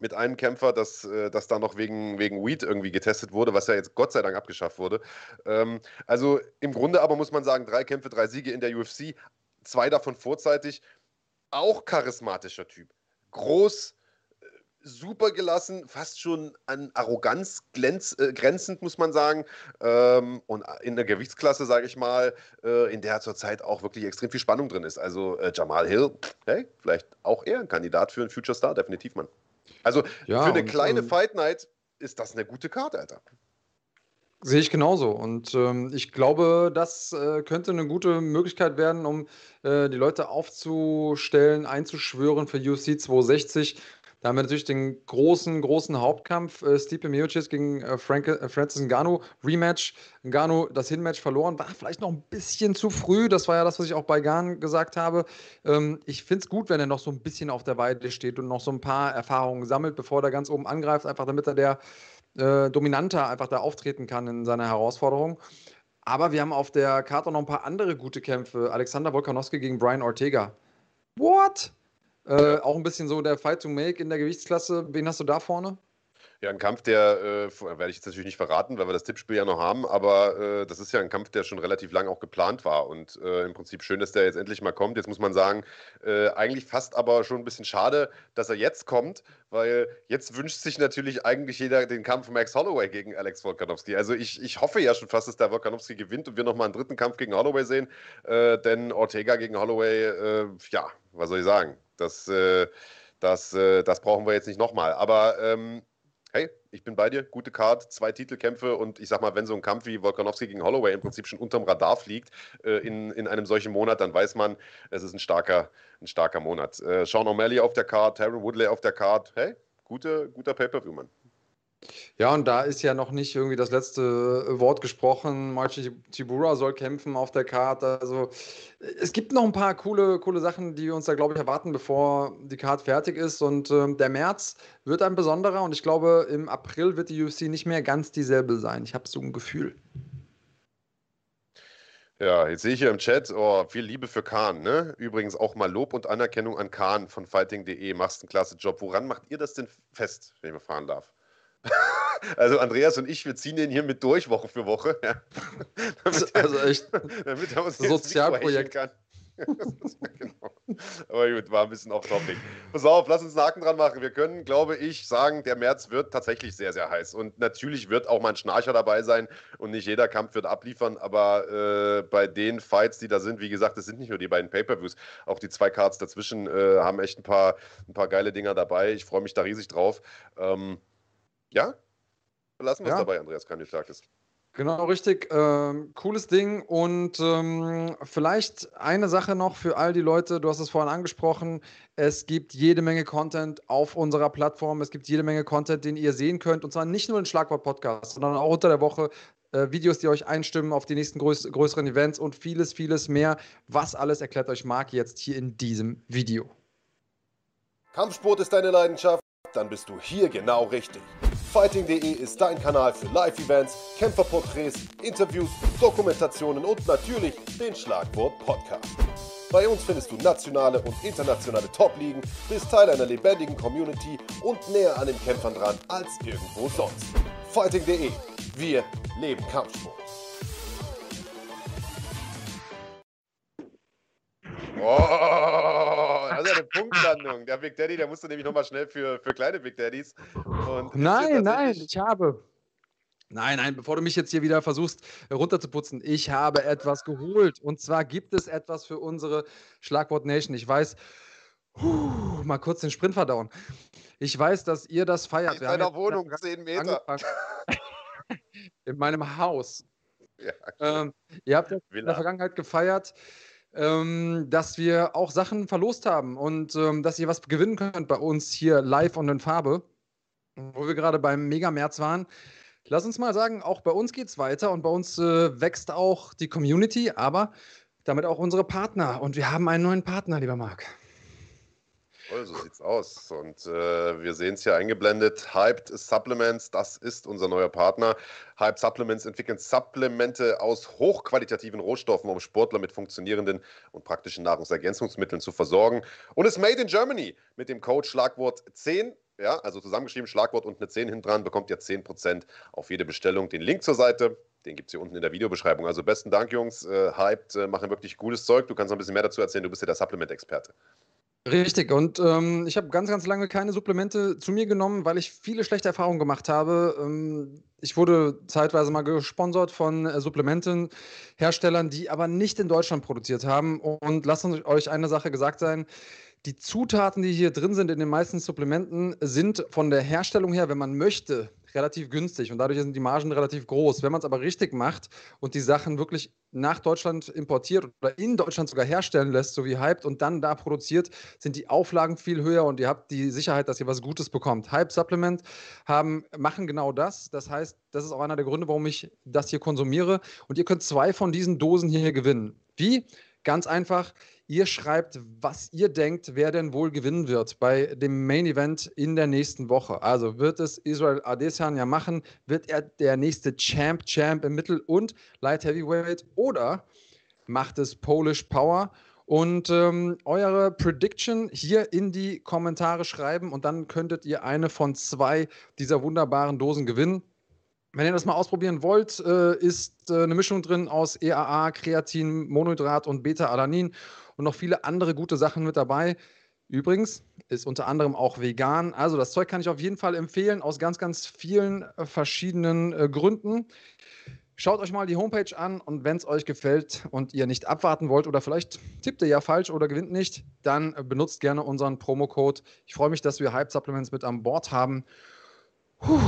mit einem Kämpfer, dass äh, das da noch wegen, wegen Weed irgendwie getestet wurde, was ja jetzt Gott sei Dank abgeschafft wurde. Ähm, also im Grunde aber muss man sagen, drei Kämpfe, drei Siege in der UFC, zwei davon vorzeitig. Auch charismatischer Typ. Groß, äh, super gelassen, fast schon an Arroganz glänz, äh, grenzend, muss man sagen. Ähm, und in der Gewichtsklasse, sage ich mal, äh, in der zurzeit auch wirklich extrem viel Spannung drin ist. Also äh, Jamal Hill, hey, vielleicht auch eher ein Kandidat für einen Future Star, definitiv, Mann. Also ja, für eine und, kleine ähm, Fight Night ist das eine gute Karte, Alter. Sehe ich genauso. Und ähm, ich glaube, das äh, könnte eine gute Möglichkeit werden, um äh, die Leute aufzustellen, einzuschwören für UFC 260. Da haben wir natürlich den großen, großen Hauptkampf. Äh, Stipe Miocic gegen äh, Frank, äh, Francis Ngannou. Rematch. Ngannou das Hinmatch verloren. War vielleicht noch ein bisschen zu früh. Das war ja das, was ich auch bei Gan gesagt habe. Ähm, ich finde es gut, wenn er noch so ein bisschen auf der Weide steht und noch so ein paar Erfahrungen sammelt, bevor er ganz oben angreift. Einfach damit er der äh, dominanter einfach da auftreten kann in seiner Herausforderung. Aber wir haben auf der Karte noch ein paar andere gute Kämpfe. Alexander Volkanowski gegen Brian Ortega. What? Äh, auch ein bisschen so der Fight to Make in der Gewichtsklasse. Wen hast du da vorne? Ja, ein Kampf, der äh, werde ich jetzt natürlich nicht verraten, weil wir das Tippspiel ja noch haben, aber äh, das ist ja ein Kampf, der schon relativ lang auch geplant war und äh, im Prinzip schön, dass der jetzt endlich mal kommt. Jetzt muss man sagen, äh, eigentlich fast aber schon ein bisschen schade, dass er jetzt kommt, weil jetzt wünscht sich natürlich eigentlich jeder den Kampf Max Holloway gegen Alex Volkanovski. Also ich, ich hoffe ja schon fast, dass der Volkanovski gewinnt und wir nochmal einen dritten Kampf gegen Holloway sehen, äh, denn Ortega gegen Holloway, äh, ja, was soll ich sagen? Das, das, das brauchen wir jetzt nicht nochmal. Aber ähm, hey, ich bin bei dir, gute Card, zwei Titelkämpfe und ich sag mal, wenn so ein Kampf wie Volkanovski gegen Holloway im Prinzip schon unterm Radar fliegt äh, in, in einem solchen Monat, dann weiß man, es ist ein starker, ein starker Monat. Äh, Sean O'Malley auf der Card, Tyron Woodley auf der Card, hey, gute, guter Pay-Per-View, Mann. Ja, und da ist ja noch nicht irgendwie das letzte äh, Wort gesprochen. Marci Tibura soll kämpfen auf der Karte. Also es gibt noch ein paar coole, coole Sachen, die uns da, glaube ich, erwarten, bevor die Karte fertig ist. Und ähm, der März wird ein besonderer und ich glaube, im April wird die UFC nicht mehr ganz dieselbe sein. Ich habe so ein Gefühl. Ja, jetzt sehe ich hier im Chat, oh, viel Liebe für Kahn, ne? Übrigens auch mal Lob und Anerkennung an Kahn von fighting.de. Machst einen klasse Job. Woran macht ihr das denn fest, wenn ich mal fahren darf? Also Andreas und ich, wir ziehen den hier mit durch Woche für Woche. Ja. damit also echt damit er uns Sozialprojekt kann. genau. Aber gut, war ein bisschen off-topic. Pass auf, lass uns einen Haken dran machen. Wir können, glaube ich, sagen, der März wird tatsächlich sehr, sehr heiß. Und natürlich wird auch mal ein Schnarcher dabei sein und nicht jeder Kampf wird abliefern. Aber äh, bei den Fights, die da sind, wie gesagt, es sind nicht nur die beiden Pay-Per-Views, auch die zwei Cards dazwischen äh, haben echt ein paar, ein paar geile Dinger dabei. Ich freue mich da riesig drauf. Ähm, ja, Lassen wir es ja. dabei, Andreas Kandidatis. Genau, richtig. Ähm, cooles Ding. Und ähm, vielleicht eine Sache noch für all die Leute, du hast es vorhin angesprochen, es gibt jede Menge Content auf unserer Plattform, es gibt jede Menge Content, den ihr sehen könnt, und zwar nicht nur den Schlagwort-Podcast, sondern auch unter der Woche äh, Videos, die euch einstimmen auf die nächsten größ größeren Events und vieles, vieles mehr. Was alles erklärt euch Marc jetzt hier in diesem Video. Kampfsport ist deine Leidenschaft? Dann bist du hier genau richtig. Fighting.de ist dein Kanal für Live-Events, Kämpferporträts, Interviews, Dokumentationen und natürlich den Schlagwort Podcast. Bei uns findest du nationale und internationale Top-Ligen, bist Teil einer lebendigen Community und näher an den Kämpfern dran als irgendwo sonst. Fighting.de. Wir leben Kampfsport. Oh, das ist eine Punktlandung. Der Big Daddy, der musste nämlich nochmal schnell für, für kleine Big Daddies. Und nein, nein, ich habe. Nein, nein, bevor du mich jetzt hier wieder versuchst runterzuputzen, ich habe etwas geholt. Und zwar gibt es etwas für unsere Schlagwort Nation. Ich weiß, huh, mal kurz den Sprint verdauen. Ich weiß, dass ihr das feiert. In deiner Wohnung, 10 Meter. In meinem Haus. Ja, ähm, ihr habt das in der Vergangenheit gefeiert ähm, dass wir auch Sachen verlost haben und ähm, dass ihr was gewinnen könnt bei uns hier live und in Farbe, wo wir gerade beim Mega März waren. Lass uns mal sagen, auch bei uns geht es weiter und bei uns äh, wächst auch die Community, aber damit auch unsere Partner. Und wir haben einen neuen Partner, lieber Marc. Jawohl, so sieht's aus. Und äh, wir sehen es hier eingeblendet. Hyped Supplements, das ist unser neuer Partner. Hyped Supplements entwickeln Supplemente aus hochqualitativen Rohstoffen, um Sportler mit funktionierenden und praktischen Nahrungsergänzungsmitteln zu versorgen. Und ist made in Germany mit dem Code Schlagwort 10 ja, also zusammengeschrieben, Schlagwort und eine 10 hinten dran, bekommt ihr 10% auf jede Bestellung. Den Link zur Seite, den gibt es hier unten in der Videobeschreibung. Also besten Dank, Jungs. Äh, hyped, äh, machen wirklich cooles Zeug. Du kannst noch ein bisschen mehr dazu erzählen. Du bist ja der Supplement-Experte. Richtig, und ähm, ich habe ganz, ganz lange keine Supplemente zu mir genommen, weil ich viele schlechte Erfahrungen gemacht habe. Ähm, ich wurde zeitweise mal gesponsert von äh, Supplementenherstellern, die aber nicht in Deutschland produziert haben. Und lasst euch eine Sache gesagt sein. Die Zutaten, die hier drin sind in den meisten Supplementen, sind von der Herstellung her, wenn man möchte, relativ günstig und dadurch sind die Margen relativ groß. Wenn man es aber richtig macht und die Sachen wirklich nach Deutschland importiert oder in Deutschland sogar herstellen lässt, so wie Hyped und dann da produziert, sind die Auflagen viel höher und ihr habt die Sicherheit, dass ihr was Gutes bekommt. Hype Supplement haben, machen genau das. Das heißt, das ist auch einer der Gründe, warum ich das hier konsumiere. Und ihr könnt zwei von diesen Dosen hier gewinnen. Wie? Ganz einfach. Ihr schreibt, was ihr denkt, wer denn wohl gewinnen wird bei dem Main Event in der nächsten Woche. Also wird es Israel Adesanya machen? Wird er der nächste Champ, Champ im Mittel- und Light Heavyweight? Oder macht es Polish Power? Und ähm, eure Prediction hier in die Kommentare schreiben und dann könntet ihr eine von zwei dieser wunderbaren Dosen gewinnen. Wenn ihr das mal ausprobieren wollt, äh, ist äh, eine Mischung drin aus EAA, Kreatin, Monohydrat und Beta-Alanin und noch viele andere gute Sachen mit dabei. Übrigens ist unter anderem auch vegan. Also das Zeug kann ich auf jeden Fall empfehlen aus ganz, ganz vielen äh, verschiedenen äh, Gründen. Schaut euch mal die Homepage an und wenn es euch gefällt und ihr nicht abwarten wollt oder vielleicht tippt ihr ja falsch oder gewinnt nicht, dann äh, benutzt gerne unseren Promocode. Ich freue mich, dass wir Hype Supplements mit an Bord haben. Puh,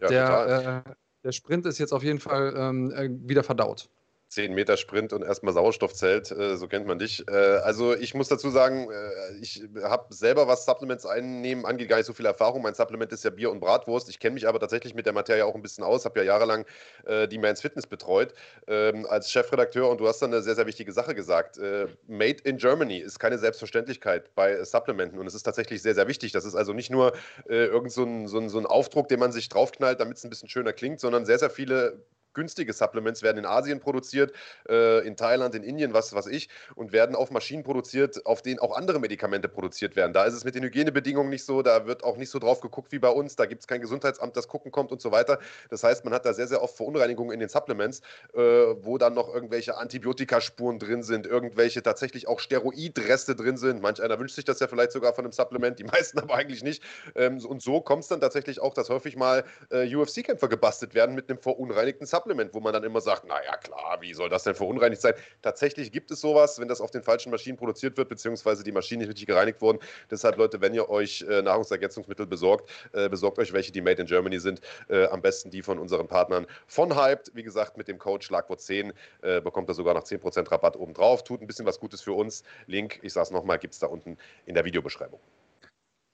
ja, der, äh, der Sprint ist jetzt auf jeden Fall ähm, äh, wieder verdaut. 10 Meter Sprint und erstmal Sauerstoffzelt, äh, so kennt man dich. Äh, also ich muss dazu sagen, äh, ich habe selber, was Supplements einnehmen angeht, gar nicht so viel Erfahrung. Mein Supplement ist ja Bier und Bratwurst. Ich kenne mich aber tatsächlich mit der Materie auch ein bisschen aus, habe ja jahrelang äh, die Mans Fitness betreut ähm, als Chefredakteur und du hast dann eine sehr, sehr wichtige Sache gesagt. Äh, Made in Germany ist keine Selbstverständlichkeit bei Supplementen und es ist tatsächlich sehr, sehr wichtig. Das ist also nicht nur äh, irgend so ein, so, ein, so ein Aufdruck, den man sich draufknallt, damit es ein bisschen schöner klingt, sondern sehr, sehr viele günstige Supplements werden in Asien produziert, äh, in Thailand, in Indien, was weiß ich, und werden auf Maschinen produziert, auf denen auch andere Medikamente produziert werden. Da ist es mit den Hygienebedingungen nicht so, da wird auch nicht so drauf geguckt wie bei uns, da gibt es kein Gesundheitsamt, das gucken kommt und so weiter. Das heißt, man hat da sehr, sehr oft Verunreinigungen in den Supplements, äh, wo dann noch irgendwelche Antibiotikaspuren drin sind, irgendwelche tatsächlich auch Steroidreste drin sind. Manch einer wünscht sich das ja vielleicht sogar von einem Supplement, die meisten aber eigentlich nicht. Ähm, und so kommt es dann tatsächlich auch, dass häufig mal äh, UFC-Kämpfer gebastelt werden mit einem verunreinigten Supplement. Supplement, wo man dann immer sagt, naja klar, wie soll das denn verunreinigt sein? Tatsächlich gibt es sowas, wenn das auf den falschen Maschinen produziert wird, beziehungsweise die Maschinen nicht richtig gereinigt wurden. Deshalb, Leute, wenn ihr euch äh, Nahrungsergänzungsmittel besorgt, äh, besorgt euch welche, die made in Germany sind. Äh, am besten die von unseren Partnern von Hyped. Wie gesagt, mit dem Code Schlagwort 10 äh, bekommt ihr sogar noch 10% Rabatt obendrauf. Tut ein bisschen was Gutes für uns. Link, ich sage es nochmal, gibt es da unten in der Videobeschreibung.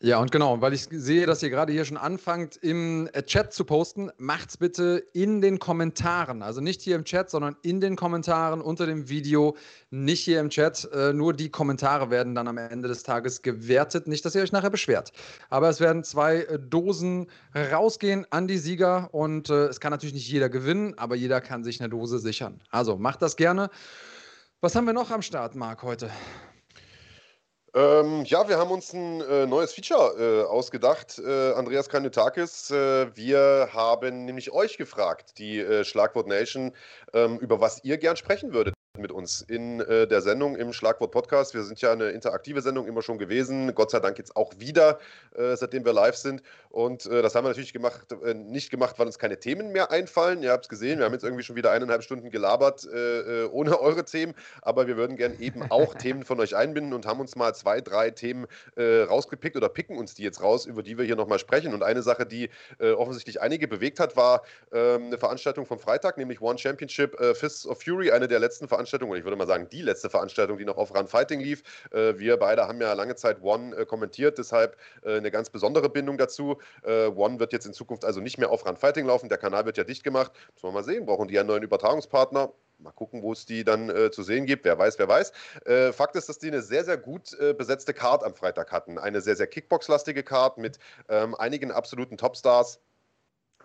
Ja, und genau, weil ich sehe, dass ihr gerade hier schon anfangt, im äh, Chat zu posten, macht's bitte in den Kommentaren. Also nicht hier im Chat, sondern in den Kommentaren unter dem Video, nicht hier im Chat. Äh, nur die Kommentare werden dann am Ende des Tages gewertet. Nicht, dass ihr euch nachher beschwert. Aber es werden zwei äh, Dosen rausgehen an die Sieger und äh, es kann natürlich nicht jeder gewinnen, aber jeder kann sich eine Dose sichern. Also macht das gerne. Was haben wir noch am Start, Marc, heute? Ähm, ja, wir haben uns ein äh, neues Feature äh, ausgedacht, äh, Andreas Kanutakis. Äh, wir haben nämlich euch gefragt, die äh, Schlagwort Nation, ähm, über was ihr gern sprechen würdet mit uns in äh, der Sendung im Schlagwort Podcast. Wir sind ja eine interaktive Sendung immer schon gewesen. Gott sei Dank jetzt auch wieder, äh, seitdem wir live sind. Und äh, das haben wir natürlich gemacht, äh, nicht gemacht, weil uns keine Themen mehr einfallen. Ihr habt es gesehen, wir haben jetzt irgendwie schon wieder eineinhalb Stunden gelabert äh, äh, ohne eure Themen. Aber wir würden gern eben auch Themen von euch einbinden und haben uns mal zwei, drei Themen rausgepickt oder picken uns die jetzt raus, über die wir hier nochmal sprechen. Und eine Sache, die offensichtlich einige bewegt hat, war ähm, eine Veranstaltung vom Freitag, nämlich One Championship Fists of Fury, eine der letzten Veranstaltungen Veranstaltung, und ich würde mal sagen, die letzte Veranstaltung, die noch auf Run Fighting lief. Äh, wir beide haben ja lange Zeit One äh, kommentiert, deshalb äh, eine ganz besondere Bindung dazu. One wird jetzt in Zukunft also nicht mehr auf Run Fighting laufen. Der Kanal wird ja dicht gemacht. Müssen wir mal sehen, brauchen die einen neuen Übertragungspartner? Mal gucken, wo es die dann äh, zu sehen gibt. Wer weiß, wer weiß. Äh, Fakt ist, dass die eine sehr, sehr gut äh, besetzte Card am Freitag hatten. Eine sehr, sehr Kickbox-lastige Card mit ähm, einigen absoluten Topstars.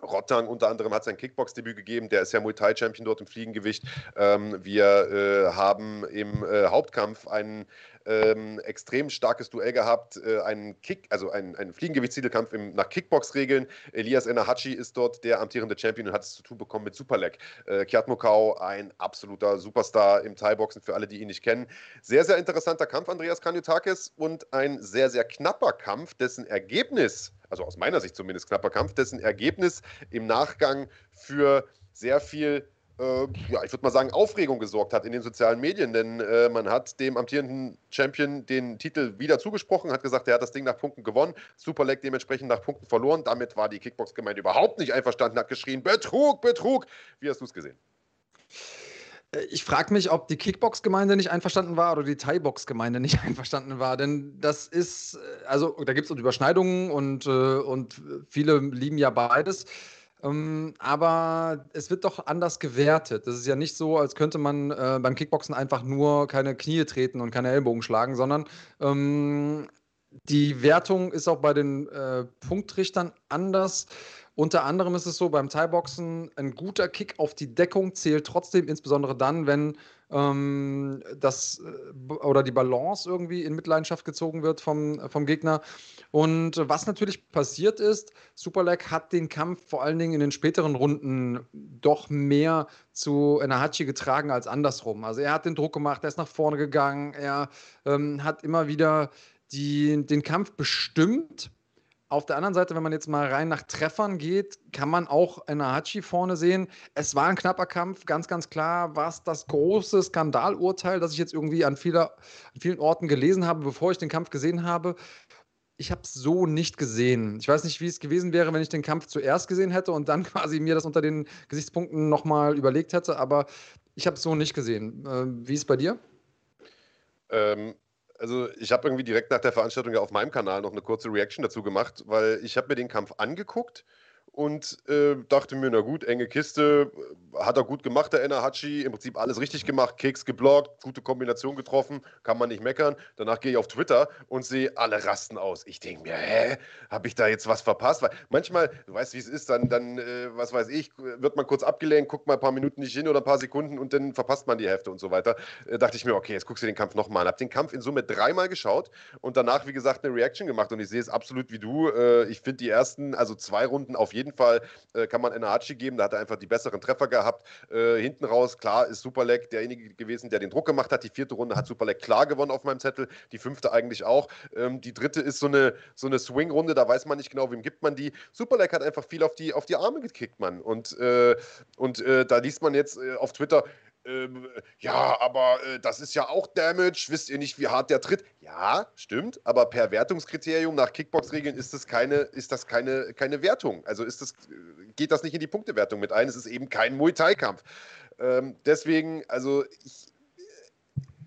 Rottang unter anderem hat sein Kickbox-Debüt gegeben. Der ist ja Muay Thai-Champion dort im Fliegengewicht. Ähm, wir äh, haben im äh, Hauptkampf einen ähm, extrem starkes Duell gehabt, äh, einen Kick, also einen, einen Fliegengewichtstitelkampf nach Kickbox-Regeln. Elias Enahachi ist dort der amtierende Champion und hat es zu tun bekommen mit Superleg. Äh, Kiat Mokau, ein absoluter Superstar im Thai-Boxen für alle, die ihn nicht kennen. Sehr, sehr interessanter Kampf, Andreas Kanyotakis, und ein sehr, sehr knapper Kampf, dessen Ergebnis, also aus meiner Sicht zumindest knapper Kampf, dessen Ergebnis im Nachgang für sehr viel äh, ja, ich würde mal sagen, Aufregung gesorgt hat in den sozialen Medien, denn äh, man hat dem amtierenden Champion den Titel wieder zugesprochen, hat gesagt, er hat das Ding nach Punkten gewonnen, Super Leg dementsprechend nach Punkten verloren. Damit war die Kickbox-Gemeinde überhaupt nicht einverstanden, hat geschrien, Betrug, Betrug. Wie hast du es gesehen? Äh, ich frage mich, ob die Kickbox-Gemeinde nicht einverstanden war oder die Thai-Box-Gemeinde nicht einverstanden war. Denn das ist, äh, also da gibt es Überschneidungen und, äh, und viele lieben ja beides. Ähm, aber es wird doch anders gewertet. Das ist ja nicht so, als könnte man äh, beim Kickboxen einfach nur keine Knie treten und keine Ellbogen schlagen, sondern ähm, die Wertung ist auch bei den äh, Punktrichtern anders. Unter anderem ist es so, beim Thai-Boxen, ein guter Kick auf die Deckung zählt trotzdem, insbesondere dann, wenn ähm, das äh, oder die Balance irgendwie in Mitleidenschaft gezogen wird vom, vom Gegner. Und was natürlich passiert ist, Superlag hat den Kampf vor allen Dingen in den späteren Runden doch mehr zu Enahachi getragen als andersrum. Also er hat den Druck gemacht, er ist nach vorne gegangen, er ähm, hat immer wieder die, den Kampf bestimmt auf der anderen Seite, wenn man jetzt mal rein nach Treffern geht, kann man auch Enahachi vorne sehen. Es war ein knapper Kampf, ganz, ganz klar war es das große Skandalurteil, das ich jetzt irgendwie an, vieler, an vielen Orten gelesen habe, bevor ich den Kampf gesehen habe. Ich habe es so nicht gesehen. Ich weiß nicht, wie es gewesen wäre, wenn ich den Kampf zuerst gesehen hätte und dann quasi mir das unter den Gesichtspunkten nochmal überlegt hätte, aber ich habe es so nicht gesehen. Äh, wie ist es bei dir? Ähm, also ich habe irgendwie direkt nach der Veranstaltung ja auf meinem Kanal noch eine kurze Reaction dazu gemacht, weil ich habe mir den Kampf angeguckt und äh, dachte mir, na gut, enge Kiste, hat er gut gemacht, der Enahachi, im Prinzip alles richtig gemacht, Kicks geblockt, gute Kombination getroffen, kann man nicht meckern. Danach gehe ich auf Twitter und sehe alle rasten aus. Ich denke mir, hä, habe ich da jetzt was verpasst? Weil manchmal, du weißt, wie es ist, dann, dann äh, was weiß ich, wird man kurz abgelenkt, guckt mal ein paar Minuten nicht hin oder ein paar Sekunden und dann verpasst man die Hälfte und so weiter. Äh, dachte ich mir, okay, jetzt guckst du den Kampf nochmal an. Habe den Kampf in Summe dreimal geschaut und danach, wie gesagt, eine Reaction gemacht und ich sehe es absolut wie du. Äh, ich finde die ersten, also zwei Runden auf jeden jeden Fall äh, kann man Enahachi geben. Da hat er einfach die besseren Treffer gehabt. Äh, hinten raus, klar, ist Superleg derjenige gewesen, der den Druck gemacht hat. Die vierte Runde hat Superleg klar gewonnen auf meinem Zettel. Die fünfte eigentlich auch. Ähm, die dritte ist so eine, so eine Swing-Runde. Da weiß man nicht genau, wem gibt man die. Superleg hat einfach viel auf die, auf die Arme gekickt, man. Und, äh, und äh, da liest man jetzt äh, auf Twitter, ähm, ja, aber äh, das ist ja auch Damage. Wisst ihr nicht, wie hart der tritt? Ja, stimmt. Aber per Wertungskriterium nach Kickbox-Regeln ist das keine, ist das keine, keine Wertung. Also ist das, geht das nicht in die Punktewertung mit ein. Es ist eben kein Muay Thai-Kampf. Ähm, deswegen, also ich,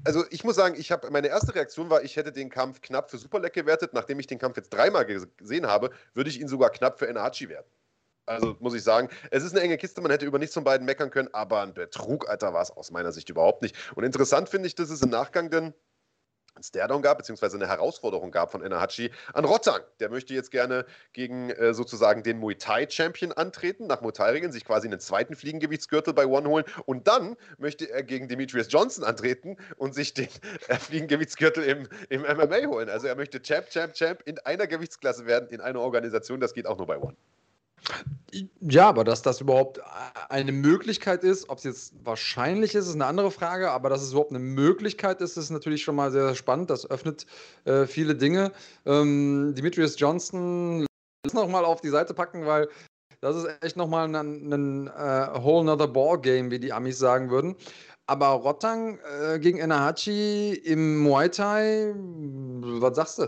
also ich muss sagen, ich habe meine erste Reaktion war, ich hätte den Kampf knapp für Superleck gewertet. Nachdem ich den Kampf jetzt dreimal gesehen habe, würde ich ihn sogar knapp für Enahachi werten. Also muss ich sagen, es ist eine enge Kiste, man hätte über nichts von beiden meckern können, aber ein Betrug, Alter, war es aus meiner Sicht überhaupt nicht. Und interessant finde ich, dass es im Nachgang dann ein Stairdown gab, beziehungsweise eine Herausforderung gab von Enahachi an Rotang. Der möchte jetzt gerne gegen äh, sozusagen den Muay Thai Champion antreten, nach Muay Thai-Regeln, sich quasi einen zweiten Fliegengewichtsgürtel bei One holen und dann möchte er gegen Demetrius Johnson antreten und sich den äh, Fliegengewichtsgürtel im, im MMA holen. Also er möchte Champ, Champ, Champ in einer Gewichtsklasse werden, in einer Organisation. Das geht auch nur bei One. Ja, aber dass das überhaupt eine Möglichkeit ist, ob es jetzt wahrscheinlich ist, ist eine andere Frage, aber dass es überhaupt eine Möglichkeit ist, ist natürlich schon mal sehr spannend. Das öffnet äh, viele Dinge. Ähm, Demetrius Johnson, lass noch mal auf die Seite packen, weil das ist echt nochmal ein, ein uh, whole nother ball game, wie die Amis sagen würden. Aber Rottang äh, gegen Enahachi im Muay Thai, was sagst du?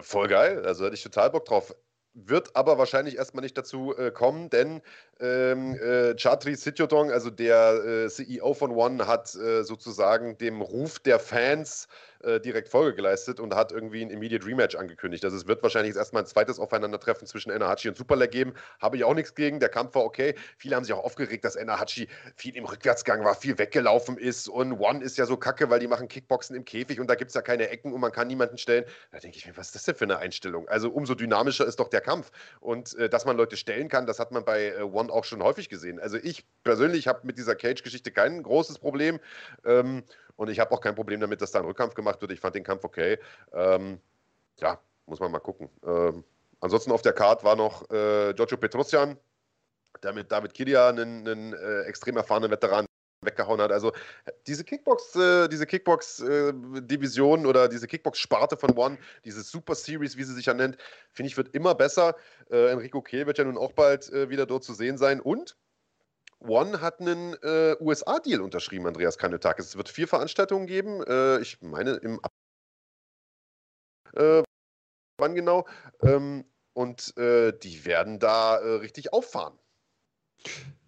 Voll geil, also hätte ich total Bock drauf wird aber wahrscheinlich erstmal nicht dazu äh, kommen, denn ähm, äh, Chatri Sityodong, also der äh, CEO von One, hat äh, sozusagen dem Ruf der Fans äh, direkt Folge geleistet und hat irgendwie ein Immediate Rematch angekündigt. Also es wird wahrscheinlich jetzt erstmal ein zweites Aufeinandertreffen zwischen Enahachi und Superleg geben. Habe ich auch nichts gegen. Der Kampf war okay. Viele haben sich auch aufgeregt, dass Enahachi viel im Rückwärtsgang war, viel weggelaufen ist und One ist ja so kacke, weil die machen Kickboxen im Käfig und da gibt es ja keine Ecken und man kann niemanden stellen. Da denke ich mir, was ist das denn für eine Einstellung? Also umso dynamischer ist doch der Kampf. Und äh, dass man Leute stellen kann, das hat man bei äh, One auch schon häufig gesehen. Also ich persönlich habe mit dieser Cage-Geschichte kein großes Problem. Ähm, und ich habe auch kein Problem damit, dass da ein Rückkampf gemacht wird. Ich fand den Kampf okay. Ähm, ja, muss man mal gucken. Ähm, ansonsten auf der Card war noch äh, Giorgio Petrosian, der mit David Kidia einen, einen äh, extrem erfahrenen Veteran weggehauen hat. Also diese Kickbox, äh, diese Kickbox-Division äh, oder diese Kickbox-Sparte von One, diese Super Series, wie sie sich ja nennt, finde ich, wird immer besser. Äh, Enrico Kehl wird ja nun auch bald äh, wieder dort zu sehen sein. Und One hat einen äh, USA-Deal unterschrieben, Andreas Kanetakis. Es wird vier Veranstaltungen geben. Äh, ich meine, im äh, wann genau? Ähm, und äh, die werden da äh, richtig auffahren.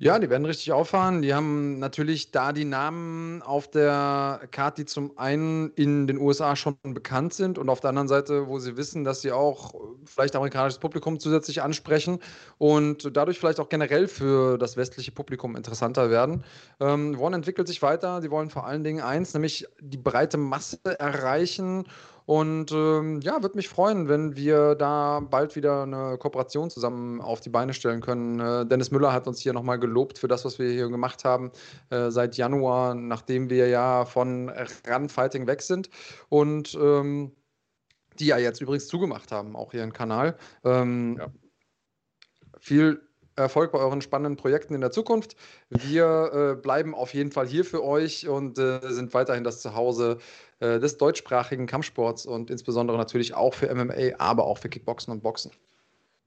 Ja, die werden richtig auffahren. Die haben natürlich da die Namen auf der Karte, die zum einen in den USA schon bekannt sind und auf der anderen Seite, wo sie wissen, dass sie auch vielleicht amerikanisches Publikum zusätzlich ansprechen und dadurch vielleicht auch generell für das westliche Publikum interessanter werden. Ähm, One entwickelt sich weiter. Sie wollen vor allen Dingen eins, nämlich die breite Masse erreichen und ähm, ja, würde mich freuen, wenn wir da bald wieder eine Kooperation zusammen auf die Beine stellen können. Äh, Dennis Müller hat uns hier nochmal gelobt für das, was wir hier gemacht haben äh, seit Januar, nachdem wir ja von Run-Fighting weg sind. Und ähm, die ja jetzt übrigens zugemacht haben, auch ihren Kanal. Ähm, ja. Viel Erfolg bei euren spannenden Projekten in der Zukunft. Wir äh, bleiben auf jeden Fall hier für euch und äh, sind weiterhin das Zuhause äh, des deutschsprachigen Kampfsports und insbesondere natürlich auch für MMA, aber auch für Kickboxen und Boxen.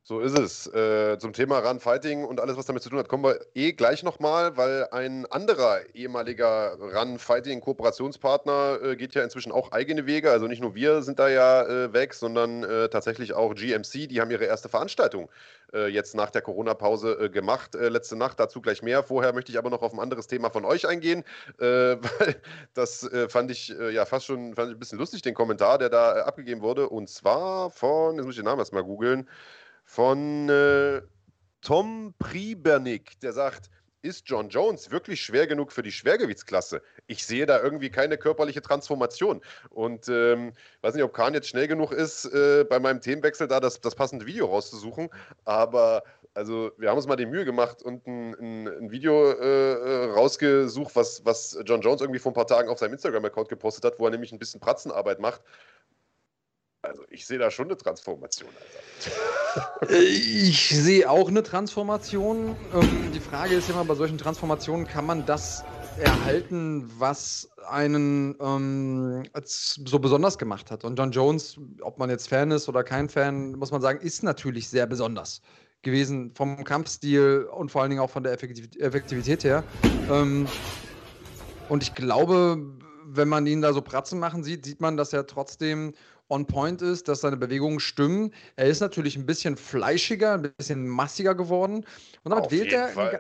So ist es. Äh, zum Thema Run Fighting und alles, was damit zu tun hat, kommen wir eh gleich nochmal, weil ein anderer ehemaliger Run Fighting Kooperationspartner äh, geht ja inzwischen auch eigene Wege. Also nicht nur wir sind da ja äh, weg, sondern äh, tatsächlich auch GMC. Die haben ihre erste Veranstaltung äh, jetzt nach der Corona-Pause äh, gemacht, letzte Nacht. Dazu gleich mehr. Vorher möchte ich aber noch auf ein anderes Thema von euch eingehen, weil das fand ich ja fast schon fand ich ein bisschen lustig, den Kommentar, der da abgegeben wurde. Und zwar von, jetzt muss ich den Namen erstmal googeln von äh, Tom Pribernick, der sagt, ist John Jones wirklich schwer genug für die Schwergewichtsklasse? Ich sehe da irgendwie keine körperliche Transformation. Und ähm, weiß nicht, ob Kahn jetzt schnell genug ist, äh, bei meinem Themenwechsel da das, das passende Video rauszusuchen. Aber also wir haben uns mal die Mühe gemacht und ein, ein, ein Video äh, äh, rausgesucht, was, was John Jones irgendwie vor ein paar Tagen auf seinem Instagram-Account gepostet hat, wo er nämlich ein bisschen Pratzenarbeit macht. Also ich sehe da schon eine Transformation. Alter. Ich sehe auch eine Transformation. Ähm, die Frage ist immer, bei solchen Transformationen kann man das erhalten, was einen ähm, so besonders gemacht hat. Und John Jones, ob man jetzt Fan ist oder kein Fan, muss man sagen, ist natürlich sehr besonders gewesen vom Kampfstil und vor allen Dingen auch von der Effektivität her. Ähm, und ich glaube, wenn man ihn da so Pratzen machen sieht, sieht man, dass er trotzdem on point ist, dass seine Bewegungen stimmen. Er ist natürlich ein bisschen fleischiger, ein bisschen massiger geworden. Und damit Auf wählt er einen,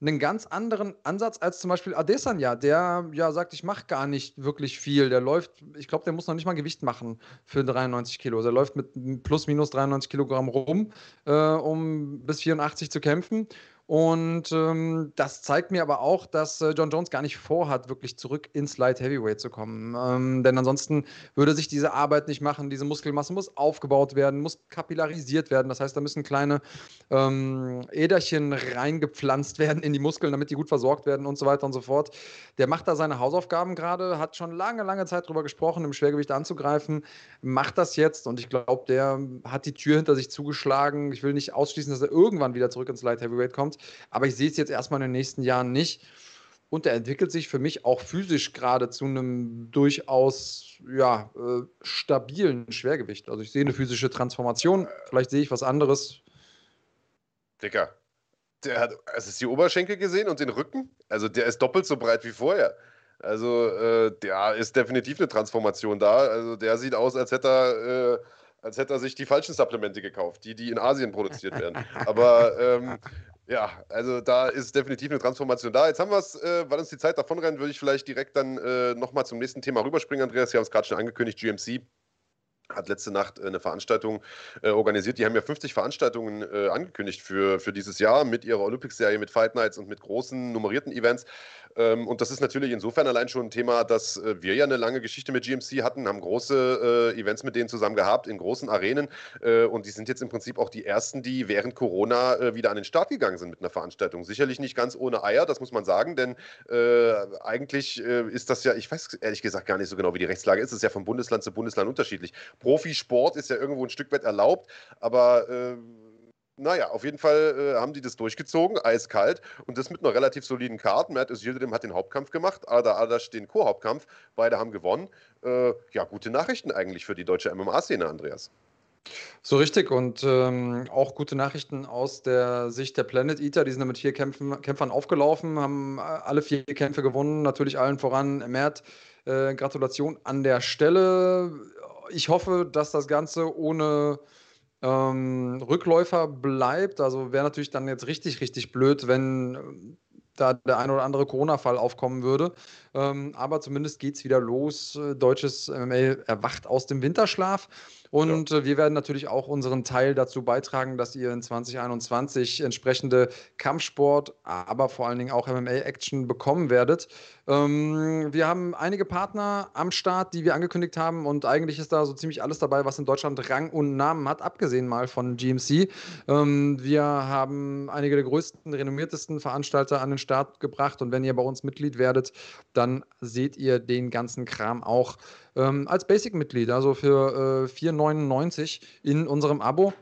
einen ganz anderen Ansatz als zum Beispiel Adesanya, der ja sagt, ich mache gar nicht wirklich viel. Der läuft, ich glaube, der muss noch nicht mal Gewicht machen für 93 Kilo. Also er läuft mit plus minus 93 Kilogramm rum, äh, um bis 84 zu kämpfen. Und ähm, das zeigt mir aber auch, dass äh, John Jones gar nicht vorhat, wirklich zurück ins Light Heavyweight zu kommen. Ähm, denn ansonsten würde sich diese Arbeit nicht machen. Diese Muskelmasse muss aufgebaut werden, muss kapillarisiert werden. Das heißt, da müssen kleine ähm, Äderchen reingepflanzt werden in die Muskeln, damit die gut versorgt werden und so weiter und so fort. Der macht da seine Hausaufgaben gerade, hat schon lange, lange Zeit darüber gesprochen, im Schwergewicht anzugreifen, macht das jetzt und ich glaube, der hat die Tür hinter sich zugeschlagen. Ich will nicht ausschließen, dass er irgendwann wieder zurück ins Light Heavyweight kommt. Aber ich sehe es jetzt erstmal in den nächsten Jahren nicht. Und er entwickelt sich für mich auch physisch gerade zu einem durchaus ja, äh, stabilen Schwergewicht. Also ich sehe eine physische Transformation. Vielleicht sehe ich was anderes. Dicker, der hat, hast du die Oberschenkel gesehen und den Rücken? Also der ist doppelt so breit wie vorher. Also äh, der ist definitiv eine Transformation da. Also der sieht aus, als hätte er äh, als hätte er sich die falschen Supplemente gekauft, die, die in Asien produziert werden. Aber ähm, ja, also da ist definitiv eine Transformation da. Jetzt haben wir es, äh, weil uns die Zeit davon rennt, würde ich vielleicht direkt dann äh, nochmal zum nächsten Thema rüberspringen, Andreas. Sie haben es gerade schon angekündigt, GMC hat letzte Nacht äh, eine Veranstaltung äh, organisiert. Die haben ja 50 Veranstaltungen äh, angekündigt für, für dieses Jahr mit ihrer Olympics-Serie, mit Fight Nights und mit großen nummerierten Events. Ähm, und das ist natürlich insofern allein schon ein Thema, dass äh, wir ja eine lange Geschichte mit GMC hatten, haben große äh, Events mit denen zusammen gehabt in großen Arenen. Äh, und die sind jetzt im Prinzip auch die ersten, die während Corona wieder an den Start gegangen sind mit einer Veranstaltung. Sicherlich nicht ganz ohne Eier, das muss man sagen, denn eigentlich ist das ja, ich weiß ehrlich gesagt gar nicht so genau, wie die Rechtslage ist. Es ist ja von Bundesland zu Bundesland unterschiedlich. Profisport ist ja irgendwo ein Stück weit erlaubt, aber naja, auf jeden Fall äh, haben die das durchgezogen, eiskalt und das mit einer relativ soliden Karte. Matt Özildirim hat den Hauptkampf gemacht, Ada Adasch den Co-Hauptkampf. Beide haben gewonnen. Äh, ja, gute Nachrichten eigentlich für die deutsche MMA-Szene, Andreas. So richtig und ähm, auch gute Nachrichten aus der Sicht der Planet Eater. Die sind mit vier Kämpfen, Kämpfern aufgelaufen, haben äh, alle vier Kämpfe gewonnen, natürlich allen voran Mert. Äh, Gratulation an der Stelle ich hoffe, dass das Ganze ohne ähm, Rückläufer bleibt. Also wäre natürlich dann jetzt richtig, richtig blöd, wenn äh, da der ein oder andere Corona-Fall aufkommen würde. Ähm, aber zumindest geht es wieder los. Deutsches MMA erwacht aus dem Winterschlaf. Und ja. Äh, wir werden natürlich auch unseren Teil dazu beitragen, dass ihr in 2021 entsprechende Kampfsport, aber vor allen Dingen auch MMA-Action bekommen werdet. Ähm, wir haben einige Partner am Start, die wir angekündigt haben und eigentlich ist da so ziemlich alles dabei, was in Deutschland Rang und Namen hat, abgesehen mal von GMC. Ähm, wir haben einige der größten, renommiertesten Veranstalter an den Start gebracht und wenn ihr bei uns Mitglied werdet, dann seht ihr den ganzen Kram auch ähm, als Basic-Mitglied, also für äh, 4,99 in unserem Abo.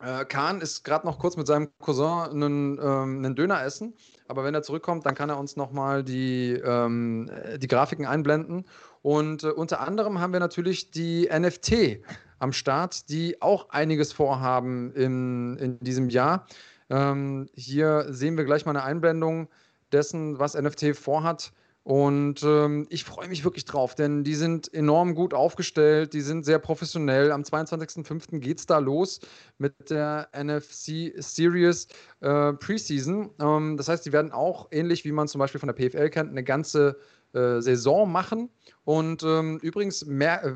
Äh, Kahn ist gerade noch kurz mit seinem Cousin einen, ähm, einen Döner essen, aber wenn er zurückkommt, dann kann er uns nochmal die, ähm, die Grafiken einblenden. Und äh, unter anderem haben wir natürlich die NFT am Start, die auch einiges vorhaben in, in diesem Jahr. Ähm, hier sehen wir gleich mal eine Einblendung dessen, was NFT vorhat. Und ähm, ich freue mich wirklich drauf, denn die sind enorm gut aufgestellt, die sind sehr professionell. Am 22.05. geht es da los mit der NFC Series äh, Preseason. Ähm, das heißt, die werden auch ähnlich wie man zum Beispiel von der PFL kennt, eine ganze äh, Saison machen. Und ähm, übrigens, mehr, äh,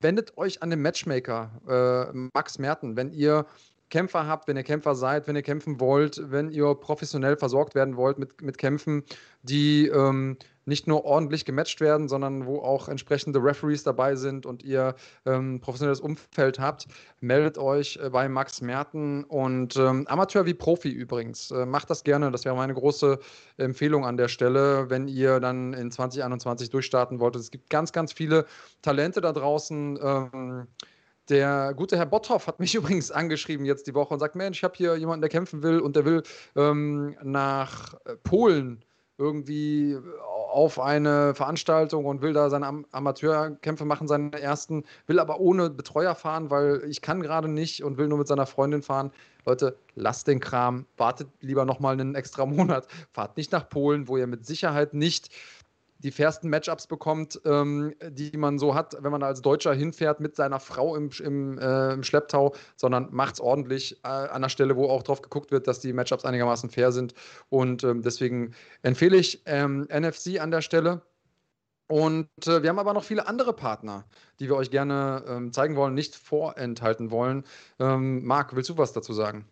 wendet euch an den Matchmaker äh, Max Merten, wenn ihr Kämpfer habt, wenn ihr Kämpfer seid, wenn ihr kämpfen wollt, wenn ihr professionell versorgt werden wollt mit, mit Kämpfen, die ähm, nicht nur ordentlich gematcht werden, sondern wo auch entsprechende Referees dabei sind und ihr ähm, professionelles Umfeld habt, meldet euch äh, bei Max Merten und ähm, Amateur wie Profi übrigens. Äh, macht das gerne, das wäre meine große Empfehlung an der Stelle, wenn ihr dann in 2021 durchstarten wollt. Es gibt ganz, ganz viele Talente da draußen. Ähm, der gute Herr Botthoff hat mich übrigens angeschrieben jetzt die Woche und sagt: Mensch, ich habe hier jemanden, der kämpfen will und der will ähm, nach äh, Polen irgendwie auf eine Veranstaltung und will da seine Am Amateurkämpfe machen, seine ersten, will aber ohne Betreuer fahren, weil ich kann gerade nicht und will nur mit seiner Freundin fahren. Leute, lasst den Kram, wartet lieber nochmal einen extra Monat, fahrt nicht nach Polen, wo ihr mit Sicherheit nicht die fairsten Matchups bekommt, ähm, die man so hat, wenn man als Deutscher hinfährt mit seiner Frau im, im, äh, im Schlepptau, sondern macht es ordentlich äh, an der Stelle, wo auch drauf geguckt wird, dass die Matchups einigermaßen fair sind. Und ähm, deswegen empfehle ich ähm, NFC an der Stelle. Und äh, wir haben aber noch viele andere Partner, die wir euch gerne ähm, zeigen wollen, nicht vorenthalten wollen. Ähm, Marc, willst du was dazu sagen?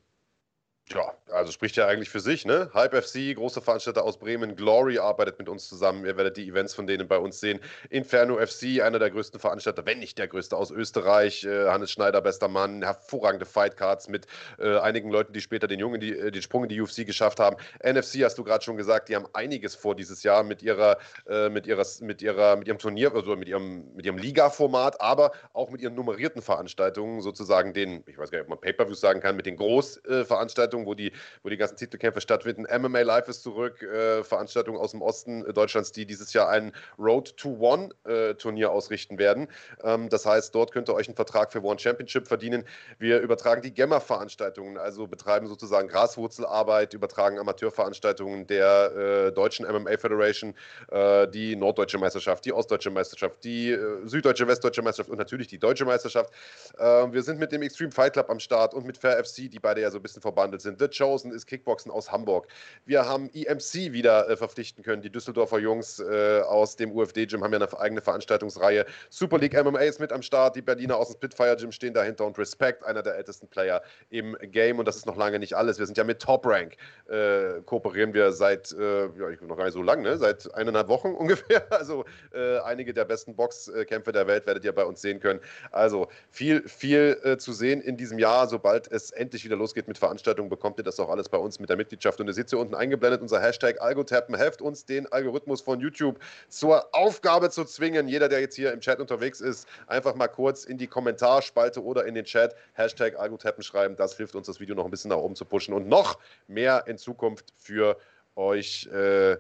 Ja, also spricht ja eigentlich für sich, ne? Hype FC, große Veranstalter aus Bremen, Glory arbeitet mit uns zusammen. Ihr werdet die Events von denen bei uns sehen. Inferno FC, einer der größten Veranstalter, wenn nicht der größte aus Österreich. Äh, Hannes Schneider, bester Mann, hervorragende Fightcards mit äh, einigen Leuten, die später den Jungen, die, äh, den Sprung in die UFC geschafft haben. NFC hast du gerade schon gesagt, die haben einiges vor dieses Jahr mit ihrer, äh, mit ihrer, mit ihrer, mit ihrem Turnier, also mit ihrem, mit ihrem Liga-Format, aber auch mit ihren nummerierten Veranstaltungen, sozusagen den, ich weiß gar nicht, ob man Pay-Per-Views sagen kann, mit den Großveranstaltungen Veranstaltungen, wo die, wo die ganzen Titelkämpfe stattfinden. MMA Live ist zurück, äh, Veranstaltungen aus dem Osten Deutschlands, die dieses Jahr ein Road to One äh, Turnier ausrichten werden. Ähm, das heißt, dort könnt ihr euch einen Vertrag für One Championship verdienen. Wir übertragen die Gemma-Veranstaltungen, also betreiben sozusagen Graswurzelarbeit, übertragen Amateurveranstaltungen der äh, deutschen MMA Federation, äh, die norddeutsche Meisterschaft, die ostdeutsche Meisterschaft, die äh, süddeutsche, westdeutsche Meisterschaft und natürlich die deutsche Meisterschaft. Ähm, wir sind mit dem Extreme Fight Club am Start und mit Fair FC, die beide ja so ein bisschen verbandelt sind. The Chosen ist Kickboxen aus Hamburg. Wir haben EMC wieder äh, verpflichten können. Die Düsseldorfer Jungs äh, aus dem UFD-Gym haben ja eine eigene Veranstaltungsreihe. Super League MMA ist mit am Start. Die Berliner aus dem Spitfire Gym stehen dahinter und Respect, einer der ältesten Player im Game. Und das ist noch lange nicht alles. Wir sind ja mit Top Rank äh, kooperieren wir seit, äh, ja, ich bin noch gar nicht so lang, ne? seit eineinhalb Wochen ungefähr. Also äh, einige der besten Boxkämpfe der Welt werdet ihr bei uns sehen können. Also viel, viel äh, zu sehen in diesem Jahr. Sobald es endlich wieder losgeht mit Veranstaltungen, bekommt ihr das auch alles bei uns mit der Mitgliedschaft. Und ihr seht hier unten eingeblendet, unser Hashtag Algotappen. Helft uns, den Algorithmus von YouTube zur Aufgabe zu zwingen. Jeder, der jetzt hier im Chat unterwegs ist, einfach mal kurz in die Kommentarspalte oder in den Chat Hashtag Algotappen schreiben. Das hilft uns, das Video noch ein bisschen nach oben zu pushen und noch mehr in Zukunft für euch. Äh,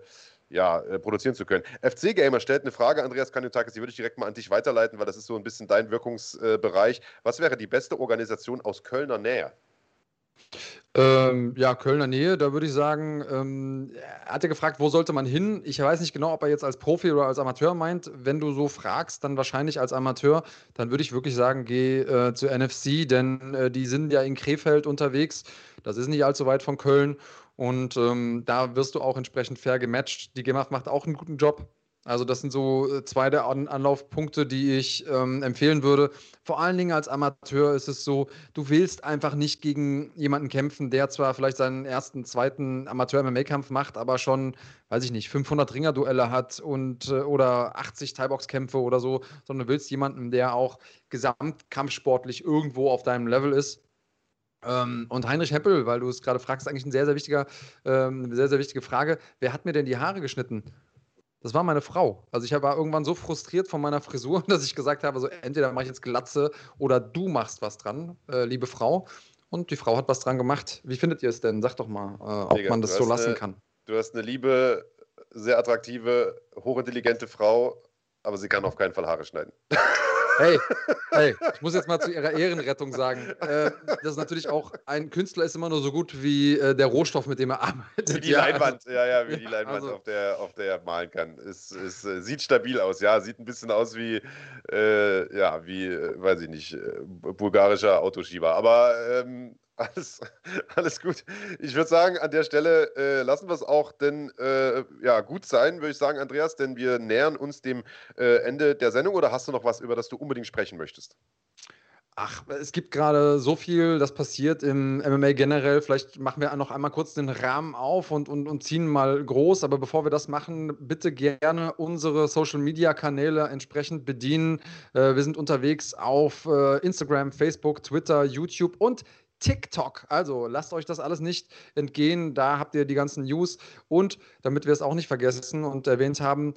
ja, äh, produzieren zu können. FC Gamer stellt eine Frage, Andreas Kanyotakis, die würde ich direkt mal an dich weiterleiten, weil das ist so ein bisschen dein Wirkungsbereich. Was wäre die beste Organisation aus Kölner Nähe? Ähm, ja, Kölner Nähe, da würde ich sagen, ähm, er hat ja gefragt, wo sollte man hin? Ich weiß nicht genau, ob er jetzt als Profi oder als Amateur meint. Wenn du so fragst, dann wahrscheinlich als Amateur. Dann würde ich wirklich sagen, geh äh, zu NFC, denn äh, die sind ja in Krefeld unterwegs. Das ist nicht allzu weit von Köln. Und ähm, da wirst du auch entsprechend fair gematcht. Die Gemacht macht auch einen guten Job. Also das sind so äh, zwei der An Anlaufpunkte, die ich ähm, empfehlen würde. Vor allen Dingen als Amateur ist es so, du willst einfach nicht gegen jemanden kämpfen, der zwar vielleicht seinen ersten, zweiten Amateur-MMA-Kampf macht, aber schon, weiß ich nicht, 500 Ringer-Duelle hat und äh, oder 80 Thai-Box-Kämpfe oder so, sondern du willst jemanden, der auch gesamtkampfsportlich irgendwo auf deinem Level ist. Ähm, und Heinrich Heppel, weil du es gerade fragst, eigentlich ein sehr, sehr wichtiger, ähm, eine sehr, sehr wichtige Frage. Wer hat mir denn die Haare geschnitten? Das war meine Frau. Also ich war irgendwann so frustriert von meiner Frisur, dass ich gesagt habe, so entweder mache ich jetzt Glatze oder du machst was dran, äh, liebe Frau. Und die Frau hat was dran gemacht. Wie findet ihr es denn? Sag doch mal, äh, ob Digga, man das so lassen eine, kann. Du hast eine liebe, sehr attraktive, hochintelligente Frau, aber sie kann auf keinen Fall Haare schneiden. Hey, hey, ich muss jetzt mal zu ihrer Ehrenrettung sagen, äh, das ist natürlich auch, ein Künstler ist immer nur so gut wie äh, der Rohstoff, mit dem er arbeitet. Wie die ja, Leinwand, also, ja, ja, wie die Leinwand, also, auf, der, auf der er malen kann. Es, es äh, sieht stabil aus, ja, sieht ein bisschen aus wie, äh, ja, wie, äh, weiß ich nicht, äh, bulgarischer Autoschieber. Aber ähm, alles, alles gut. Ich würde sagen, an der Stelle äh, lassen wir es auch denn äh, ja, gut sein, würde ich sagen, Andreas, denn wir nähern uns dem äh, Ende der Sendung. Oder hast du noch was, über das du unbedingt sprechen möchtest? Ach, es gibt gerade so viel, das passiert im MMA generell. Vielleicht machen wir noch einmal kurz den Rahmen auf und, und, und ziehen mal groß. Aber bevor wir das machen, bitte gerne unsere Social Media Kanäle entsprechend bedienen. Äh, wir sind unterwegs auf äh, Instagram, Facebook, Twitter, YouTube und TikTok. Also lasst euch das alles nicht entgehen. Da habt ihr die ganzen News. Und damit wir es auch nicht vergessen und erwähnt haben,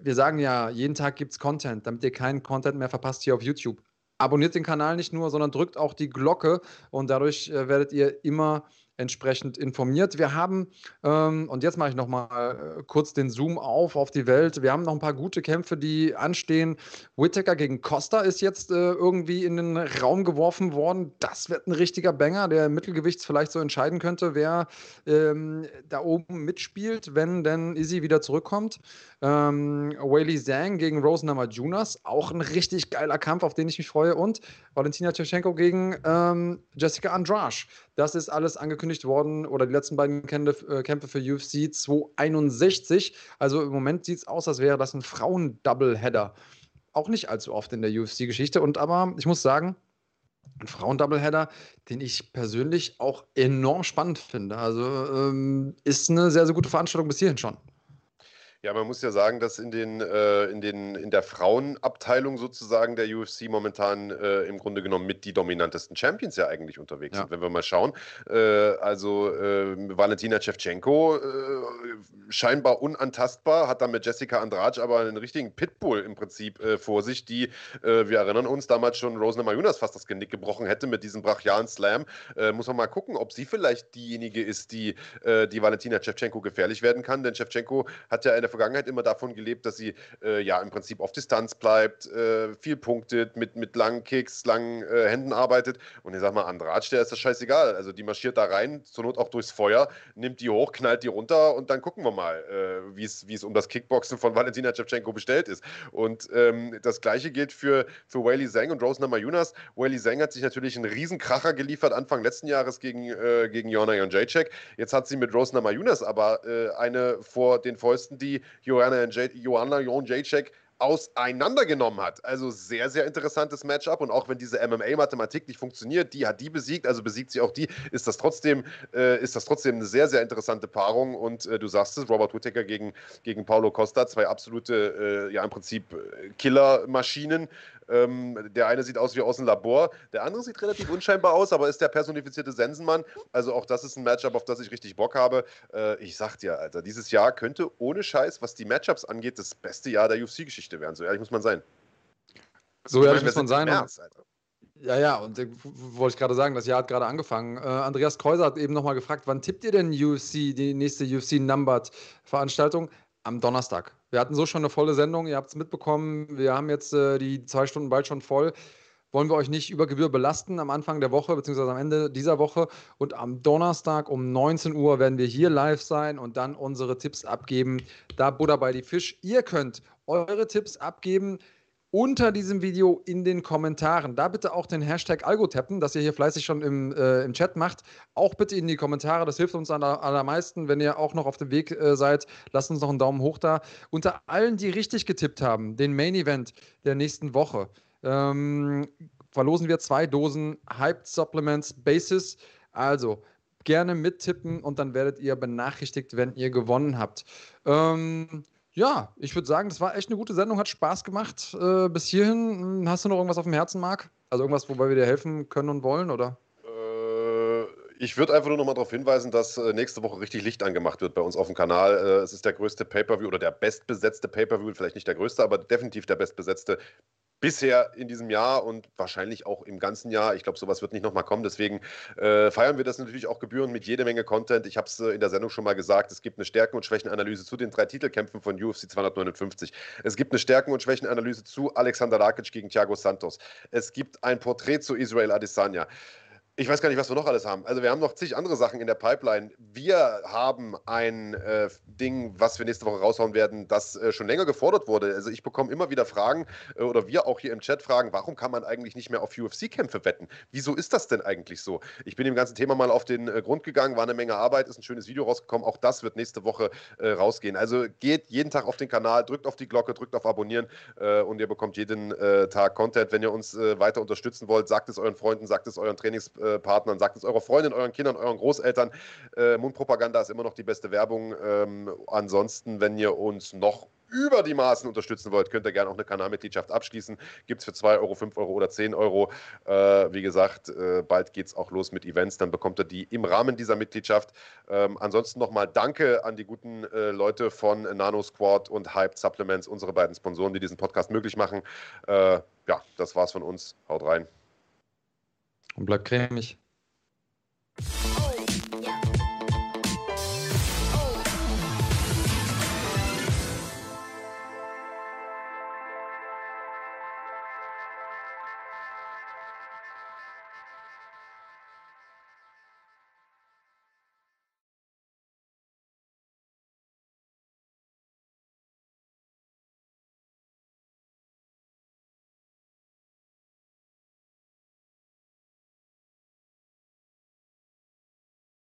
wir sagen ja, jeden Tag gibt es Content, damit ihr keinen Content mehr verpasst hier auf YouTube. Abonniert den Kanal nicht nur, sondern drückt auch die Glocke und dadurch äh, werdet ihr immer entsprechend informiert. Wir haben, ähm, und jetzt mache ich nochmal äh, kurz den Zoom auf auf die Welt. Wir haben noch ein paar gute Kämpfe, die anstehen. Whittaker gegen Costa ist jetzt äh, irgendwie in den Raum geworfen worden. Das wird ein richtiger Banger, der Mittelgewichts vielleicht so entscheiden könnte, wer ähm, da oben mitspielt, wenn denn Izzy wieder zurückkommt. Ähm, Whaley Zhang gegen Rose Namajunas, auch ein richtig geiler Kampf, auf den ich mich freue. Und Valentina Tschetschenko gegen ähm, Jessica Andrasch. Das ist alles angekündigt worden oder die letzten beiden äh, Kämpfe für UFC 261. Also im Moment sieht es aus, als wäre das ein Frauen-Doubleheader. Auch nicht allzu oft in der UFC-Geschichte. Und aber ich muss sagen, ein Frauen-Doubleheader, den ich persönlich auch enorm spannend finde. Also ähm, ist eine sehr, sehr gute Veranstaltung bis hierhin schon. Ja, man muss ja sagen, dass in, den, äh, in, den, in der Frauenabteilung sozusagen der UFC momentan äh, im Grunde genommen mit die dominantesten Champions ja eigentlich unterwegs ja. sind. Wenn wir mal schauen, äh, also äh, Valentina Shevchenko äh, scheinbar unantastbar, hat dann mit Jessica Andrade aber einen richtigen Pitbull im Prinzip äh, vor sich, die, wir erinnern uns, damals schon Rosna Mayunas fast das Genick gebrochen hätte mit diesem brachialen Slam. muss man mal gucken, ob sie vielleicht diejenige ist, die, die Valentina Shevchenko gefährlich werden kann, denn Shevchenko hat ja eine Vergangenheit immer davon gelebt, dass sie äh, ja im Prinzip auf Distanz bleibt, äh, viel punktet, mit, mit langen Kicks, langen äh, Händen arbeitet. Und ich sag mal, Andrade, der ist das scheißegal. Also die marschiert da rein, zur Not auch durchs Feuer, nimmt die hoch, knallt die runter und dann gucken wir mal, äh, wie es um das Kickboxen von Valentina Shevchenko bestellt ist. Und ähm, das gleiche gilt für, für Weili Zhang und Rose Namajunas. Weili Zhang hat sich natürlich einen Riesenkracher geliefert Anfang letzten Jahres gegen, äh, gegen Joanna Jacek. Jetzt hat sie mit Rose Namajunas aber äh, eine vor den Fäusten, die Joanna, Joanna Jacek auseinandergenommen hat. Also sehr, sehr interessantes Matchup. Und auch wenn diese MMA-Mathematik nicht funktioniert, die hat die besiegt, also besiegt sie auch die, ist das trotzdem, äh, ist das trotzdem eine sehr, sehr interessante Paarung. Und äh, du sagst es, Robert Whittaker gegen, gegen Paulo Costa, zwei absolute, äh, ja im Prinzip äh, Killer-Maschinen. Ähm, der eine sieht aus wie aus dem Labor, der andere sieht relativ unscheinbar aus, aber ist der personifizierte Sensenmann. Also auch das ist ein Matchup, auf das ich richtig Bock habe. Äh, ich sag dir, Alter, dieses Jahr könnte ohne Scheiß, was die Matchups angeht, das beste Jahr der UFC-Geschichte werden. So ehrlich muss man sein. So ehrlich muss man sein. März, ja, ja, und äh, wollte ich gerade sagen, das Jahr hat gerade angefangen. Äh, Andreas Kreuser hat eben nochmal gefragt, wann tippt ihr denn UFC, die nächste UFC-Numbered-Veranstaltung? Am Donnerstag. Wir hatten so schon eine volle Sendung, ihr habt es mitbekommen. Wir haben jetzt äh, die zwei Stunden bald schon voll. Wollen wir euch nicht über Gebühr belasten am Anfang der Woche, beziehungsweise am Ende dieser Woche. Und am Donnerstag um 19 Uhr werden wir hier live sein und dann unsere Tipps abgeben. Da Buddha bei die Fisch. Ihr könnt eure Tipps abgeben unter diesem Video in den Kommentaren. Da bitte auch den Hashtag Algo tappen, das ihr hier fleißig schon im, äh, im Chat macht. Auch bitte in die Kommentare, das hilft uns am allermeisten. Wenn ihr auch noch auf dem Weg äh, seid, lasst uns noch einen Daumen hoch da. Unter allen, die richtig getippt haben, den Main Event der nächsten Woche, ähm, verlosen wir zwei Dosen Hyped Supplements Basis. Also gerne mittippen und dann werdet ihr benachrichtigt, wenn ihr gewonnen habt. Ähm, ja, ich würde sagen, das war echt eine gute Sendung, hat Spaß gemacht. Äh, bis hierhin, hm, hast du noch irgendwas auf dem Herzen, Marc? Also irgendwas, wobei wir dir helfen können und wollen, oder? Äh, ich würde einfach nur noch mal darauf hinweisen, dass äh, nächste Woche richtig Licht angemacht wird bei uns auf dem Kanal. Äh, es ist der größte Pay-Per-View oder der bestbesetzte Pay-Per-View, vielleicht nicht der größte, aber definitiv der bestbesetzte bisher in diesem Jahr und wahrscheinlich auch im ganzen Jahr. Ich glaube, sowas wird nicht nochmal kommen. Deswegen äh, feiern wir das natürlich auch gebührend mit jede Menge Content. Ich habe es äh, in der Sendung schon mal gesagt, es gibt eine Stärken- und Schwächenanalyse zu den drei Titelkämpfen von UFC 259. Es gibt eine Stärken- und Schwächenanalyse zu Alexander Rakic gegen Thiago Santos. Es gibt ein Porträt zu Israel Adesanya. Ich weiß gar nicht, was wir noch alles haben. Also wir haben noch zig andere Sachen in der Pipeline. Wir haben ein äh, Ding, was wir nächste Woche raushauen werden, das äh, schon länger gefordert wurde. Also ich bekomme immer wieder Fragen äh, oder wir auch hier im Chat fragen, warum kann man eigentlich nicht mehr auf UFC-Kämpfe wetten? Wieso ist das denn eigentlich so? Ich bin dem ganzen Thema mal auf den äh, Grund gegangen, war eine Menge Arbeit, ist ein schönes Video rausgekommen. Auch das wird nächste Woche äh, rausgehen. Also geht jeden Tag auf den Kanal, drückt auf die Glocke, drückt auf Abonnieren äh, und ihr bekommt jeden Tag Content. Wenn ihr uns weiter unterstützen wollt, sagt es euren Freunden, sagt es euren Trainings Partnern, sagt es eurer Freundin, euren Kindern, euren Großeltern. Äh, Mundpropaganda ist immer noch die beste Werbung. Ähm, ansonsten, wenn ihr uns noch über die Maßen unterstützen wollt, könnt ihr gerne auch eine Kanalmitgliedschaft abschließen. Gibt es für 2 Euro, 5 Euro oder 10 Euro. Äh, wie gesagt, äh, bald geht es auch los mit Events. Dann bekommt ihr die im Rahmen dieser Mitgliedschaft. Ähm, ansonsten nochmal Danke an die guten äh, Leute von Nano Squad und Hyped Supplements, unsere beiden Sponsoren, die diesen Podcast möglich machen. Äh, ja, das war's von uns. Haut rein. Und bleibt cremig.